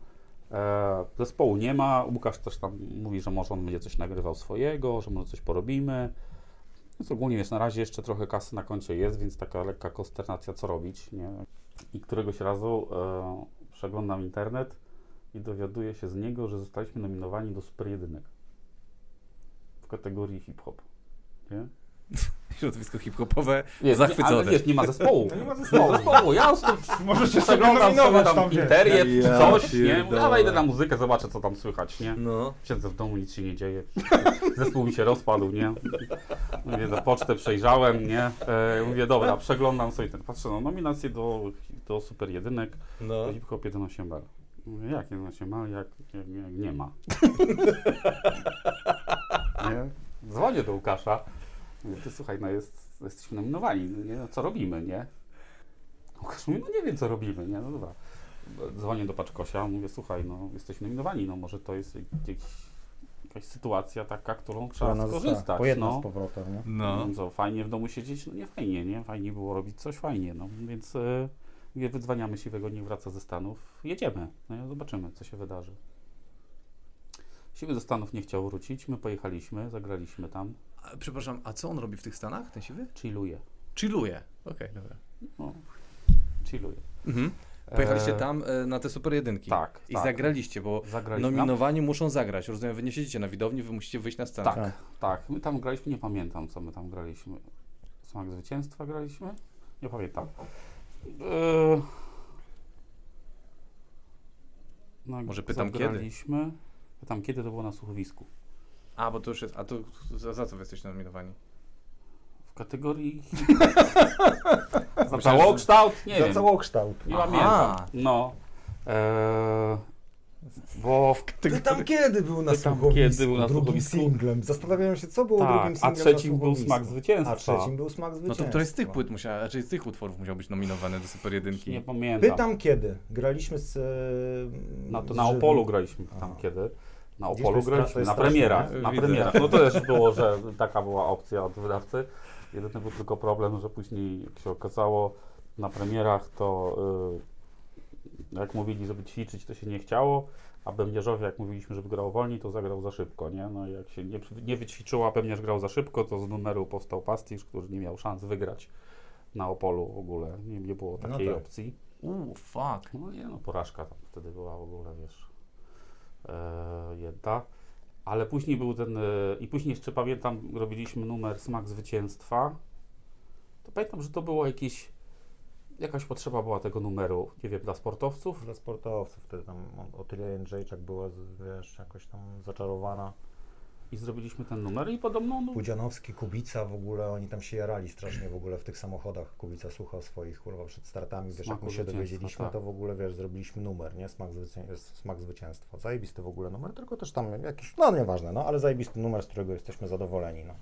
E, zespołu nie ma, Łukasz też tam mówi, że może on będzie coś nagrywał swojego, że może coś porobimy. Więc ogólnie wiesz, na razie jeszcze trochę kasy na koncie jest, więc taka lekka konsternacja, co robić, nie? I któregoś razu e, przeglądam internet i dowiaduję się z niego, że zostaliśmy nominowani do Super Jedynek w kategorii hip-hop. Nie? Środowisko hip-hopowe Jest, zachwycone. Ale wiesz, nie ma zespołu. No nie ma zespołu. zespołu. Ja tu Możecie przeglądam sobie tam interier czy Ja coś, nie? Ja wejdę na muzykę, zobaczę co tam słychać, nie? No. Siedzę w domu, nic się nie dzieje. Zespół mi się rozpadł, nie? Mówię, na pocztę przejrzałem, nie? E, mówię, dobra, przeglądam sobie ten. Patrzę na nominację do, do Super Jedynek, No. do Hip Hop 11 Mówię, jak 11 jak, jak, jak nie ma. nie? Dzwonię do Łukasza. Mówię, ty słuchaj, no jest, jesteśmy nominowani, nie? No, co robimy, nie? Łukasz mówi, no nie wiem co robimy, nie? No dobra. Dzwonię do Paczkosia, mówię, słuchaj, no jesteśmy nominowani, no może to jest jakiś, jakaś sytuacja taka, którą trzeba Która nas skorzystać. pojedna no. z powrotem, nie? No. Co, fajnie w domu siedzieć? No nie fajnie, nie? Fajnie było robić coś fajnie, no. Więc mówię, wydzwaniamy Siwego, niech wraca ze Stanów. Jedziemy, no i zobaczymy, co się wydarzy. Siwy ze Stanów nie chciał wrócić, my pojechaliśmy, zagraliśmy tam, A, przepraszam, a co on robi w tych Stanach, ten siwy? chilluje. Chilluje. Okej, dobra. No, chilluje. Mhm. Pojechaliście E, tam e, na te super jedynki. Tak, I tak. zagraliście, bo Zagraliśmy. nominowani muszą zagrać. Rozumiem, wy nie siedzicie na widowni, wy musicie wyjść na scenę. Tak, tak. My tam graliśmy, nie pamiętam co my tam graliśmy. Smak zwycięstwa graliśmy? Nie pamiętam. Eee... No, Może pytam kiedy? zagraliśmy. Pytam kiedy to było na słuchowisku. A, bo to już jest. A to za, za co wy jesteście nominowani? W kategorii. za całokształt? Nie Za wiem. całokształt. Nie Aha. pamiętam. No. Eee... Bo Pytam kiedy był na słuchowisku, kiedy był na drugim słuchowisku. singlem. Zastanawiam się, co było tak, drugim a singlem trzecim na był słuchowisku. smak zwycięstwa. A trzecim był smak No zwycięstwa. to któryś z tych płyt musiał, znaczy z tych utworów musiał być nominowany do super jedynki. Nie pamiętam. Pytam kiedy. Graliśmy z... e, Na, to z na żywym- Opolu graliśmy tam kiedy. Na Opolu na premierach. Na Widzę. premierach. No to też było, że taka była opcja od wydawcy. Jedyny był tylko problem, że później jak się okazało na premierach to y, jak mówili, żeby ćwiczyć, to się nie chciało, a Bębniarzowi jak mówiliśmy, żeby grał wolniej, to zagrał za szybko, nie? No jak się nie, nie wyćwiczyło, a Bębniarz grał za szybko, to z numeru powstał pastisz, który nie miał szans wygrać na Opolu w ogóle. Nie, nie było No takiej tak. opcji. Uuu, fuck. No nie, no porażka tam wtedy była w ogóle, wiesz, e, jedna. Ale później był ten, e, i później jeszcze pamiętam, robiliśmy numer Smak Zwycięstwa. To pamiętam, że to było jakieś, jakaś potrzeba była tego numeru, nie wiem, dla sportowców. Dla sportowców wtedy tam Otylia Jędrzejczak była, wiesz, jakoś tam zaczarowana. I zrobiliśmy ten numer i podobno, no, Pudzianowski, Kubica w ogóle, oni tam się jarali strasznie w ogóle w tych samochodach. Kubica słuchał swoich, kurwa, przed startami, wiesz, jak Smaku my się dowiedzieliśmy, tak. to w ogóle, wiesz, zrobiliśmy numer, nie? Smak, zwycię- smak zwycięstwa. Zajebisty w ogóle numer, tylko też tam jakiś, no nieważne, no, ale zajebisty numer, z którego jesteśmy zadowoleni, no.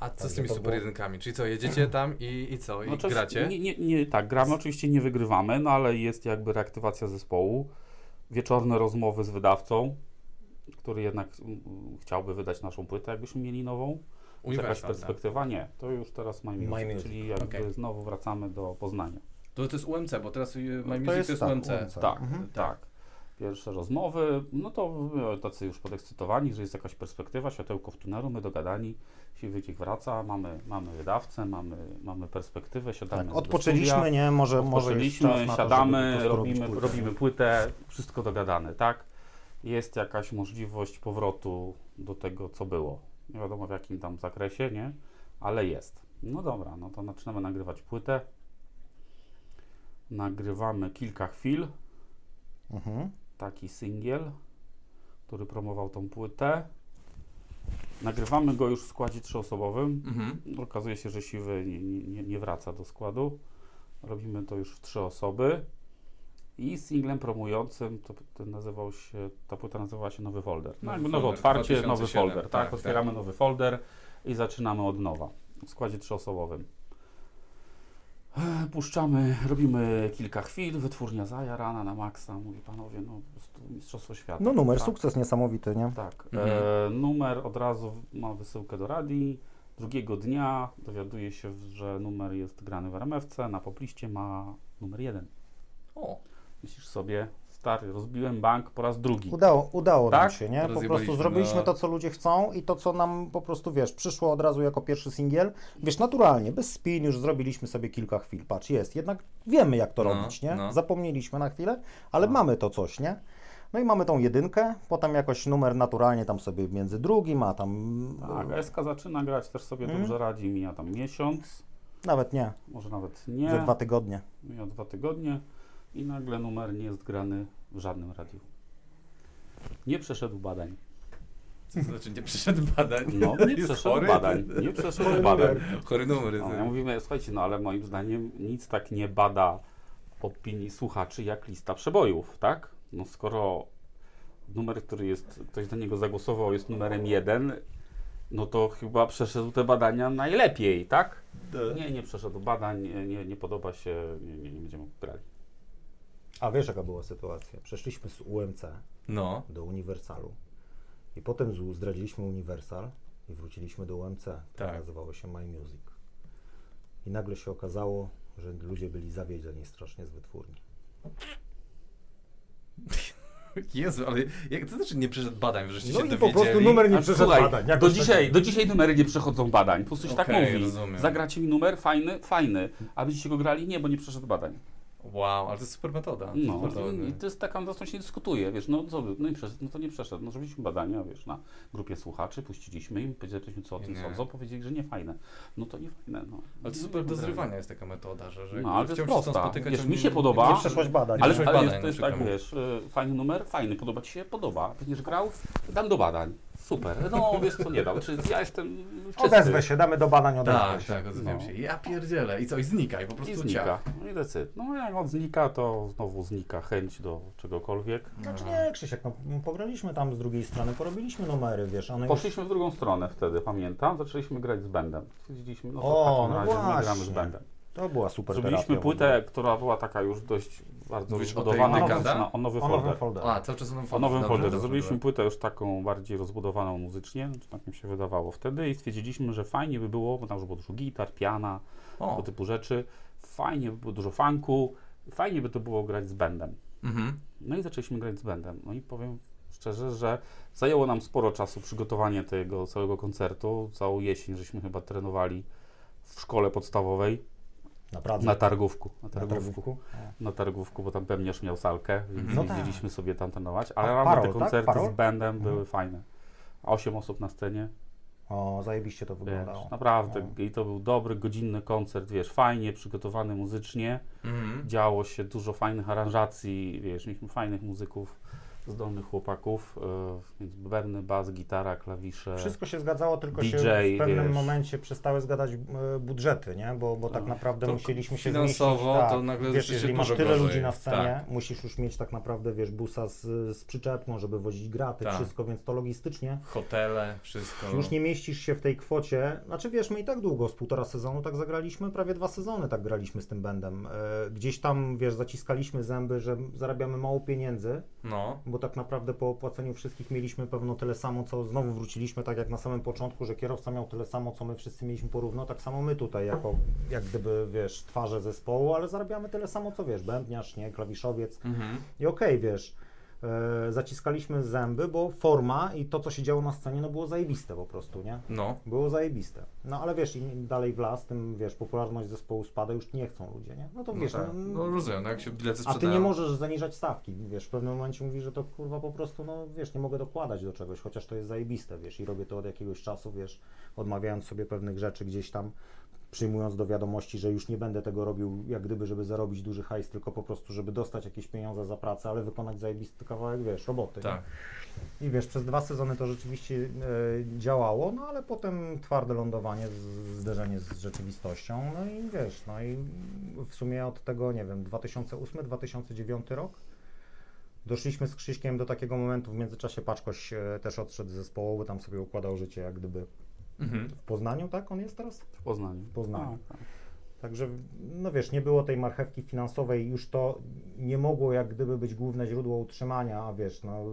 A co z Także tymi super było- jedynkami? Czyli co, jedziecie tam i, i co? I No, czas- gracie? Nie, nie, nie, tak, gramy, oczywiście nie wygrywamy, no ale jest jakby reaktywacja zespołu, wieczorne rozmowy z wydawcą, który jednak mm, chciałby wydać naszą płytę, jakbyśmy mieli nową. Jest jakaś Uniwersal, tak. perspektywa? Nie, to już teraz My Music, My Music, czyli jakby okej. znowu wracamy do Poznania. To, to jest UMC, bo teraz My No to Music jest to jest tak, UMC. UMC. Tak, Mhm. tak. Pierwsze rozmowy, no to my tacy już podekscytowani, że jest jakaś perspektywa, światełko w tunelu, my dogadani, Siwycik wraca, mamy, mamy wydawcę, mamy, mamy perspektywę, siadamy Tak, do odpoczęliśmy, studia. nie? Może, może jest Odpoczęliśmy, czas na to, siadamy, prostu robimy, płytę, robimy płytę, wszystko dogadane, tak? Jest jakaś możliwość powrotu do tego, co było. Nie wiadomo w jakim tam zakresie, nie? Ale jest. No dobra, no to zaczynamy nagrywać płytę. Nagrywamy kilka chwil, Mhm. taki singiel, który promował tą płytę. Nagrywamy go już w składzie trzyosobowym. Mhm. Okazuje się, że siwy nie, nie, nie wraca do składu. Robimy to już w trzy osoby. I singlem promującym, to, to nazywał się, ta płyta nazywała się Nowy Folder. No, Nowy nowe folder, otwarcie, nowy 2007, folder, tak? tak, Otwieramy tak. nowy folder i zaczynamy od nowa w składzie trzyosobowym. E, Puszczamy, robimy kilka chwil, wytwórnia zajarana na maksa, mówi panowie, no po prostu Mistrzostwo Świata. No numer, tak? sukces niesamowity, nie? Tak. Mhm. E, numer od razu ma wysyłkę do radii. Drugiego dnia dowiaduje się, że numer jest grany w RMFC, na popliście ma numer jeden. O, Myślisz sobie, stary, rozbiłem bank po raz drugi. Udało, udało nam Tak? się, nie? Po prostu zrobiliśmy to, co ludzie chcą i to, co nam po prostu, wiesz, przyszło od razu jako pierwszy singiel. Wiesz, naturalnie, bez spin już zrobiliśmy sobie kilka chwil. Patrz, jest, jednak wiemy, jak to No, robić, nie? no. Zapomnieliśmy na chwilę, ale No. mamy to coś, nie? No i mamy tą jedynkę, potem jakoś numer naturalnie tam sobie między drugim, a tam... Tak, SK zaczyna grać, też sobie Mhm. dobrze radzi, mija tam miesiąc, Nawet nie, może nawet nie, ze dwa tygodnie. mija dwa tygodnie i nagle numer nie jest grany w żadnym radiu. Nie przeszedł badań. co to znaczy nie przyszedł badań? No, nie Jest przeszedł chory? badań. Nie przeszedł badań. Chory numer. No, ja mówimy, słuchajcie, no ale moim zdaniem nic tak nie bada opinii słuchaczy jak lista przebojów, tak? No skoro numer, który jest, ktoś do niego zagłosował jest numerem jeden, no to chyba przeszedł te badania najlepiej, tak? Nie, nie przeszedł badań, nie, nie, nie podoba się, nie, nie, nie będziemy grali. A wiesz, jaka była sytuacja? Przeszliśmy z UMC No. do Uniwersalu i potem zdradziliśmy Uniwersal i wróciliśmy do UMC, które Tak. nazywało się My Music. I nagle się okazało, że ludzie byli zawiedzieni strasznie z wytwórni. Jezu, ale jak to znaczy nie przeszedł badań, żeście No się i po dowiedzieli? prostu numer nie przeszedł słuchaj, badań. do jakoś dzisiaj, tak- do dzisiaj numery nie przechodzą badań. Po prostu się tak Okej, mówi. rozumiem. Zagracie mi numer, fajny, fajny. A będziecie go grali? Nie, bo nie przeszedł badań. Wow, ale to jest super metoda. No, Super i, to jest taka, na to się nie dyskutuje, wiesz, no co, no i przeszedł, no to nie przeszedł, no zrobiliśmy badania, wiesz, na grupie słuchaczy, puściliśmy im, powiedzieliśmy co o tym Nie. sądzą, powiedzieli, że nie fajne. No to nie fajne, no. Ale to super do zrywania jest taka metoda, że, że No, ale to chciałbym jest prosta. spotykać, Wiesz, mi się podoba. Nie przeszłaś badań. Ale, ale badań jest, to jest tak, wiesz, fajny numer, fajny, podoba Ci się, podoba. Będziesz grał, dam do badań. Super, no wiesz co, nie dał, czy ja jestem czysty. Odezwę się, damy do badań, odezwę Tak, się. tak, odzywiam No. się. Ja pierdzielę. I co, i znika, i po prostu I znika. No i decyd. No jak on znika, to znowu znika chęć do czegokolwiek. Znaczy nie, Krzysiek, no, pograliśmy tam z drugiej strony, porobiliśmy numery, wiesz, one już... Poszliśmy w drugą stronę wtedy, pamiętam. Zaczęliśmy grać z bandem. Stwierdziliśmy, no to O, w takim no razie my właśnie. gramy z bandem. To była super Zrobiliśmy płytę, która była taka już dość bardzo Mówisz o tej rozbudowana. O nowy O nowym folder. folderze. A, cały czas o nowym O nowym Dobrze, folderze. dobrze, Zrobiliśmy dobrze. płytę już taką bardziej rozbudowaną muzycznie, tak mi się wydawało wtedy i stwierdziliśmy, że fajnie by było, bo tam już było dużo gitar, piana, tego O, typu rzeczy. Fajnie by było dużo funku, fajnie by to było grać z bandem. mhm. No i zaczęliśmy grać z bandem. No i powiem szczerze, że zajęło nam sporo czasu przygotowanie tego całego koncertu. Całą jesień żeśmy chyba trenowali w szkole podstawowej Na Pradze. na targówku. Na targówku, targówku. na targówku bo tam pewnież miał salkę, więc No tak. jeździliśmy sobie tam trenować. Ale naprawdę Parol, te tak? koncerty Parol? z bandem Mhm. były fajne. Osiem osób na scenie, O, zajebiście to wiesz, wyglądało. naprawdę. No. I to był dobry, godzinny koncert, wiesz, fajnie przygotowany muzycznie. Mhm. działo się dużo fajnych aranżacji, wiesz, mieliśmy fajnych muzyków, zdolnych chłopaków, e, więc bębny, bas, gitara, klawisze. Wszystko się zgadzało, tylko się DJ, w pewnym wiesz. momencie przestały zgadać e, budżety, nie? Bo, bo tak naprawdę musieliśmy się finansowo zmieścić, tak, to nagle wiesz, jeżeli masz tyle gorzej. ludzi na scenie, Tak. musisz już mieć tak naprawdę, wiesz, busa z, z przyczepką, żeby wozić graty, Tak. wszystko, więc to logistycznie Hotele, wszystko. już nie mieścisz się w tej kwocie. Znaczy wiesz, my i tak długo, z półtora sezonu tak zagraliśmy, prawie dwa sezony tak graliśmy z tym bandem. E, Gdzieś tam, wiesz, zaciskaliśmy zęby, że zarabiamy mało pieniędzy, No, bo tak naprawdę po opłaceniu wszystkich mieliśmy pewno tyle samo, co znowu wróciliśmy, tak jak na samym początku, że kierowca miał tyle samo, co my wszyscy mieliśmy porówno, tak samo my tutaj, jako jak gdyby, wiesz, twarze zespołu, ale zarabiamy tyle samo, co wiesz, bębniarz, nie, klawiszowiec mhm. i okej, wiesz, e, zaciskaliśmy zęby, bo forma i to, co się działo na scenie, no było zajebiste po prostu, nie? no. Było zajebiste. No ale wiesz, im dalej w las, tym wiesz, popularność zespołu spada, już nie chcą ludzie, nie? No to No, wiesz, tak. no, no rozumiem, no jak się bilety a sprzedają. ty nie możesz zaniżać stawki, wiesz, w pewnym momencie mówisz, że to kurwa po prostu, no wiesz, nie mogę dokładać do czegoś, chociaż to jest zajebiste, wiesz, i robię to od jakiegoś czasu, wiesz, odmawiając sobie pewnych rzeczy gdzieś tam, przyjmując do wiadomości, że już nie będę tego robił jak gdyby, żeby zarobić duży hajs, tylko po prostu, żeby dostać jakieś pieniądze za pracę, ale wykonać zajebisty kawałek, wiesz, roboty. nie? Tak. I wiesz, przez dwa sezony to rzeczywiście e, działało, no ale potem twarde lądowanie, z, zderzenie z rzeczywistością, no i wiesz, no i w sumie od tego, nie wiem, 2008-2009 rok doszliśmy z Krzyśkiem do takiego momentu, w międzyczasie Paczkoś e, też odszedł z zespołu, bo tam sobie układał życie jak gdyby Mhm. w Poznaniu, tak? On jest teraz? w Poznaniu. W Poznaniu. Tak, tak. Także, no wiesz, nie było tej marchewki finansowej, już to nie mogło jak gdyby być główne źródło utrzymania, a wiesz, no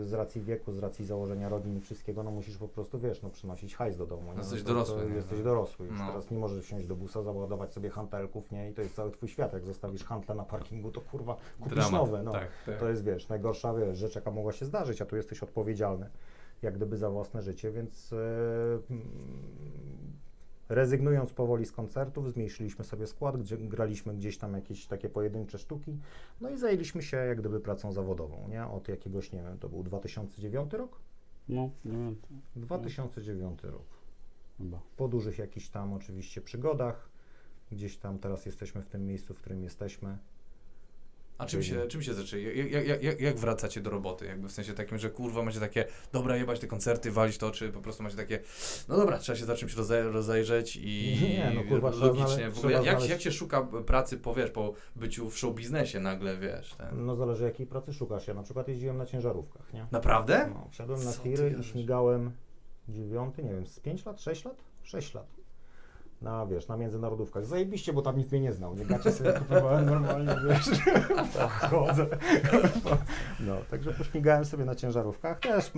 z racji wieku, z racji założenia rodzin i wszystkiego, no musisz po prostu, wiesz, no przynosić hajs do domu. nie? Jesteś no, dorosły, To jesteś dorosły już, No. teraz nie możesz wsiąść do busa, załadować sobie hantelków, nie? I to jest cały twój świat, jak zostawisz hantle na parkingu, to kurwa kupisz Dramat. nowe, no. Tak, tak. To jest, wiesz, najgorsza wiesz, rzecz, jaka mogła się zdarzyć, a tu jesteś odpowiedzialny jak gdyby za własne życie, więc e, mm, rezygnując powoli z koncertów, zmniejszyliśmy sobie skład, gdzie graliśmy gdzieś tam jakieś takie pojedyncze sztuki, no i zajęliśmy się jak gdyby pracą zawodową, nie? Od jakiegoś, nie wiem, to był 2009 rok? No, nie wiem, 2009 rok. chyba. Po dużych jakichś tam oczywiście przygodach, gdzieś tam teraz jesteśmy w tym miejscu, w którym jesteśmy. A czym się, czym się zaczęli? Jak, jak, jak, jak wracacie do roboty? Jakby w sensie takim, że kurwa macie takie, dobra, jebać te koncerty, walić to, czy po prostu macie takie, no dobra, trzeba się za czymś rozej- rozejrzeć i Nie, no kurwa, logicznie. w ogóle, jak, jak, znaleźć- jak się szuka pracy po, wiesz, po byciu w show biznesie nagle, wiesz? Ten... No zależy jakiej pracy szukasz. Ja na przykład jeździłem na ciężarówkach, nie? Naprawdę? No, wsiadłem na Co tiry i śmigałem dziewiąty, nie wiem, z 5 lat, 6 lat? 6 lat. Na, wiesz, na międzynarodówkach. Zajebiście, bo tam nikt mnie nie znał. Nie gacie sobie kupowałem normalnie, wiesz. Chodzę. No, także pośmigałem sobie na ciężarówkach. Też,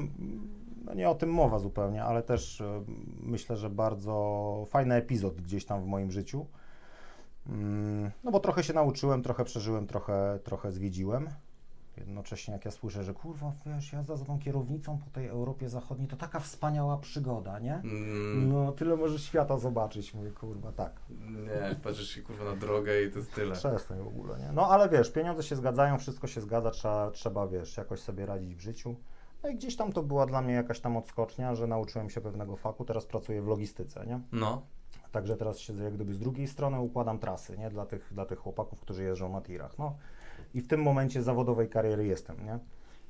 no nie o tym mowa zupełnie, ale też e, myślę, że bardzo fajny epizod gdzieś tam w moim życiu. Mm, No bo trochę się nauczyłem, trochę przeżyłem, trochę, trochę zwiedziłem. Jednocześnie jak ja słyszę, że kurwa, wiesz, jazda za tą kierownicą po tej Europie Zachodniej to taka wspaniała przygoda, nie? Mm, No, tyle możesz świata zobaczyć, mówię, kurwa, tak. Nie, patrzysz się kurwa na drogę i to jest tyle. Przestań w ogóle, nie? No ale wiesz, pieniądze się zgadzają, wszystko się zgadza, trzeba, trzeba, wiesz, jakoś sobie radzić w życiu. No i gdzieś tam to była dla mnie jakaś tam odskocznia, że nauczyłem się pewnego faku, teraz pracuję w logistyce, nie? No. Także teraz siedzę jak gdyby z drugiej strony, układam trasy, nie? Dla tych, dla tych chłopaków, którzy jeżdżą na tirach, no. I w tym momencie zawodowej kariery jestem, nie?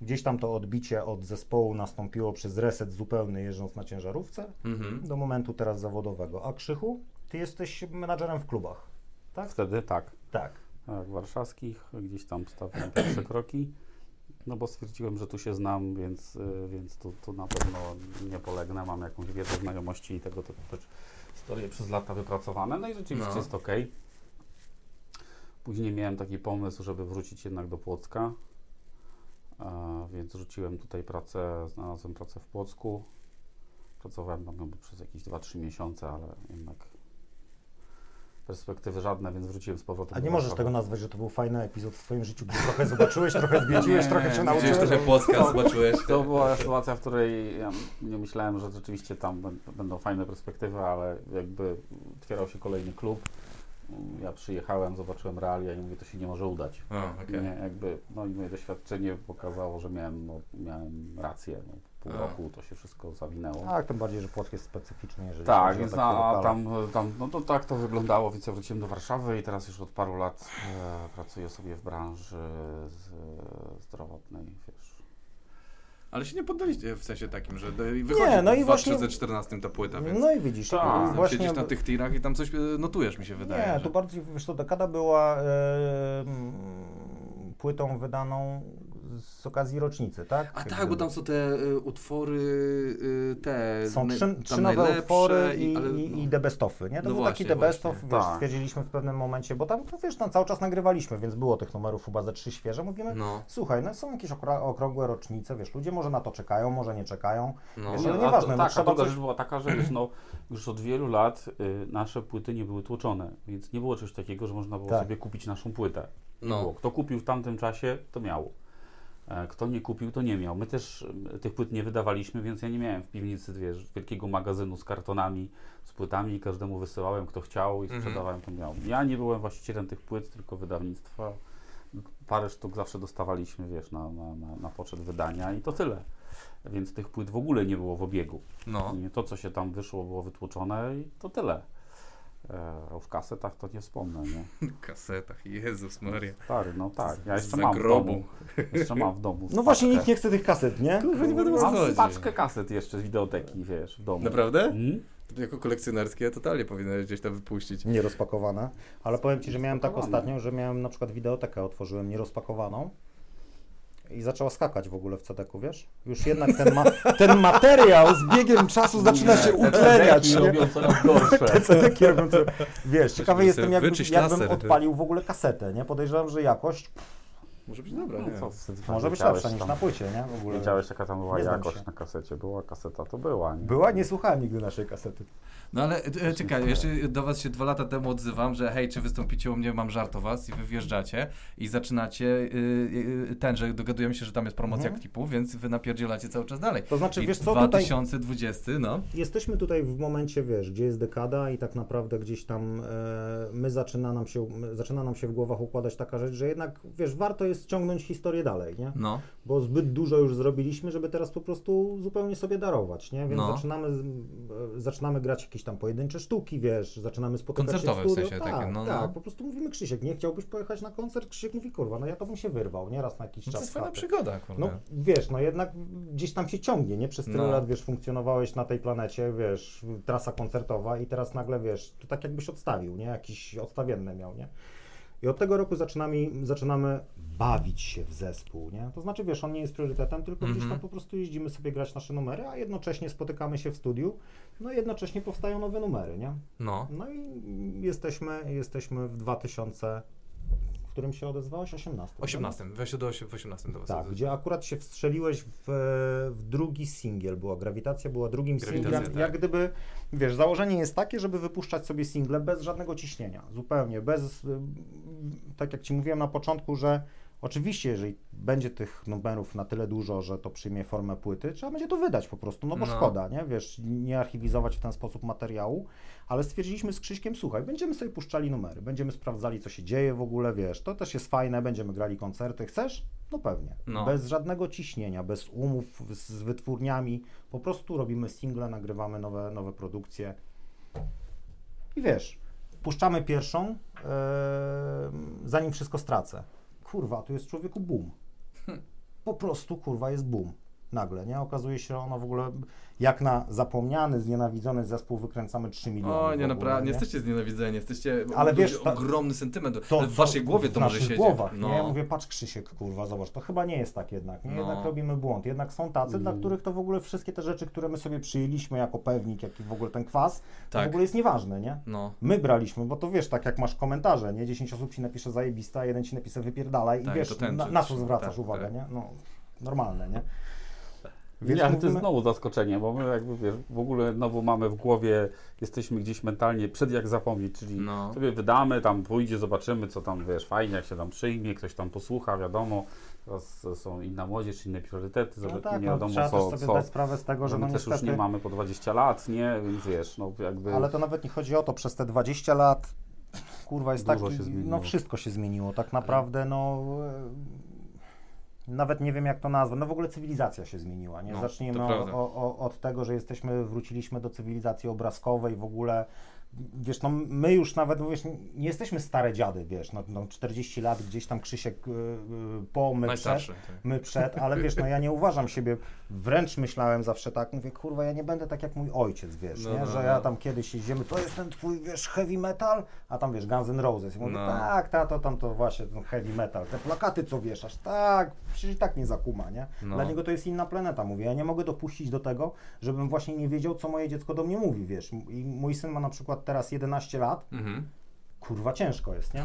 Gdzieś tam to odbicie od zespołu nastąpiło przez reset zupełny jeżdżąc na ciężarówce Mhm. do momentu teraz zawodowego. A Krzychu, ty jesteś menadżerem w klubach, tak? Wtedy tak. Tak. Tak, warszawskich, gdzieś tam stawiam pierwsze kroki, no bo stwierdziłem, że tu się znam, więc, y, więc tu, tu na pewno nie polegnę, mam jakąś wiedzę, znajomości i tego typu też historie przez lata wypracowane, no i rzeczywiście No. jest ok. Później miałem taki pomysł, żeby wrócić jednak do Płocka, e, więc rzuciłem tutaj pracę, znalazłem pracę w Płocku, pracowałem tam chyba przez jakieś 2-3 miesiące, ale jednak perspektywy żadne, więc wróciłem z powrotem A nie możesz tego nazwać, że to był fajny epizod w twoim życiu, gdzie trochę zobaczyłeś, trochę zwiedziłeś, trochę się nauczyłeś. trochę Płocka zobaczyłeś. To była sytuacja, w której ja nie myślałem, że rzeczywiście tam bę- będą fajne perspektywy, ale jakby otwierał się kolejny klub. Ja przyjechałem, zobaczyłem realia i mówię, to się nie może udać. O, okej. Nie, jakby, no i moje doświadczenie pokazało, że miałem, no, miałem rację. No, pół A. roku to się wszystko zawinęło. Tak, tym bardziej, że Płock jest specyficzny, jeżeli Tak, więc na, tam, tam, no to tak to wyglądało, więc ja wróciłem do Warszawy i teraz już od paru lat e, pracuję sobie w branży z, zdrowotnej, wiesz. Ale się nie poddaliście w sensie takim, że wychodzi Nie, no i w właśnie- 2014 ta płyta, więc No i widzisz, i tam właśnie... siedzisz na tych tirach i tam coś e, notujesz, mi się wydaje. Nie, że... to bardziej, wiesz co, dekada była mm, płytą wydaną z okazji rocznicy, tak? A tak, bo tam są te y, utwory, y, te Są trzy, tam trzy nowe utwory i, ale- i, i The Best Ofy, nie? To No był właśnie, taki The Best Of, właśnie. wiesz, Tak. stwierdziliśmy w pewnym momencie, bo tam, to wiesz, tam cały czas nagrywaliśmy, więc było tych numerów chyba ze trzy świeże, mówimy, No, słuchaj, no są jakieś okra- okrągłe rocznice, wiesz, ludzie może na to czekają, może nie czekają, no. Wiesz, Nie, ale a nieważne, to, no tak, a druga coś- rzecz była taka, że wiesz, no, już od wielu lat y, nasze płyty nie były tłoczone, więc nie było czegoś takiego, że można było Tak. sobie kupić naszą płytę. Nie No. było. Kto kupił w tamtym czasie, to miał. E, Kto nie kupił, to nie miał. My też y, tych płyt nie wydawaliśmy, więc ja nie miałem w piwnicy wiesz, wielkiego magazynu z kartonami, z płytami i każdemu wysyłałem, kto chciał i Mhm. sprzedawałem, to miał. Ja nie byłem właścicielem tych płyt, tylko wydawnictwa. Parę sztuk zawsze dostawaliśmy, wiesz, na, na, na, na poczet wydania i to tyle. Więc tych płyt w ogóle nie było w obiegu. no. To, co się tam wyszło, było wytłoczone i to tyle. E, w kasetach to nie wspomnę, nie? kasetach, Jezus Maria. Stary, no tak. Ja jeszcze mam w domu. Jeszcze mam w domu. No właśnie nikt nie chce tych kaset, nie? Kurwa, nie będę Mam chodzi. paczkę kaset jeszcze z wideoteki, wiesz, w domu. Naprawdę? Mm? Jako kolekcjonerskie totalnie powinieneś gdzieś tam wypuścić. Nierozpakowane, ale powiem Ci, że miałem tak Rozpakowane. ostatnio, że miałem na przykład wideotekę, otworzyłem nierozpakowaną i zaczęła skakać w ogóle w CD-ku, wiesz? Już jednak ten, ma ten materiał z biegiem czasu zaczyna się Nie, te utleniać, nie? robią coraz gorsze. Te robią co... Wiesz, ciekawy jestem, jakbym, odpalił w ogóle kasetę, nie? Podejrzewam, że jakość Może być dobra, No, nie? co, może być lepsza niż tam- na płycie, nie? W ogóle. Wiedziałeś, jaka tam była jakość się. na kasecie. Była kaseta, to była. Nie? Była? Nie słuchałem nigdy naszej kasety. No ale e, czekaj, jeszcze do was się dwa lata temu odzywam, że hej, czy wystąpicie u mnie, mam żart o was i wy wjeżdżacie i zaczynacie y, y, ten, że dogadujemy się, że tam jest promocja Mhm. klipu, więc wy napierdzielacie cały czas dalej. To znaczy, I wiesz co, tutaj 2020, no. jesteśmy tutaj w momencie, wiesz, gdzie jest dekada i tak naprawdę gdzieś tam e, my zaczyna nam, się, zaczyna nam się w głowach układać taka rzecz, że jednak, wiesz, warto jest ciągnąć historię dalej, nie? No, Bo zbyt dużo już zrobiliśmy, żeby teraz po prostu zupełnie sobie darować, nie? Więc No. zaczynamy, e, zaczynamy grać jakieś tam pojedyncze sztuki, wiesz, zaczynamy spotykać Koncertowe się w w sensie tak, takie, no, tak, no. po prostu mówimy Krzysiek, nie chciałbyś pojechać na koncert? Krzysiek mówi, kurwa, no ja to bym się wyrwał, nie? Raz na jakiś no to czas. jest fajna przygoda, kurde. No wiesz, no jednak gdzieś tam się ciągnie, nie? Przez tyle No. lat, wiesz, funkcjonowałeś na tej planecie, wiesz, trasa koncertowa i teraz nagle, wiesz, to tak jakbyś odstawił, nie? Jakiś odstawienne miał, nie? I od tego roku zaczynamy, zaczynamy bawić się w zespół, nie? To znaczy, wiesz, on nie jest priorytetem, tylko gdzieś tam Mhm. po prostu jeździmy sobie grać nasze numery, a jednocześnie spotykamy się w studiu, no i jednocześnie powstają nowe numery, nie? No, No i jesteśmy, jesteśmy w 2000, w którym się odezwałeś? 18. 18, weź do osie- w 18 do was. Tak, gdzie akurat się wstrzeliłeś w, w drugi singiel, była Grawitacja, była drugim singlem. tak. Jak gdyby, wiesz, założenie jest takie, żeby wypuszczać sobie single bez żadnego ciśnienia, zupełnie, bez, tak jak Ci mówiłem na początku, że Oczywiście, jeżeli będzie tych numerów na tyle dużo, że to przyjmie formę płyty, trzeba będzie to wydać po prostu, no bo No. szkoda, nie? Wiesz, nie archiwizować w ten sposób materiału, ale stwierdziliśmy z Krzyśkiem, słuchaj, będziemy sobie puszczali numery, będziemy sprawdzali, co się dzieje w ogóle, wiesz, to też jest fajne, będziemy grali koncerty, chcesz? No pewnie. No. Bez żadnego ciśnienia, bez umów z wytwórniami, po prostu robimy single, nagrywamy nowe, nowe produkcje i wiesz, puszczamy pierwszą, em, zanim wszystko stracę. Kurwa, tu jest człowieku boom. Po prostu, kurwa, jest boom. Nagle, nie? Okazuje się, że ona w ogóle, jak na zapomniany, znienawidzony zespół wykręcamy 3 miliony. O, w nie, naprawdę, nie jesteście znienawidzeni, jesteście... Ale wiesz, ta- ogromny sentyment, To, w waszej głowie to w może siedzieć. głowach, no. nie? Ja mówię, patrz Krzysiek, kurwa, zobacz, to chyba nie jest tak jednak, nie? No. Jednak robimy błąd. Jednak są tacy, dla Mm. których to w ogóle wszystkie te rzeczy, które my sobie przyjęliśmy jako pewnik, jak i w ogóle ten kwas, to w Tak. ogóle jest nieważne, nie? No, My braliśmy, bo to wiesz, tak jak masz komentarze, nie? 10 osób ci napisze zajebista, jeden ci napisze wypierdalaj Tak, i wiesz, to na, na co zwracasz tak, uwagę, tak. nie? No, normalne, nie? Więc nie, ale to mówimy- jest znowu zaskoczenie, bo my jakby wiesz, w ogóle znowu mamy w głowie, jesteśmy gdzieś mentalnie przed jak zapomnieć, czyli no. sobie wydamy, tam pójdzie, zobaczymy co tam, wiesz, fajnie, jak się tam przyjmie, ktoś tam posłucha, wiadomo, teraz są inna młodzież, inne priorytety, No tak, nie no, wiadomo trzeba co, też sobie co, zdać sprawę z tego, że no my też już niestety... nie mamy po 20 lat, nie, więc wiesz, no jakby... Ale to nawet nie chodzi o to, przez te 20 lat, kurwa, jest Dużo tak, się zmieniło. no wszystko się zmieniło, tak naprawdę, no... Nawet nie wiem jak to nazwać, no w ogóle cywilizacja się zmieniła, nie? No, Zacznijmy o, o, od tego, że jesteśmy, wróciliśmy do cywilizacji obrazkowej, w ogóle, wiesz, no my już nawet, no wiesz, nie jesteśmy stare dziady, wiesz, no, no 40 lat gdzieś tam Krzysiek y, y, po, my przed, tak. my przed, ale wiesz, no ja nie uważam siebie, wręcz myślałem zawsze tak, mówię, kurwa, ja nie będę tak jak mój ojciec, wiesz, No, nie? no, że no. ja tam kiedyś jeździmy, to jest ten twój, wiesz, heavy metal, a tam, wiesz, Guns N' Roses. I mówię, No. tak, tato, tam to właśnie ten heavy metal, te plakaty, co wieszasz, tak, przecież i tak nie zakuma, nie? No. Dla niego to jest inna planeta, mówię, ja nie mogę dopuścić do tego, żebym właśnie nie wiedział, co moje dziecko do mnie mówi, wiesz, i mój syn ma na przykład teraz 11 lat, Mhm. kurwa, ciężko jest, nie?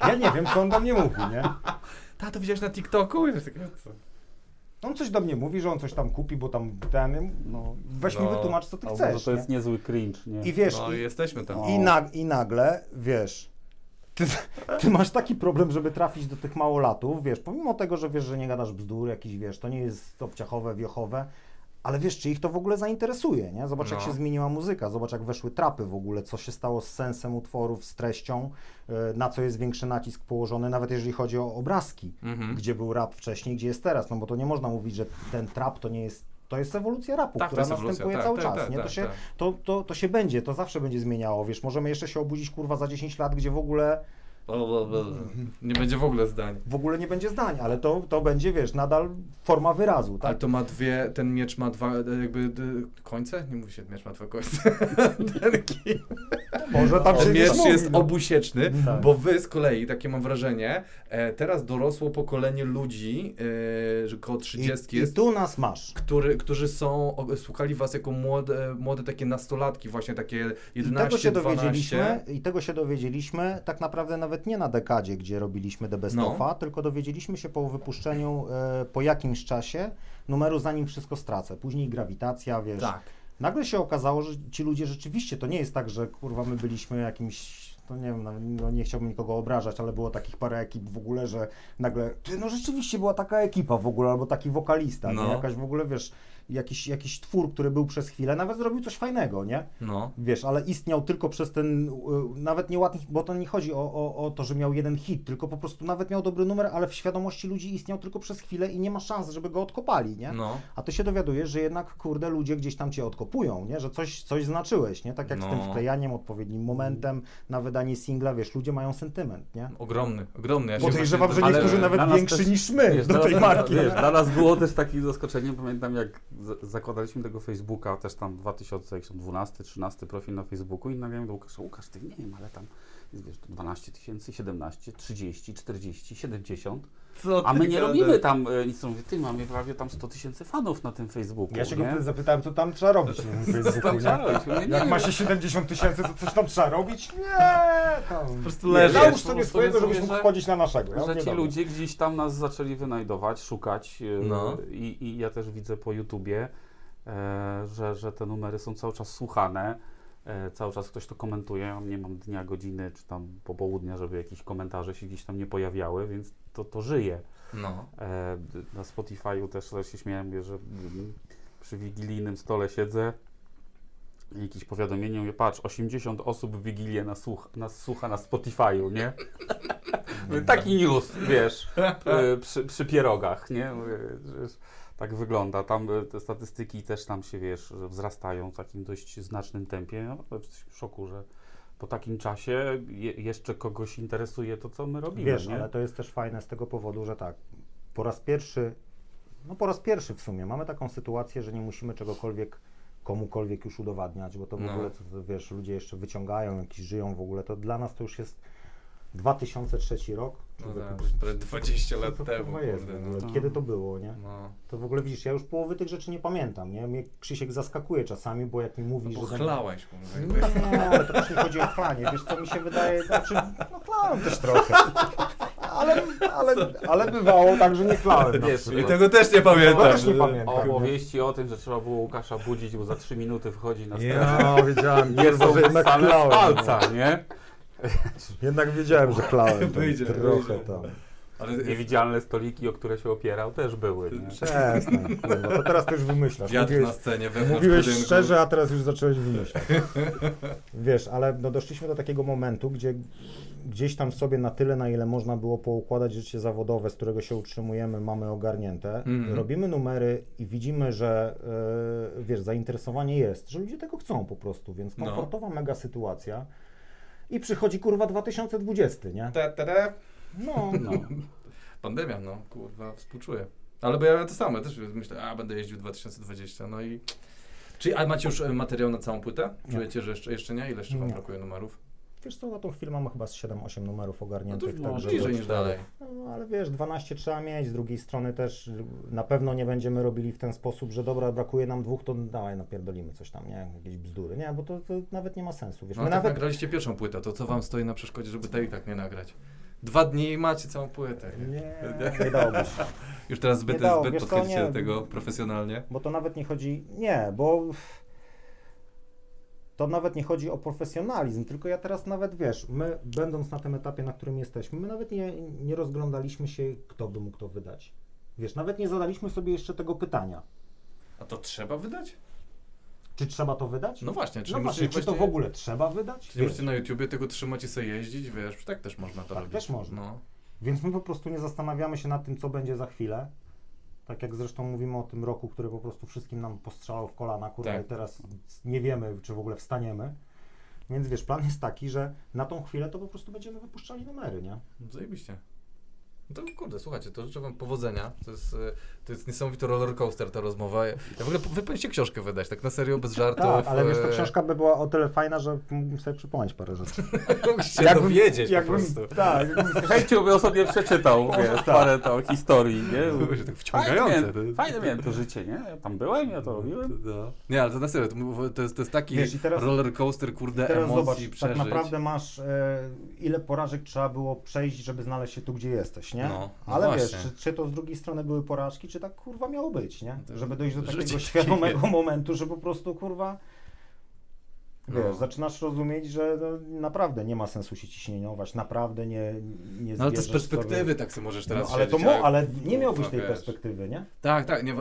Ja nie wiem, co on do mnie mówi, nie? Tato, widziałeś na TikToku? I takie, co? On coś do mnie mówi, że on coś tam kupi, bo tam ten, no, weź mi No. wytłumacz, co ty albo, chcesz, to nie? jest niezły cringe, nie? I wiesz, No i, i jesteśmy tam. I, nag, I nagle, wiesz, ty, ty masz taki problem, żeby trafić do tych małolatów, wiesz, pomimo tego, że wiesz, że nie gadasz bzdur jakiś, wiesz, to nie jest obciachowe, wiochowe, ale wiesz, czy ich to w ogóle zainteresuje, nie? Zobacz, jak No. się zmieniła muzyka, zobacz, jak weszły trapy w ogóle, co się stało z sensem utworów, z treścią, y, na co jest większy nacisk położony, nawet jeżeli chodzi o obrazki, Mhm. gdzie był rap wcześniej, gdzie jest teraz, no bo to nie można mówić, że ten trap to nie jest, to jest ewolucja rapu, Tak, która następuje tak, cały tak, czas, tak, nie? To tak, się, tak. to, to, to się będzie, to zawsze będzie zmieniało, wiesz, możemy jeszcze się obudzić, kurwa, za 10 lat, gdzie w ogóle, Nie będzie w ogóle zdań. w ogóle nie będzie zdań, ale to, to będzie, wiesz, nadal forma wyrazu, Ale tak? to ma dwie, ten miecz ma dwa, e, jakby d, końce? Nie mówi się, miecz ma dwa końce. ten kij. Może tam się miecz mówi, jest no. obusieczny, Tak. bo wy z kolei, takie mam wrażenie, e, teraz dorosło pokolenie ludzi, e, że koło 30 I, jest, I tu nas masz. który, którzy są, słuchali was jako młode, młode takie nastolatki, właśnie takie 11, I tego się 12. dowiedzieliśmy, i tego się dowiedzieliśmy tak naprawdę nawet nie na dekadzie, gdzie robiliśmy The Best No. Of'a, tylko dowiedzieliśmy się po wypuszczeniu e, po jakimś czasie numeru zanim wszystko stracę. Później grawitacja, wiesz. Tak. Nagle się okazało, że ci ludzie rzeczywiście, to nie jest tak, że kurwa my byliśmy jakimś, to nie wiem, no, no nie chciałbym nikogo obrażać, ale było takich parę ekip w ogóle, że nagle, ty, no rzeczywiście była taka ekipa w ogóle, albo taki wokalista, No. nie? Jakaś w ogóle, wiesz, jakiś, jakiś twór, który był przez chwilę, nawet zrobił coś fajnego, nie? No. Wiesz, ale istniał tylko przez ten, y, nawet nie ładny, bo to nie chodzi o, o, o to, że miał jeden hit, tylko po prostu nawet miał dobry numer, ale w świadomości ludzi istniał tylko przez chwilę i nie ma szans, żeby go odkopali, nie? No. A ty się dowiadujesz, że jednak, kurde, ludzie gdzieś tam cię odkopują, nie? Że coś, coś znaczyłeś, nie? Tak jak z tym No. wklejaniem, odpowiednim momentem na wydanie singla, wiesz, ludzie mają sentyment, nie? Ogromny, ogromny. Ja Podejrzewam, że właśnie- ale niektórzy nawet większy też- niż my Wiesz, do tej marki. Wiesz, dla nas było też takim zaskoczeniem, pamiętam jak zakładaliśmy tego Facebooka, też tam 2012, 13 profil na Facebooku i nagle do Łukasza, Łukasz, ty nie wiem, ale tam jest wiesz, tu 12 tysięcy, 17, 30, 40, 70, Co a my nie gadasz? robimy tam e, nic, mówię, ty mamy prawie tam 100 tysięcy fanów na tym Facebooku, Ja się go nie? wtedy zapytałem, co tam trzeba robić na tym Facebooku, Tam nie? robić. Mówię, nie, Jak ma się 70 tysięcy, to coś tam trzeba robić? Nie, tam... Po prostu leży. Załóż sobie swojego, żebyś mógł wchodzić na naszego. Ja że ci dobra. ludzie gdzieś tam nas zaczęli wynajdować, szukać e, No. i, i ja też widzę po YouTubie, e, że, że te numery są cały czas słuchane. E, cały czas ktoś to komentuje, ja nie mam dnia, godziny czy tam popołudnia, żeby jakieś komentarze się gdzieś tam nie pojawiały, więc to, to żyje. No. E, na Spotify'u też się śmiałem, że przy wigilijnym stole siedzę i jakieś powiadomienie, mówię, patrz, 80 osób w Wigilię nas słucha, nas słucha na Spotify'u, nie? Taki news, wiesz, przy, przy pierogach, nie? Mówię, tak wygląda. Tam e, te statystyki też tam się, wiesz, wzrastają w takim dość znacznym tempie. No, jesteśmy w szoku, że po takim czasie je, jeszcze kogoś interesuje to, co my robimy, Wiesz, nie? ale to jest też fajne z tego powodu, że tak, po raz pierwszy, no po raz pierwszy w sumie, mamy taką sytuację, że nie musimy czegokolwiek komukolwiek już udowadniać, bo to w No. ogóle, co, wiesz, ludzie jeszcze wyciągają, jakiś żyją w ogóle, to dla nas to już jest 2003 rok. No tak, już prawie 20 co lat to temu. kurwa jest ogóle? no. Kiedy to było, nie? No. To w ogóle widzisz, ja już połowy tych rzeczy nie pamiętam, nie? Mnie Krzysiek zaskakuje czasami, bo jak mi mówi, No że... bo chlałeś, No jakby. nie, ale to też nie chodzi o chlanie, wiesz co mi się wydaje, znaczy, no chlałem też trochę, ale, ale, ale bywało tak, że nie chlałem. Wiesz. I tego też nie pamiętam. też nie pamiętam. Opowieści o tym, że trzeba było Łukasza budzić, bo za 3 minuty wchodzi na scenę. Ja wiedziałem, Nie są same chlałem. palca, nie? Jednak wiedziałem, że chlałem. tam Wyjdzie, trochę wyjdzie. tam. Ale Niewidzialne stoliki, o które się opierał, też były. Nie? Przestań, kurwa, to teraz to już wymyślasz. wiatr Mówiłeś, na scenie, wewnątrz mówiłeś budynku. szczerze, a teraz już zacząłeś wymyślać. Wiesz, ale no doszliśmy do takiego momentu, gdzie gdzieś tam sobie na tyle, na ile można było poukładać życie zawodowe, z którego się utrzymujemy, mamy ogarnięte. Mhm. Robimy numery i widzimy, że e, wiesz, zainteresowanie jest, że ludzie tego chcą po prostu, więc No. komfortowa mega sytuacja. I przychodzi kurwa 2020, nie? Ta, ta, ta. No, No. Pandemia, no, kurwa, współczuję. Ale bo ja to samo, ja też myślę, a będę jeździł 2020, no i... Czyli, a macie już e, materiał na całą płytę? Czujecie, że jeszcze, jeszcze nie? Ile jeszcze wam Nie. brakuje numerów? Wiesz co, na tą chwilę mamy chyba z 7-8 numerów No ogarniętych. no, tak, bliżej niż dalej. No, ale wiesz, 12 trzeba mieć, z drugiej strony też na pewno nie będziemy robili w ten sposób, że dobra, brakuje nam dwóch, to dawaj napierdolimy coś tam, nie? Jakieś bzdury, nie? Bo to, to nawet nie ma sensu, wiesz, No, my tak nawet... nagraliście pierwszą płytę, to co wam stoi na przeszkodzie, żeby tej i tak nie nagrać? Dwa dni i macie całą płytę. Nie, nie dałoby się, Już teraz zbyt, Nie dało, zbyt co, podchodzicie nie. do tego profesjonalnie. bo to nawet nie chodzi, nie, bo to nawet nie chodzi o profesjonalizm, tylko ja teraz nawet, wiesz, my będąc na tym etapie, na którym jesteśmy, my nawet nie, nie rozglądaliśmy się, kto by mógł to wydać. Wiesz, nawet nie zadaliśmy sobie jeszcze tego pytania. A to trzeba wydać? Czy trzeba to wydać? No właśnie, czy No nie właśnie, czy to w ogóle trzeba wydać? Czy musicie na YouTubie tego trzymać i sobie jeździć, wiesz, tak też można to Tak robić. też można. No. Więc my po prostu nie zastanawiamy się nad tym, co będzie za chwilę. Tak jak zresztą mówimy o tym roku, który po prostu wszystkim nam postrzelał w kolana, kurwa, Tak. i teraz nie wiemy, czy w ogóle wstaniemy. Więc wiesz, plan jest taki, że na tą chwilę to po prostu będziemy wypuszczali numery, nie? Zajebiście. No to kurde, słuchajcie, to życzę wam powodzenia. To jest, e, to jest niesamowity roller coaster ta rozmowa. Ja w ogóle wy powinniście książkę wydać, tak na serio, bez żartów. Tak, ale wiesz, ta e, książka by była o tyle fajna, że mógłbym sobie przypomnieć parę rzeczy. Musicie Jakbym- dowiedzieć po jakbym- prostu. Tak, Chęcią by o sobie przeczytał, wiesz, parę to historii, nie? Były się tak wciągające. Fajne miałem, fajne miałem to życie, nie? Ja tam byłem, ja to robiłem. No. Nie, ale to na serio, to, jest, to jest taki Wiesz, teraz- roller coaster, kurde, Teraz emocji, zobacz, przeżyć. tak naprawdę masz, e, ile porażek trzeba było przejść, żeby znaleźć się tu, gdzie jesteś, nie? No, no Ale właśnie. wiesz, czy, czy to z drugiej strony były porażki, czy tak kurwa miało być, nie? To Żeby dojść do takiego takie świadomego momentu, że po prostu kurwa wiesz, No. zaczynasz rozumieć, że no, naprawdę nie ma sensu się ciśnieniować, naprawdę nie, nie No ale to z perspektywy sobie... tak sobie możesz No, teraz ale to siedzieć, mo, jak- ale nie miałbyś kurwa, tej wiesz. perspektywy, nie? Tak, tak, nie,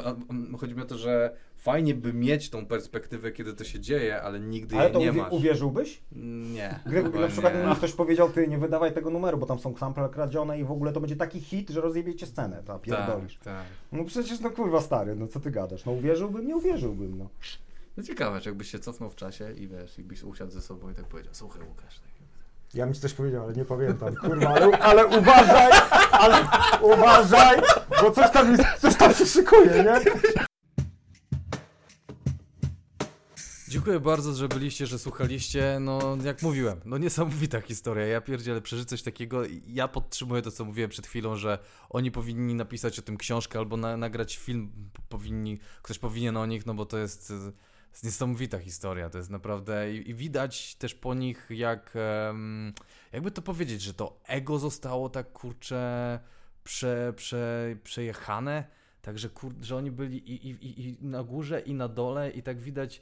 chodzi mi o to, że fajnie by mieć tą perspektywę, kiedy to się dzieje, ale nigdy Ale jej to nie uwie, masz. uwierzyłbyś? Nie. Gdyby na przykład nie. ktoś powiedział, ty nie wydawaj tego numeru, bo tam są sample kradzione i w ogóle to będzie taki hit, że rozjebiecie scenę, ta pierdolisz. Tak, tak. No przecież no kurwa stary, no co ty gadasz? No uwierzyłbym, nie uwierzyłbym, no. No ciekawe, czy jakbyś się cofnął w czasie i wiesz, jakbyś usiadł ze sobą i tak powiedział, słuchaj Łukasz, tak, Ja bym ci coś powiedział, ale nie pamiętam, kurwa, ale, ale uważaj, ale uważaj, bo coś tam, jest, coś tam się szykuje, nie? Dziękuję bardzo, że byliście, że słuchaliście. No, jak mówiłem, no niesamowita historia. Ja pierdzielę, przeżyć coś takiego. Ja podtrzymuję to, co mówiłem przed chwilą, że oni powinni napisać o tym książkę albo na, nagrać film. Powinni, ktoś powinien o nich, no bo to jest, y, jest niesamowita historia. To jest naprawdę i, i widać też po nich, jak em, jakby to powiedzieć, że to ego zostało tak kurcze prze, prze, przejechane. Także kur, że oni byli i, i, i, na górze, i na dole, i tak widać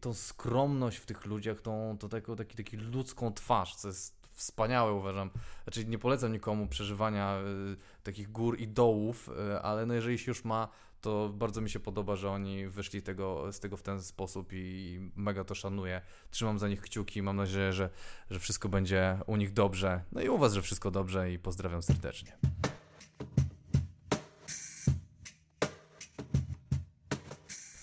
tą skromność w tych ludziach, tą, tą taką, taki, taki ludzką twarz, co jest wspaniałe uważam. Znaczy nie polecam nikomu przeżywania y, takich gór i dołów, y, ale no jeżeli się już ma, to bardzo mi się podoba, że oni wyszli tego, z tego w ten sposób i mega to szanuję. Trzymam za nich kciuki, mam nadzieję, że, że wszystko będzie u nich dobrze. No i u Was, że wszystko dobrze i pozdrawiam serdecznie.